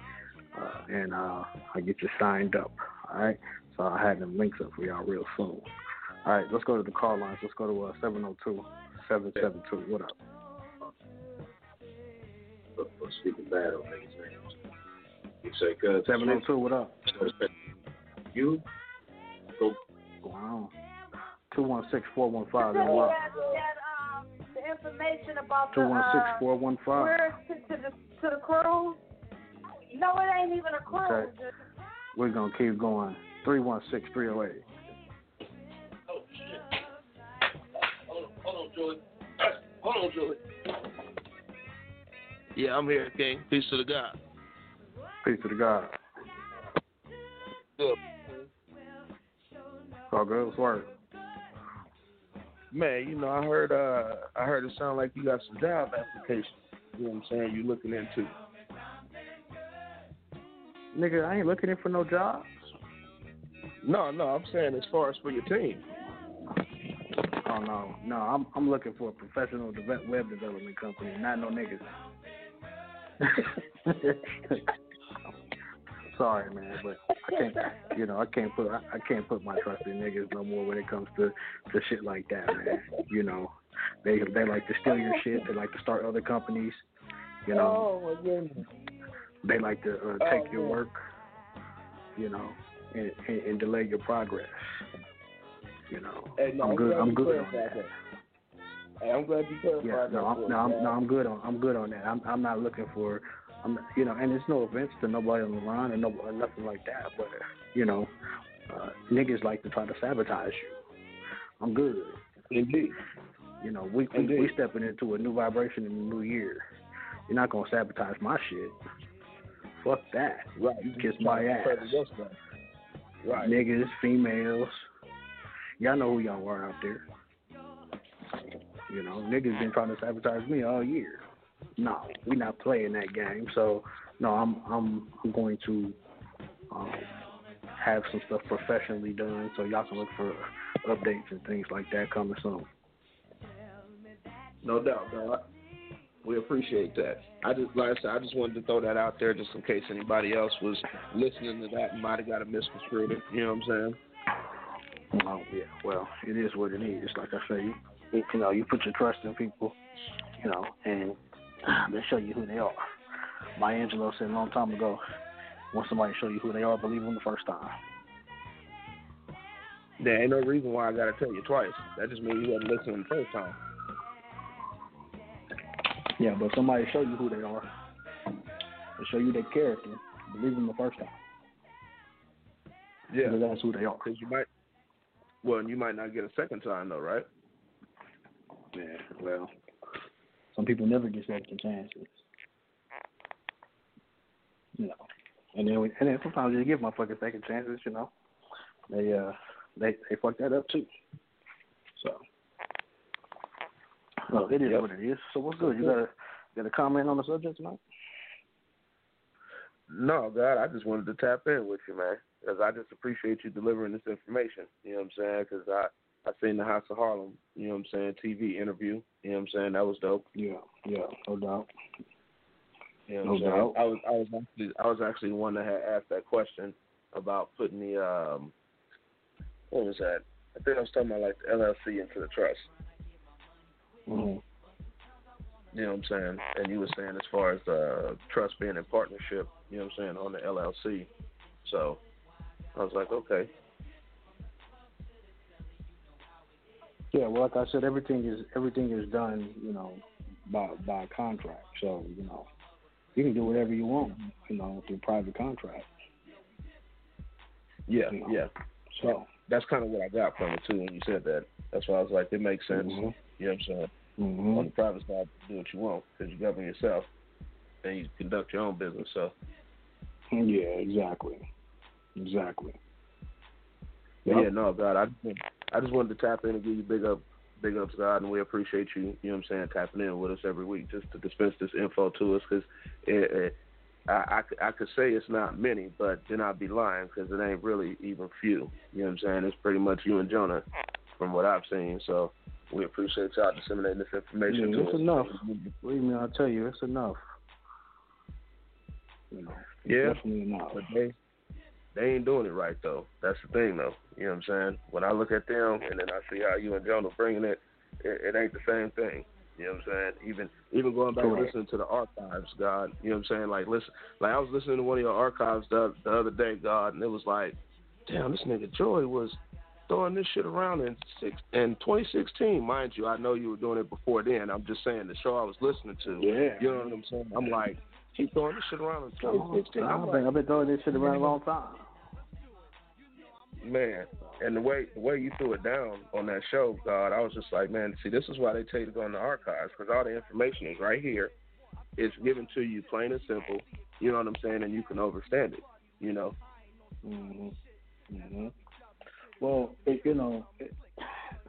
uh, and uh, I'll get you signed up. All right. So I'll have them links up for y'all real soon. All right, let's go to the call lines. Let's go to uh, 702 772. What up?
For speaking bad on niggas' names. You say, cuz.
702, what up?
You? Go.
Wow. 216 415.
Send me
Wow.
that, that, um, the information about the
216
uh,
415.
to, to the to the cruise. No, it ain't even a cruise.
Okay. We're going to keep going. 316 308.
Oh, shit. Hold on, hold on, Joey. Hold on, Joey.
Yeah, I'm here, King. Peace to the God.
Peace to the God.
Good.
All good. What's word?
Man, you know, I heard uh I heard it sound like you got some job applications. You know what I'm saying? You looking into.
Nigga, I ain't looking in for no jobs.
No, no, I'm saying as far as for your team.
Oh no, no, I'm I'm looking for a professional web development company, not no niggas. Sorry, man, but I can't. You know, I can't put I, I can't put my trust in niggas no more when it comes to to shit like that, man. You know, they they like to steal your shit. They like to start other companies. You know,
Oh
they like to uh,
Oh,
take your
man.
work. You know, and, and, and delay your progress. You know,
Hey, no,
I'm good. I'm good on that.
that. Hey, I'm glad you clarified
Yeah, no, I'm, no, I'm, no, I'm good on, I'm good on that. I'm, I'm not looking for, I'm, you know, and it's no offense to nobody on the line or no, or nothing like that, but you know, uh, niggas like to try to sabotage you. I'm good.
Indeed.
You know, we we,
Indeed.
we stepping into a new vibration in the new year. You're not gonna sabotage my shit. Fuck that.
Right.
You kiss my ass.
Further your stuff. Right.
Niggas, females. Y'all know who y'all are out there. You know, niggas been trying to sabotage me all year. No, we not playing that game. So no, I'm I'm I'm going to um, have some stuff professionally done so y'all can look for updates and things like that coming soon.
No doubt, dog. We appreciate that. I just, like I said, I just wanted to throw that out there just in case anybody else was listening to that and might have got a misconstrued. You know what I'm saying?
Oh yeah, well, it is what it is. Like I say, you, know, you put your trust in people, you know, and um, they show you who they are. Maya Angelou said a long time ago, when somebody show you who they are, believe them the first time.
There ain't no reason why I gotta tell you twice. That just means you wasn't listening the first time.
Yeah, but somebody show you who they are, they show you their character, believe them the first time.
Yeah.
Because that's who they are.
Because you might, well, and you might not get a second time though, right?
Yeah, well, some people never get second chances. You know, and then we, and then sometimes you give motherfuckers second chances. You know, they uh they they fuck that up too. So, well, it is what it is. So what's good? You got a got a comment on the subject tonight?
No, God, I just wanted to tap in with you, man, because I just appreciate you delivering this information. You know what I'm saying? Because I I seen the House of Harlem, you know what I'm saying, TV interview. You know what I'm saying? That was dope.
Yeah, yeah, no doubt.
You know
No
I'm
doubt.
I was I was actually I was actually one that had asked that question about putting the um what was that? I think I was talking about like the LLC into the trust.
Mm-hmm.
You know what I'm saying? And you were saying as far as uh trust being in partnership, you know what I'm saying, on the LLC. So I was like, okay.
Yeah, well, like I said, everything is everything is done, you know, by by contract. So you know, you can do whatever you want, you know, through private contract.
Yeah,
You know.
yeah.
So
That's kind of what I got from it too when you said that. That's why I was like, it makes sense.
Mhm.
You know what I'm saying?
Mhm.
On the private side, do what you want because you govern yourself and you conduct your own business. So
yeah, exactly, exactly. Yep.
yeah, no, God, I just, I just wanted to tap in and give you big up, big ups, God, and we appreciate you. You know what I'm saying, tapping in with us every week just to dispense this info to us because it, it, I, I could- I could say it's not many, but then I'd be lying because it ain't really even few. You know what I'm saying? It's pretty much you and Jonah, from what I've seen. So we appreciate y'all disseminating this information
Yeah, it's
us.
enough. Believe me, I'll tell you, it's enough. You know, it's
Yeah,
definitely enough.
but they they ain't doing it right though. That's the thing though. You know what I'm saying? When I look at them and then I see how you and Jonah bringing it, it, it ain't the same thing. You know what I'm saying? Even even going back and listening to the archives, God. You know what I'm saying? Like listen, like I was listening to one of your archives the the other day, God, and it was like, damn, this nigga Joy was throwing this shit around in six in 2016, mind you. I know you were doing it before then. I'm just saying the show I was listening to.
Yeah.
You know what I'm saying? I'm like, he throwing this shit around in 2016. I'm
I've
like,
I've been throwing this shit around a long time.
Man, and the way the way you threw it down on that show, God, I was just like, man, see, this is why they tell you to go in the archives because all the information is right here. It's given to you plain and simple. You know what I'm saying, and you can understand it. You know.
hmm hmm Well, it, you know, it,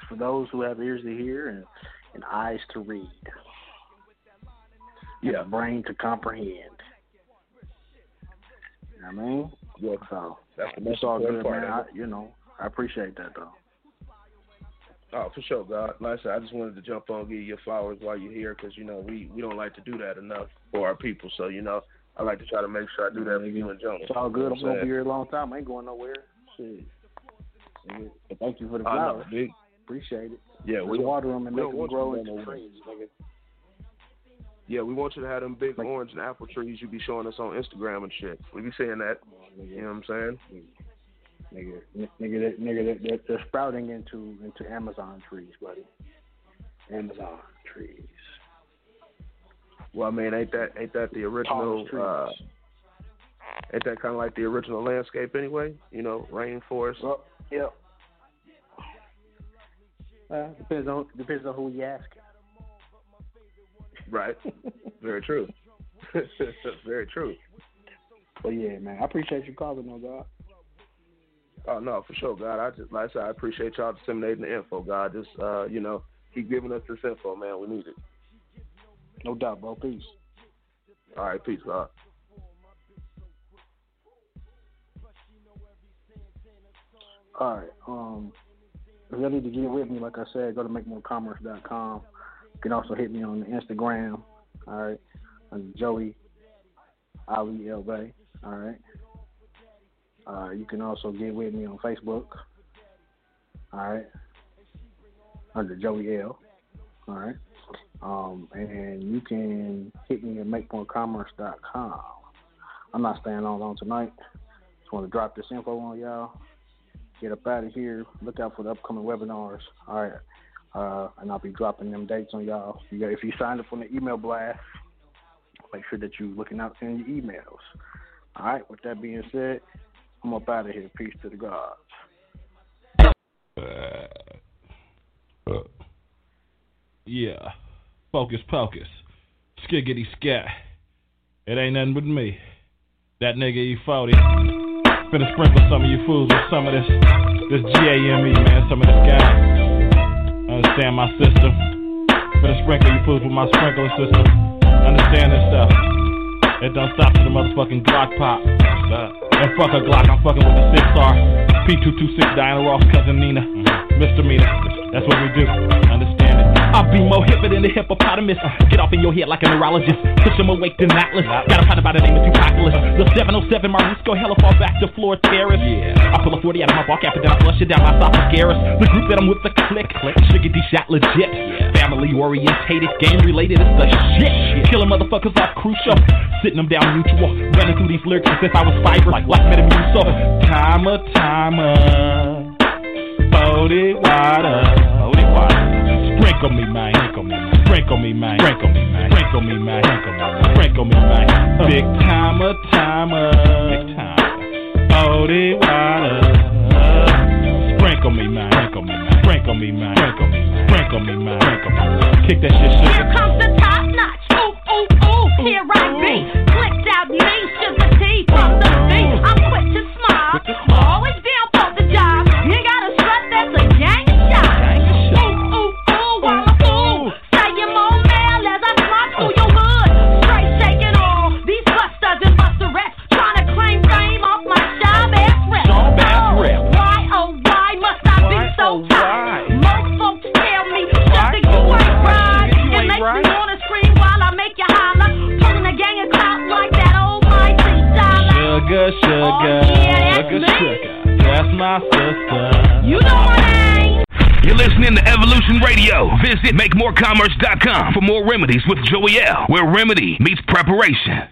for those who have ears to hear and, and eyes to read,
Yeah.
a brain to comprehend. You know what I mean?
Yeah.
So
That's the most
all
important
good,
part.
man. I, you know, I appreciate that though.
Oh, for sure, God. Like I said, I just wanted to jump on, give you your flowers while you're here, because you know we we don't like to do that enough for our people. So you know, I like to try to make sure I do that for you and Jonah.
It's all good. I'm
You know what
gonna be here a long time. I ain't going nowhere. Shit. Thank you for the
oh, know,
flowers. Appreciate it.
Yeah, we
water them and make them grow into trees, nigga.
Yeah, we want you to have them big orange and apple trees you be showing us on Instagram and shit. We be saying that. You know what I'm saying?
Nigga, nigga, that, nigga, that, they're sprouting into into Amazon trees, buddy. Amazon trees.
Well, I mean, ain't that ain't that the original? Uh, ain't that kind of like the original landscape anyway? You know, rainforest.
Well, yep. Uh, depends on depends on who you ask.
Right. Very true. Very true.
But yeah, man, I appreciate you calling, though, God.
Oh no, for sure, God. I just like I said, I appreciate y'all disseminating the info, God. Just uh, you know, keep giving us this info, man. We need it.
No doubt, bro. Peace.
All right, peace, God.
All right. Um, if y'all need to get with me, like I said, go to makemorecommerce.com. You can also hit me on the Instagram. All right, under Joey Ali El Bay. All right. Uh, you can also get with me on Facebook. All right, under Joey L. All right. Um, and you can hit me at makepointcommerce.com. I'm not staying on long tonight. Just want to drop this info on y'all get up out of here. Look out for the upcoming webinars. All right. Uh, and I'll be dropping them dates on y'all. If you signed up on the email blast, make sure that you're looking out in your emails. All right. With that being said, I'm up out of here. Peace to the gods.
Uh, yeah. Focus, pocus. Skiggity scat. It ain't nothing but me. That nigga E40. Finna sprinkle some of you fools with some of this, this G-A-M-E, man, some of this guy. Understand my system. Finna sprinkle you fools with my sprinkler system. Understand this stuff. It don't stop to the motherfucking Glock pop. And fuck a Glock, I'm fucking with the 6R. P226 Diana Ross, cousin Nina. Mm-hmm. Misdemeanor. That's what we do. Understand it.
I'll be more hipper than the hippopotamus. Uh. Get off in your head like a neurologist. Push him awake than Atlas. Got a partner by the name of Tupaculus. The 707 Marisco hella fall back to floor terrace. Yeah. I pull a 40 out of my cap and then I flush it down my esophagus. The group that I'm with, the click. Sugar D shot legit. Yeah. Family orientated, game related, it's the shit. Killing motherfuckers off crucial. Sitting them down mutual. Running through these lyrics as if I was fiber. Like, like Metamucil. So,
Timer, timer. Body water. Body water. on me, man. Drink on me, man. Drink on me, man. Drink on me, man. Drink on me, man. Drink on me, man. Drink on me, man. Big timer, timer. Big timer. Oh, water. Drink on me, man. Drink on me, man. Drink on me, man. Drink on me, man. Drink on me, man. Drink on me, man. Kick that shit, shit.
Here comes the top notch. Ooh, ooh, ooh. Here I be. Clicked out me, sugar tea from the beat. I'm quick to smile. Always down for
my sister.
You know my name.
You're listening to Evolution Radio. Visit MakeMoreCommerce.com for more remedies with Joey L, where remedy meets preparation.